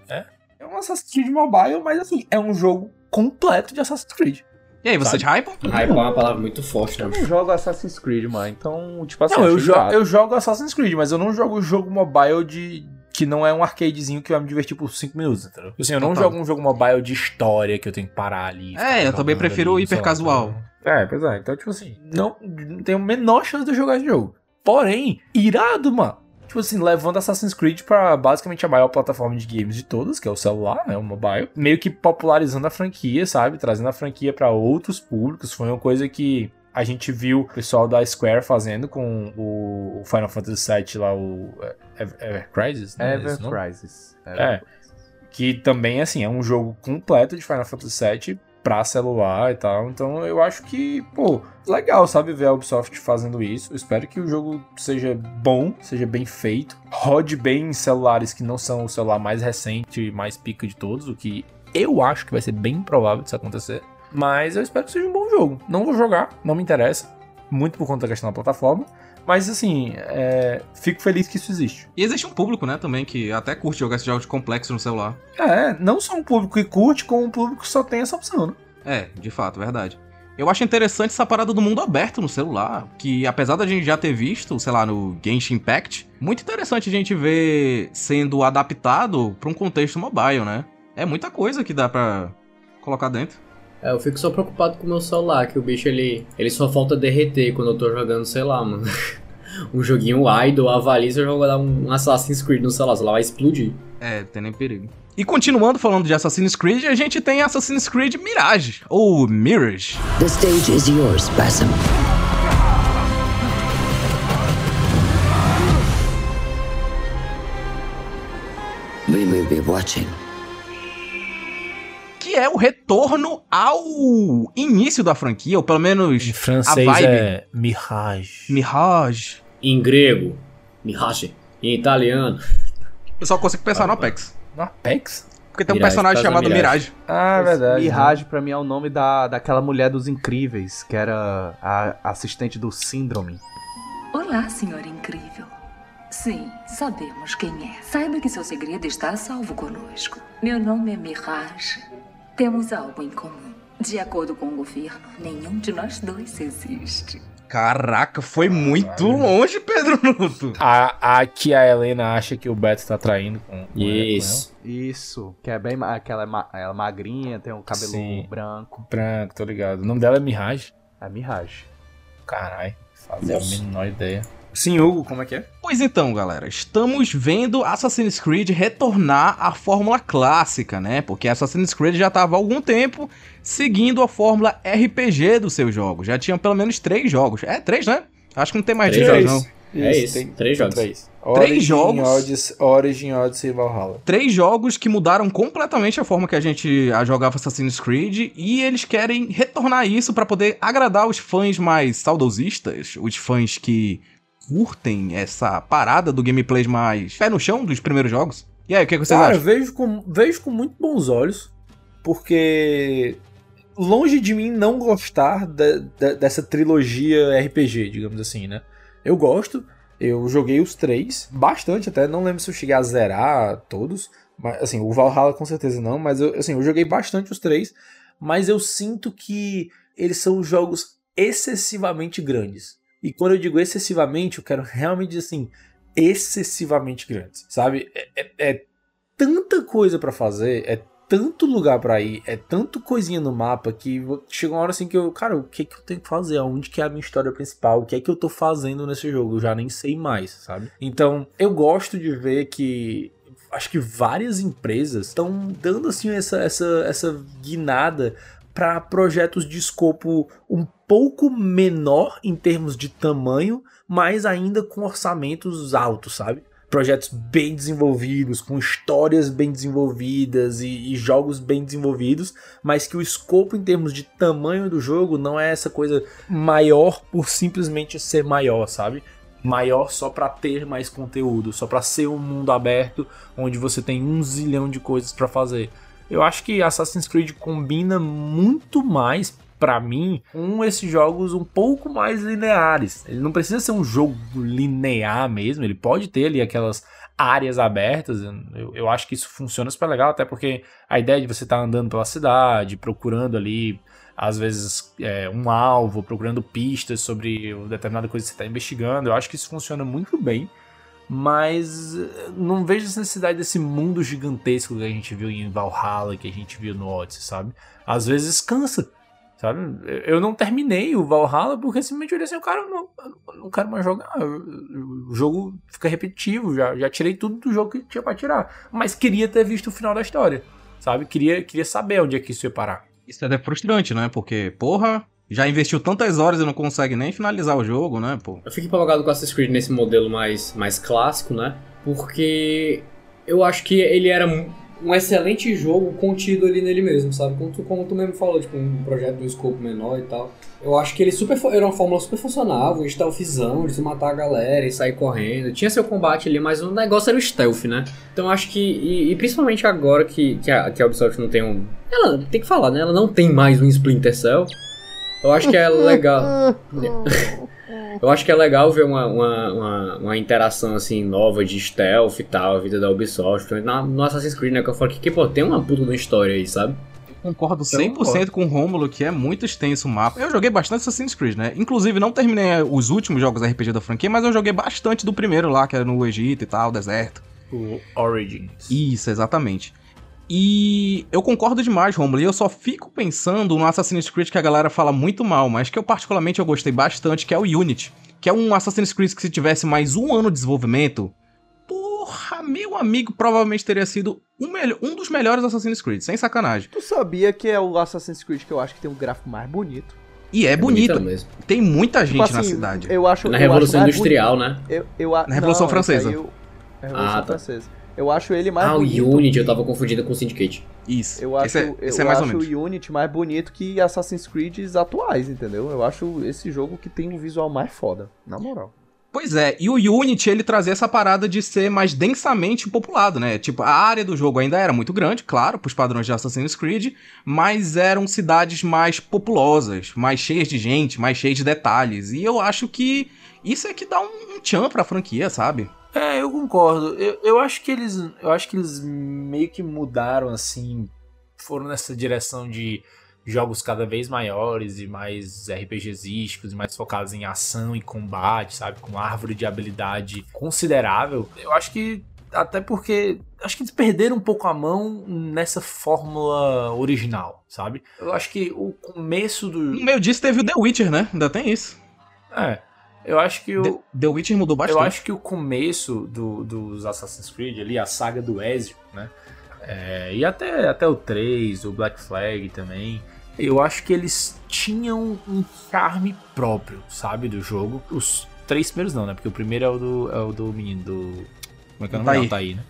É. É um Assassin's Creed Mobile, mas assim, é um jogo completo de Assassin's Creed. E aí, você de hype? Hype é uma palavra muito forte, Eu né? não jogo Assassin's Creed, mano. Então, tipo assim. não, eu, jo eu jogo Assassin's Creed, mas eu não jogo o jogo mobile de. Que não é um arcadezinho que vai me divertir por 5 minutos, entendeu? Assim, eu não Total. jogo um jogo mobile de história que eu tenho que parar ali. É, eu também prefiro o ali, sei hiper lá, casual. É, pois é. Então, tipo assim, não, não tenho a menor chance de eu jogar esse jogo. Porém, irado, mano. Tipo assim, levando Assassin's Creed pra basicamente a maior plataforma de games de todas, que é o celular, né? O mobile. Meio que popularizando a franquia, sabe? Trazendo a franquia pra outros públicos. Foi uma coisa que a gente viu o pessoal da Square fazendo com o Final Fantasy VII lá, o Ever, Ever Crisis, né? Ever? Crisis. É. Que também, assim, é um jogo completo de Final Fantasy VII pra celular e tal. Então eu acho que, pô, legal, sabe, ver a Ubisoft fazendo isso. Eu espero que o jogo seja bom, seja bem feito, rode bem em celulares que não são o celular mais recente e mais pica de todos, o que eu acho que vai ser bem provável disso acontecer. Mas eu espero que seja um bom jogo. Não vou jogar, não me interessa. Muito por conta da questão da plataforma. Mas assim, é, fico feliz que isso existe. E existe um público, né, também, que até curte jogar esses jogos complexos no celular. É, não só um público que curte, como um público que só tem essa opção, né? É, de fato, verdade. Eu acho interessante essa parada do mundo aberto no celular, que apesar da gente já ter visto, sei lá, no Genshin Impact, muito interessante a gente ver sendo adaptado pra um contexto mobile, né? É muita coisa que dá pra colocar dentro. É, eu fico só preocupado com o meu celular, que o bicho ele, ele só falta derreter quando eu tô jogando, sei lá, mano. *laughs* um joguinho idle, avalia se eu jogar um Assassin's Creed no celular, o celular vai explodir. É, tem nem perigo. E continuando falando de Assassin's Creed, a gente tem Assassin's Creed Mirage, ou Mirage. The stage is yours, Basim. We will be watching. Que é o retorno ao início da franquia, ou pelo menos Em francês a vibe. é Mirage. Mirage. Em grego, Mirage. Em italiano. Eu só consigo pensar no Apex. No Apex? Porque tem um Mirage, personagem chamado Mirage. Mirage. Ah, é verdade. Mirage, pra mim, é o nome da, daquela mulher dos incríveis, que era a assistente do Síndrome. Olá, senhora incrível. Sim, sabemos quem é. Saiba que seu segredo está a salvo conosco. Meu nome é Mirage. Temos algo em comum. De acordo com o governo, nenhum de nós dois existe. Caraca, foi muito longe, Pedro Nuto. A, a que a Helena acha que o Beto tá traindo com, com Isso. Isso, que é bem. Aquela é ma- ela é magrinha, tem um cabelo Sim. branco. Branco, tô ligado. O nome dela é Mirage. É Mirage. Caralho, fazia a menor ideia. Sim, Hugo, como é que é? Pois então, galera, estamos vendo Assassin's Creed retornar à fórmula clássica, né? Porque Assassin's Creed já estava há algum tempo seguindo a fórmula RPG do seu jogo. Já tinham pelo menos três jogos. É, três, né? Acho que não tem mais de Três. jogos, não. É isso, três jogos. Três, Três jogos. Odyssey, Origin, Odyssey e Valhalla. Três jogos que mudaram completamente a forma que a gente a jogava Assassin's Creed e eles querem retornar isso pra poder agradar os fãs mais saudosistas, os fãs que curtem essa parada do gameplay mais pé no chão dos primeiros jogos. E aí, o que, que vocês Cara, acham? vejo com, vejo com muito bons olhos, porque longe de mim não gostar da- da- dessa trilogia RPG, digamos assim, né? Eu gosto, eu joguei os três, bastante até, não lembro se eu cheguei a zerar todos, mas assim, o Valhalla com certeza não, mas eu, assim, eu joguei bastante os três, mas eu sinto que eles são jogos excessivamente grandes. E quando eu digo excessivamente, eu quero realmente dizer assim, excessivamente grandes, sabe? É, é- é tanta coisa pra fazer, é tanto lugar pra ir, é tanto coisinha no mapa que chega uma hora assim que eu, cara, o que que eu tenho que fazer? Aonde que é a minha história principal? O que é que eu tô fazendo nesse jogo? Eu já nem sei mais, sabe? Então, eu gosto de ver que acho que várias empresas estão dando assim essa essa essa guinada para projetos de escopo um pouco menor em termos de tamanho, mas ainda com orçamentos altos, sabe? Projetos bem desenvolvidos, com histórias bem desenvolvidas e, e jogos bem desenvolvidos, mas que o escopo em termos de tamanho do jogo não é essa coisa maior por simplesmente ser maior, sabe? Maior só pra ter mais conteúdo, só pra ser um mundo aberto onde você tem um zilhão de coisas pra fazer. Eu acho que Assassin's Creed combina muito mais pra mim com esses jogos um pouco mais lineares. Ele não precisa ser um jogo linear mesmo, ele pode ter ali aquelas áreas abertas. Eu, eu acho que isso funciona super legal, até porque a ideia de você estar andando pela cidade, procurando ali às vezes é, um alvo, procurando pistas sobre determinada coisa que você está investigando. Eu acho que isso funciona muito bem, mas eh, não vejo essa necessidade desse mundo gigantesco que a gente viu em Valhalla, que a gente viu no Odyssey, sabe? Às vezes cansa, sabe? Eu não terminei o Valhalla porque simplesmente eu olhei assim, cara, eu não, eu não quero mais jogar. O jogo fica repetitivo, já, já tirei tudo do jogo que tinha pra tirar. Mas queria ter visto o final da história, sabe? Queria, queria saber onde é que isso ia parar. Isso é até frustrante, né? Porque, porra, já investiu tantas horas e não consegue nem finalizar o jogo, né, pô? Eu fico empolgado com Assassin's Creed nesse modelo mais, mais clássico, né? Porque eu acho que ele era um- excelente jogo contido ali nele mesmo, sabe? Como tu, como tu mesmo falou, tipo, um projeto de um escopo menor e tal. Eu acho que ele super, era uma fórmula super funcional, um stealthzão, de se matar a galera e sair correndo. Tinha seu combate ali, mas o negócio era o stealth, né? Então acho que, e, e principalmente agora que, que, a, que a Ubisoft não tem um... Ela tem que falar, né? Ela não tem mais um Splinter Cell. Eu acho que é legal... *laughs* Eu acho que é legal ver uma, uma, uma, uma interação assim nova de stealth e tal, a vida da Ubisoft. Na, no Assassin's Creed, né? Que eu falo que, que, pô, tem uma puta de uma história aí, sabe? Concordo Eu 100% concordo. com o Rômulo, que é muito extenso o mapa. Eu joguei bastante Assassin's Creed, né? Inclusive, não terminei os últimos jogos RPG da franquia, mas eu joguei bastante do primeiro lá, que era no Egito e tal, deserto. O Origins. Isso, exatamente. E eu concordo demais, Romulo, e eu só fico pensando no Assassin's Creed que a galera fala muito mal, mas que eu particularmente eu gostei bastante, que é o Unity. Que é um Assassin's Creed que se tivesse mais um ano de desenvolvimento, porra, meu amigo, provavelmente teria sido um, melhor, um dos melhores Assassin's Creed, sem sacanagem. Tu sabia que é o Assassin's Creed que eu acho que tem um gráfico mais bonito? E é, bonito. Tem muita gente Tipo na assim, cidade. Eu acho, Na eu Revolução acho Industrial, bonito. né? Eu, eu, a- Na Revolução não, Francesa. eu- é a Revolução Ah, tá. Francesa. Eu acho ele mais ah, bonito. o Unity, eu tava confundido com o Syndicate. Isso. Eu acho, esse é, esse eu é mais ou acho menos. o Unity mais bonito que Assassin's Creed atuais, entendeu? Eu acho esse jogo que tem um visual mais foda, na moral. Pois é, e o Unity ele trazia essa parada de ser mais densamente populado, né? Tipo, a área do jogo ainda era muito grande, claro, pros padrões de Assassin's Creed, mas eram cidades mais populosas, mais cheias de gente, mais cheias de detalhes. E eu acho que isso é que dá um, um tchan pra franquia, sabe? É, eu concordo. Eu, eu acho que eles. Eu acho que eles meio que mudaram assim. Foram nessa direção de jogos cada vez maiores e mais RPGísticos e mais focados em ação e combate, sabe? Com árvore de habilidade considerável. Eu acho que. Até porque. Acho que eles perderam um pouco a mão nessa fórmula original, sabe? Eu acho que o começo do. No meio disso teve o The Witcher, né? Ainda tem isso. É. Eu acho que o. The, The Witcher mudou bastante. Eu acho que o começo do- dos Assassin's Creed ali, a saga do Ezio, né? É, e até, até o 3, o Black Flag também. Eu acho que eles tinham um charme próprio, sabe, do jogo. Os três primeiros não, né? Porque o primeiro é o do, é o do menino do. Como é que é o nome? Altair. Não, Altair, né?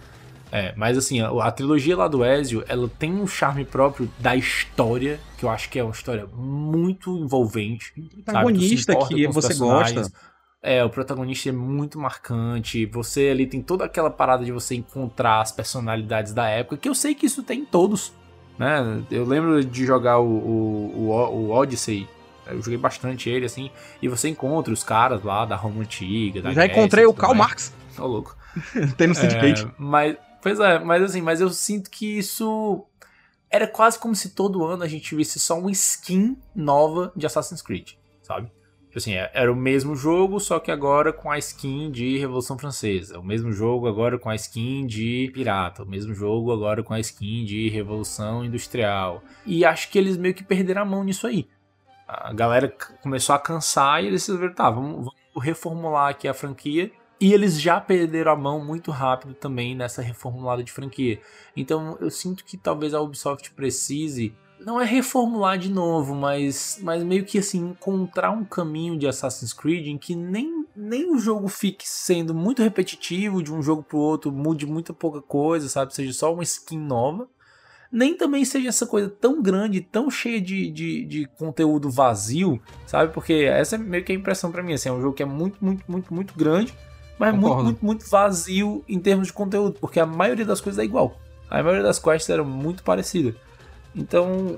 É, mas assim, a, a trilogia lá do Ezio, ela tem um charme próprio da história, que eu acho que é uma história muito envolvente. se protagonista que você gosta. É, o protagonista é muito marcante. Você ali tem toda aquela parada de você encontrar as personalidades da época, que eu sei que isso tem em todos. né? Eu lembro de jogar o, o, o, o Odyssey. Eu joguei bastante ele, assim, e você encontra os caras lá da Roma Antiga. Da Já Grécia encontrei o Karl mais. Marx. Ô, louco. *laughs* Tem no Syndicate. É, mas, pois é, mas assim, mas eu sinto que isso era quase como se todo ano a gente visse só uma skin nova de Assassin's Creed, sabe? Tipo assim, é- era o mesmo jogo, só que agora com a skin de Revolução Francesa. O mesmo jogo agora com a skin de Pirata. O mesmo jogo agora com a skin de Revolução Industrial. E acho que eles meio que perderam a mão nisso aí. A galera começou a cansar e eles resolveram, tá, vamos, vamos reformular aqui a franquia. E eles já perderam a mão muito rápido também nessa reformulada de franquia. Então eu sinto que talvez a Ubisoft precise, não é reformular de novo, mas, mas meio que assim, encontrar um caminho de Assassin's Creed em que nem, nem o jogo fique sendo muito repetitivo de um jogo pro outro, mude muita pouca coisa, sabe? Seja só uma skin nova nem também seja essa coisa tão grande, tão cheia de, de, de conteúdo vazio, sabe? Porque essa é meio que a impressão pra mim, assim, é um jogo que é muito, muito, muito, muito grande, mas muito, Concordo. muito, muito vazio em termos de conteúdo, porque a maioria das coisas é igual. A maioria das quests eram muito parecidas. Então,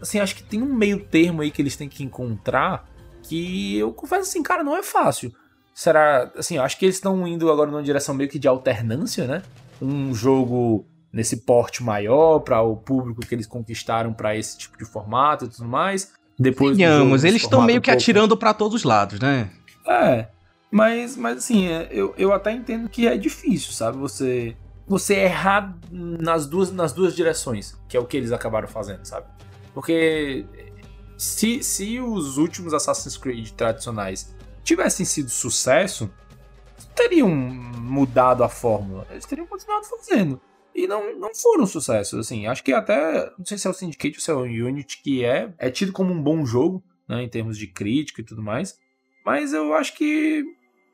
assim, acho que tem um meio termo aí que eles têm que encontrar que eu confesso assim, cara, não é fácil. Será, assim, eu acho que eles estão indo agora numa direção meio que de alternância, né? Um jogo nesse porte maior para o público que eles conquistaram para esse tipo de formato e tudo mais. Depois eles estão meio um que pouco- atirando pra todos os lados, né? É, mas, mas assim, é, eu, eu até entendo que é difícil, sabe? Você você errar nas duas, nas duas direções, que é o que eles acabaram fazendo, sabe? Porque se, se os últimos Assassin's Creed tradicionais tivessem sido sucesso, teriam mudado a fórmula. Eles teriam continuado fazendo. E não, não foram sucessos, assim. Acho que até, não sei se é o Syndicate ou se é o Unity, que é, é tido como um bom jogo, né, em termos de crítica e tudo mais. Mas eu acho que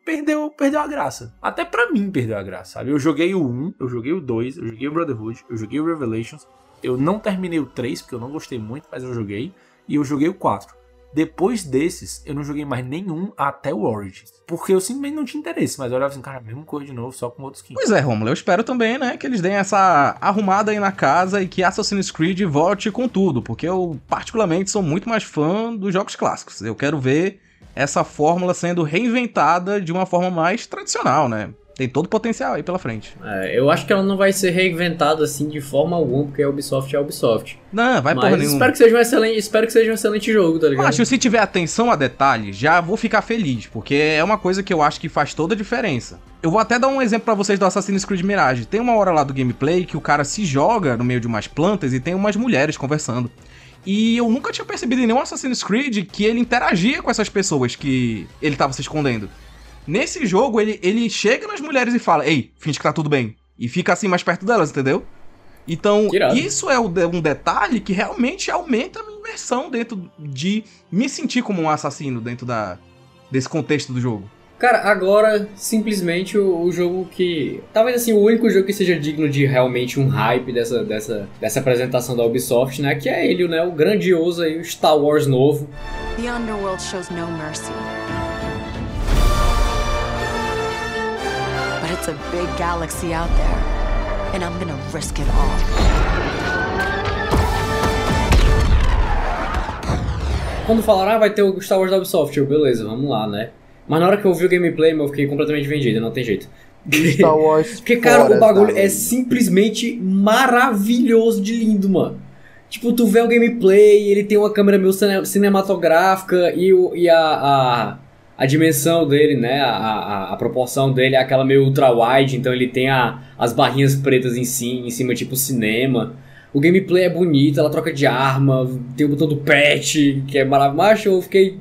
perdeu, perdeu a graça. Até pra mim perdeu a graça, sabe? Eu joguei o 1, eu joguei o 2, eu joguei o Brotherhood, eu joguei o Revelations. Eu não terminei o 3, porque eu não gostei muito, mas eu joguei. E eu joguei o 4. Depois desses, eu não joguei mais nenhum até o Origins. Porque eu simplesmente não tinha interesse. Mas eu olhava assim, cara, mesmo coisa de novo, só com outros skins. Pois é, Romulo, eu espero também, né, que eles deem essa arrumada aí na casa e que Assassin's Creed volte com tudo, porque eu particularmente sou muito mais fã dos jogos clássicos. Eu quero ver essa fórmula sendo reinventada de uma forma mais tradicional, né? Tem todo o potencial aí pela frente. É, eu acho que ela não vai ser reinventada assim de forma alguma, porque a Ubisoft é a Ubisoft. Não, vai Mas porra nenhuma. espero que seja um excelente, espero que seja um excelente jogo, tá ligado? Macho, se tiver atenção a detalhes, já vou ficar feliz, porque é uma coisa que eu acho que faz toda a diferença. Eu vou até dar um exemplo pra vocês do Assassin's Creed Mirage. Tem uma hora lá do gameplay que o cara se joga no meio de umas plantas e tem umas mulheres conversando. E eu nunca tinha percebido em nenhum Assassin's Creed que ele interagia com essas pessoas que ele tava se escondendo. Nesse jogo, ele, ele chega nas mulheres e fala: Ei, finge que tá tudo bem. E fica assim mais perto delas, entendeu? Então, Irado. isso é um detalhe que realmente aumenta a minha imersão dentro de me sentir como um assassino dentro da, desse contexto do jogo. Cara, agora, simplesmente o, o jogo que. Talvez assim, o único jogo que seja digno de realmente um hype dessa, dessa, dessa apresentação da Ubisoft, né? Que é ele, né? O grandioso aí, o Star Wars novo. The underworld shows no mercy. But it's a big galaxy out there, and I'm gonna risk it all. Quando falaram, ah, vai ter o Star Wars da Ubisoft, eu, beleza, vamos lá, né? Mas na hora que eu vi o gameplay, eu fiquei completamente vendido, não tem jeito. Star Wars. *laughs* Porque, cara, o bagulho é simplesmente maravilhoso de lindo, mano. Tipo, tu vê o gameplay, ele tem uma câmera meio cine- cinematográfica e, o, e a, a, a dimensão dele, né? A, a, a proporção dele é aquela meio ultra-wide, então ele tem a, as barrinhas pretas em, cima, em cima, tipo cinema. O gameplay é bonito, ela troca de arma, tem o botão do patch, que é maravilhoso. Eu fiquei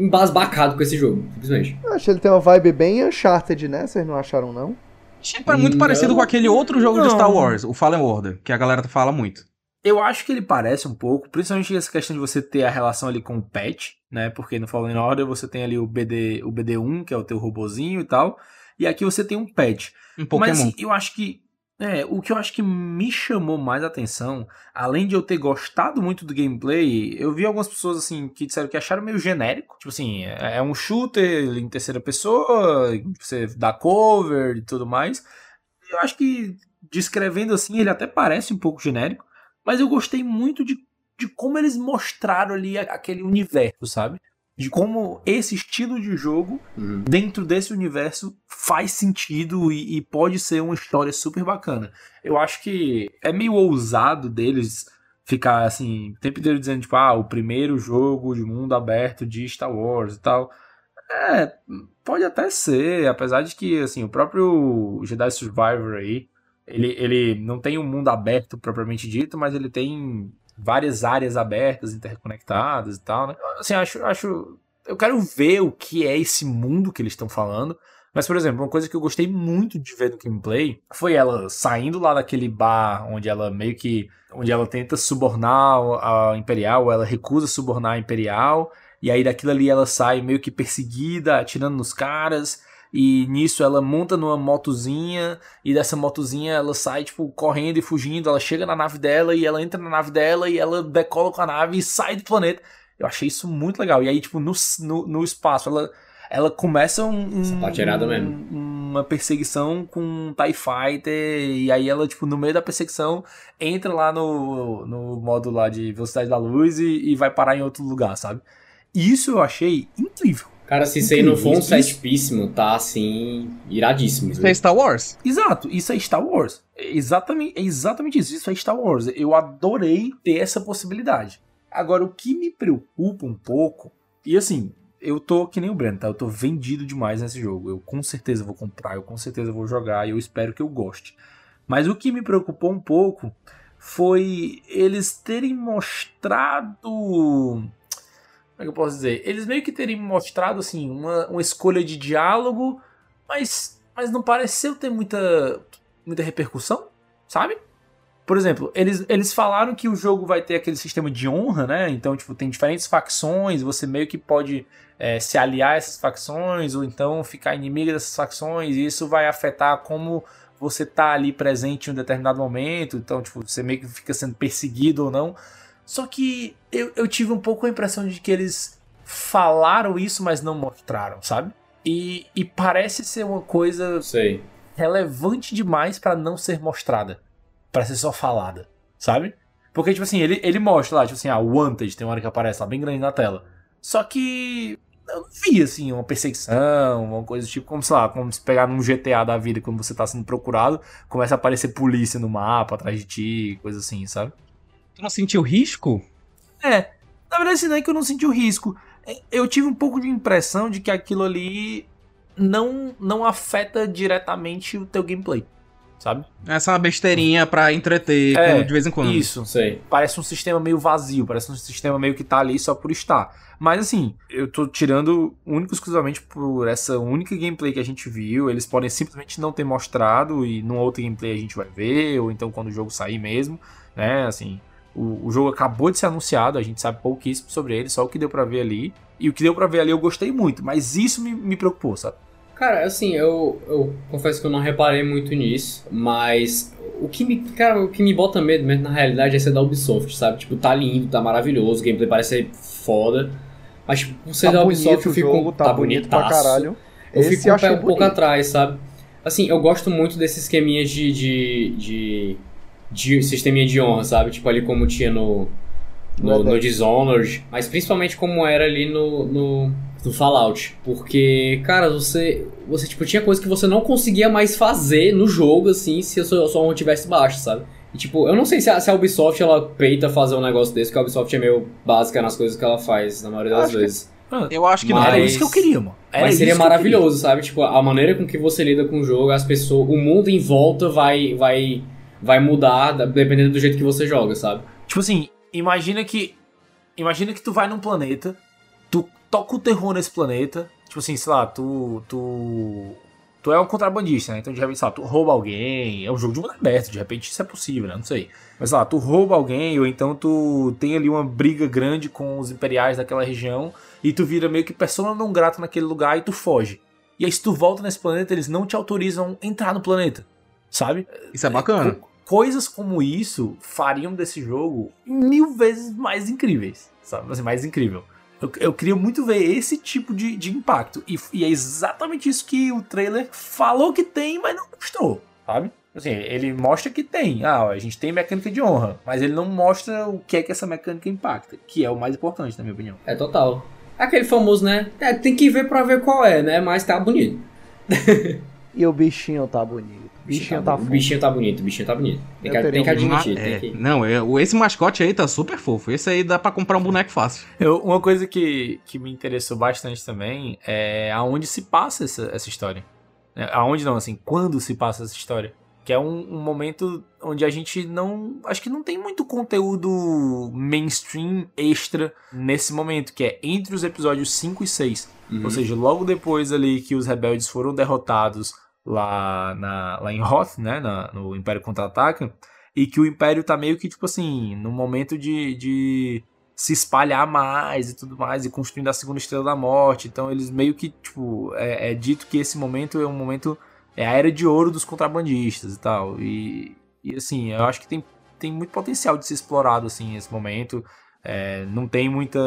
embasbacado com esse jogo, simplesmente. Eu acho que ele tem uma vibe bem Uncharted, né? Vocês não acharam, não? Tipo, é muito parecido com aquele outro jogo de Não. Star Wars, o Fallen Order, que a galera fala muito. Eu acho que ele parece um pouco, principalmente essa questão de você ter a relação ali com o pet, né? Porque no Fallen Order você tem ali o BD, o BD1, que é o teu robozinho e tal, e aqui você tem um pet. Um Pokémon. Mas assim, eu acho que é, o que eu acho que me chamou mais atenção, além de eu ter gostado muito do gameplay, eu vi algumas pessoas assim que disseram que acharam meio genérico. Tipo assim, é é um shooter em terceira pessoa, você dá cover e tudo mais. Eu acho que descrevendo assim, ele até parece um pouco genérico. Mas eu gostei muito de, de como eles mostraram ali aquele universo, sabe? De como esse estilo de jogo, dentro desse universo, faz sentido e, e pode ser uma história super bacana. Eu acho que é meio ousado deles ficar assim, o tempo inteiro dizendo, tipo, ah, o primeiro jogo de mundo aberto de Star Wars e tal. É, pode até ser, apesar de que, assim, o próprio Jedi Survivor aí, ele, ele não tem um mundo aberto propriamente dito, mas ele tem várias áreas abertas, interconectadas e tal, né? Assim, acho, acho. Eu quero ver o que é esse mundo que eles estão falando. Mas, por exemplo, uma coisa que eu gostei muito de ver no gameplay foi ela saindo lá daquele bar onde ela meio que. onde ela tenta subornar a Imperial, ela recusa subornar a Imperial, e aí daquilo ali ela sai meio que perseguida, atirando nos caras. E nisso ela monta numa motozinha, e dessa motozinha ela sai, tipo, correndo e fugindo. Ela chega na nave dela e ela entra na nave dela e ela decola com a nave e sai do planeta. Eu achei isso muito legal. E aí, tipo, no, no, no espaço, ela, ela começa um, um- Patirada mesmo. uma perseguição com um TIE Fighter. E aí ela, tipo, no meio da perseguição, entra lá no, no modo lá de velocidade da luz e, e vai parar em outro lugar, sabe? Isso eu achei incrível. Cara, se isso aí não for um setpíssimo, tá assim, iradíssimo. Isso é Star Wars? Exato, isso é Star Wars. É exatamente, é exatamente isso. Isso é Star Wars. Eu adorei ter essa possibilidade. Agora, o que me preocupa um pouco, e assim, eu tô que nem o Breno, tá? Eu tô vendido demais nesse jogo. Eu com certeza vou comprar, eu com certeza vou jogar e eu espero que eu goste. Mas o que me preocupou um pouco foi eles terem mostrado. Como é que eu posso dizer? Eles meio que terem mostrado, assim, uma, uma escolha de diálogo, mas, mas não pareceu ter muita, muita repercussão, sabe? Por exemplo, eles, eles falaram que o jogo vai ter aquele sistema de honra, né? Então, tipo, tem diferentes facções, você meio que pode é, se aliar a essas facções, ou então ficar inimigo dessas facções, e isso vai afetar como você tá ali presente em um determinado momento, então, tipo, você meio que fica sendo perseguido ou não. Só que eu, eu tive um pouco a impressão de que eles falaram isso, mas não mostraram, sabe? E, e parece ser uma coisa Sei. relevante demais pra não ser mostrada. Pra ser só falada, sabe? Porque, tipo assim, ele, ele mostra lá, tipo assim, ah, Wanted, tem uma hora que aparece lá bem grande na tela. Só que eu não vi, assim, uma perseguição, uma coisa tipo, como, sei lá, como se pegar num GTA da vida, quando você tá sendo procurado, começa a aparecer polícia no mapa atrás de ti, coisa assim, sabe? Tu não sentiu risco? É, na verdade, assim, não é que eu não senti o risco. É, Eu tive um pouco de impressão de que aquilo ali não, não afeta diretamente o teu gameplay, sabe? Essa é uma besteirinha pra entreter É, quando- de vez em quando. Isso. Sei. Parece um sistema meio vazio, parece um sistema meio que tá ali só por estar. Mas assim, eu tô tirando único e exclusivamente por essa única gameplay que a gente viu. Eles podem simplesmente não ter mostrado e numa outra gameplay a gente vai ver, ou então quando o jogo sair mesmo, né? Assim, o, o jogo acabou de ser anunciado, a gente sabe pouquíssimo sobre ele, só o que deu pra ver ali. E o que deu pra ver ali eu gostei muito, mas isso me, me preocupou, sabe? Cara, assim, eu, eu confesso que eu não reparei muito nisso, mas o que me, cara, o que me bota medo mesmo na realidade é ser da Ubisoft, sabe? Tipo, tá lindo, tá maravilhoso, o gameplay parece ser foda, mas tipo, por ser Tá da Ubisoft eu o fico jogo, tá bonito pra caralho. Eu Esse fico eu um, um pouco atrás, sabe? Assim, eu gosto muito desses esqueminhas de, de, de, de sisteminha de honra, sabe? Tipo ali como tinha no, no, no Dishonored, mas principalmente como era ali no, no, no Fallout. Porque, cara, você, você tipo, tinha coisa que você não conseguia mais fazer no jogo, assim, se a sua, a sua honra tivesse baixa, sabe? E, tipo, eu não sei se a, se a Ubisoft, ela peita fazer um negócio desse, porque a Ubisoft é meio básica nas coisas que ela faz, na maioria das Acho que- vezes. Eu acho que não. Era isso que eu queria, mano. Era Mas seria maravilhoso, sabe? Tipo, a maneira com que você lida com o jogo, as pessoas, o mundo em volta vai vai vai mudar da- dependendo do jeito que você joga, sabe? Tipo assim, imagina que. Imagina que tu vai num planeta, tu toca o terror nesse planeta, tipo assim, sei lá, tu. Tu. Tu é um contrabandista, né? Então, de repente, sei lá, tu rouba alguém. É um jogo de mundo aberto, de repente isso é possível, né? Não sei. Mas sei lá, tu rouba alguém, ou então tu tem ali uma briga grande com os imperiais daquela região, e tu vira meio que persona não grata naquele lugar e tu foge. E aí, se tu volta nesse planeta, eles não te autorizam a entrar no planeta. Sabe? Isso é bacana. Co- coisas como isso fariam desse jogo mil vezes mais incríveis, sabe? Assim, mais incrível. Eu, eu queria muito ver esse tipo de, de impacto. E, e é exatamente isso que o trailer falou que tem, mas não mostrou, sabe? Assim, ele mostra que tem. Ah, a gente tem mecânica de honra, mas ele não mostra o que é que essa mecânica impacta, que é o mais importante, na minha opinião. É total. Aquele famoso, né? É, tem que ver pra ver qual é, né? Mas tá bonito. *laughs* E o bichinho tá bonito. O bichinho tá O fofo. bichinho tá bonito, o bichinho tá bonito. Tem que, Eu tem que admitir. É, tem que... Não, é, o- esse mascote aí tá super fofo. Esse aí dá pra comprar um boneco fácil. Eu- uma coisa que, que me interessou bastante também é aonde se passa essa, essa história. É, aonde não, assim, quando se passa essa história. Que é um, um momento onde a gente não. Acho que não tem muito conteúdo mainstream extra nesse momento, que é entre os episódios 5 e 6. Uhum. Ou seja, logo depois ali que os rebeldes foram derrotados lá, na, lá em Hoth, né? na- no Império Contra-Ataca. E que o Império tá meio que, tipo assim, no momento de, de se espalhar mais e tudo mais, e construindo a segunda estrela da morte. Então eles meio que, tipo, é, é dito que esse momento é um momento. É a era de ouro dos contrabandistas e tal. E, e assim, eu acho que tem, tem muito potencial de ser explorado, assim, esse momento. É, não tem muita.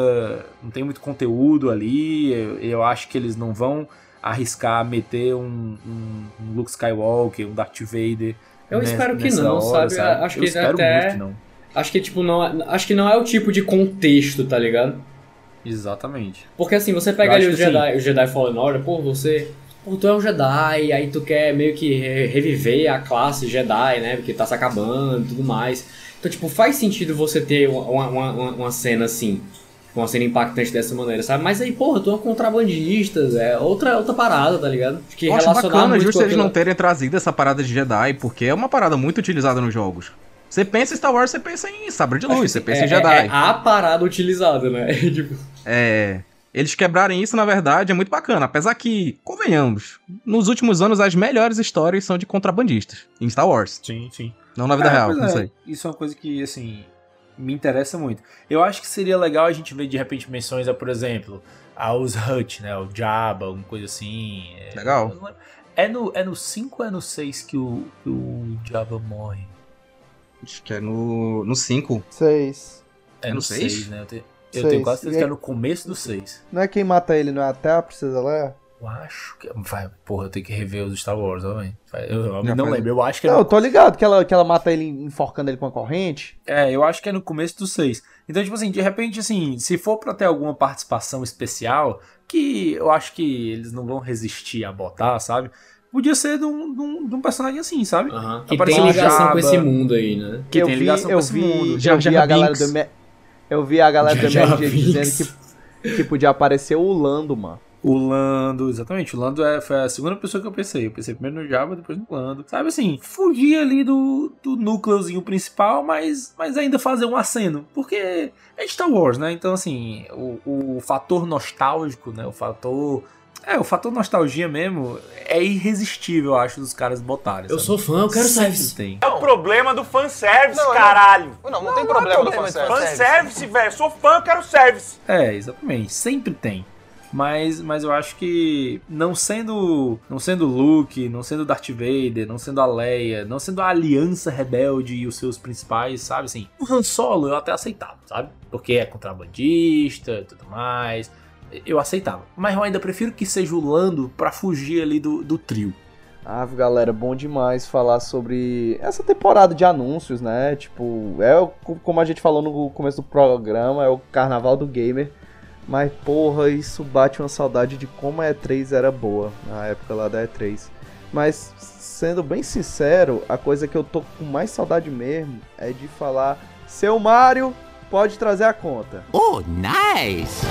Não tem muito conteúdo ali. Eu, eu acho que eles não vão arriscar meter um, um, um Luke Skywalker, um Darth Vader. Eu nessa- espero que não, hora, sabe? Acho Eu que espero até- muito que não. Acho que, tipo, não é, acho que não é o tipo de contexto, tá ligado? Exatamente. Porque assim, você pega Eu ali os que Jedi, os Jedi Fallen Order, pô, você. Pô, tu é um Jedi, aí tu quer meio que re- reviver a classe Jedi, né? Porque tá se acabando e tudo mais. Então, tipo, faz sentido você ter uma, uma, uma, uma cena assim. Uma cena impactante dessa maneira, sabe? Mas aí, porra, tu é um contrabandista, é outra, outra parada, tá ligado? Acho que Eu acho relacionar bacana justo eles aquilo- não terem trazido essa parada de Jedi, porque é uma parada muito utilizada nos jogos. Você pensa em Star Wars, você pensa em sabre de luz, você pensa é, em Jedi. É, é a parada utilizada, né? *laughs* tipo, É. Eles quebrarem isso, na verdade, é muito bacana. Apesar que, convenhamos, nos últimos anos as melhores histórias são de contrabandistas em Star Wars. Sim, sim. Não na vida É, real, não é, sei. Isso é uma coisa que, assim, me interessa muito. Eu acho que seria legal a gente ver, de repente, menções a, por exemplo, aos Hut, né? O Jabba, alguma coisa assim. É, Legal. É no, é no 5 ou é no 6 que o, que o Jabba morre? Acho que é no 5. Seis. É, É no no 6, seis? né? Eu, te- eu tenho quase certeza que é no começo do 6. Não é quem mata ele, não é até a Princesa Leia? Eu acho que. Vai, porra, eu tenho que rever os Star Wars, velho. Eu, eu Já não lembro, eu acho que é Não, no eu tô ligado que ela, que ela mata ele enforcando ele com a corrente. É, eu acho que é no começo do 6. Então, tipo assim, de repente, assim, se for pra ter alguma participação especial, que eu acho que eles não vão resistir a botar, sabe? Podia ser de um, de um, de um personagem assim, sabe? que Aparecer tem ligação Jabba, com esse mundo aí, né? Que eu tem vi, ligação eu com esse vi, mundo. eu Jar vi a galera do Eu vi a galera do Binks. dizendo que, que podia aparecer o Lando, mano. O Lando, exatamente. O Lando é, foi a segunda pessoa que eu pensei. Eu pensei primeiro no Jabba, depois no Lando. Sabe assim, fugir ali do, do núcleozinho principal, mas, mas ainda fazer um aceno. Porque é Star Wars, né? Então, assim, o, o fator nostálgico, né? O fator. É, o fator nostalgia mesmo é irresistível, eu acho, dos caras botarem. Eu sabe? sou fã, eu quero service. tem. É o problema do fanservice, Não, caralho. Não, não, tem problema do fanservice. Fanservice, velho. Sou fã, eu quero service. É, exatamente. Sempre tem. Mas, mas eu acho que não sendo não sendo Luke, não sendo Darth Vader, não sendo a Leia, não sendo a Aliança Rebelde e os seus principais, sabe assim? O Han Solo eu até aceitava, sabe? Porque é contrabandista e tudo mais. Eu aceitava. Mas eu ainda prefiro que seja o Lando pra fugir ali do, do trio. Ah, galera, bom demais falar sobre essa temporada de anúncios, né? Tipo, é como a gente falou no começo do programa, é o carnaval do gamer. Mas, porra, isso bate uma saudade de como a E3 era boa, na época lá da E3. Mas, sendo bem sincero, a coisa que eu tô com mais saudade mesmo é de falar: Seu Mario, pode trazer a conta. Oh, nice!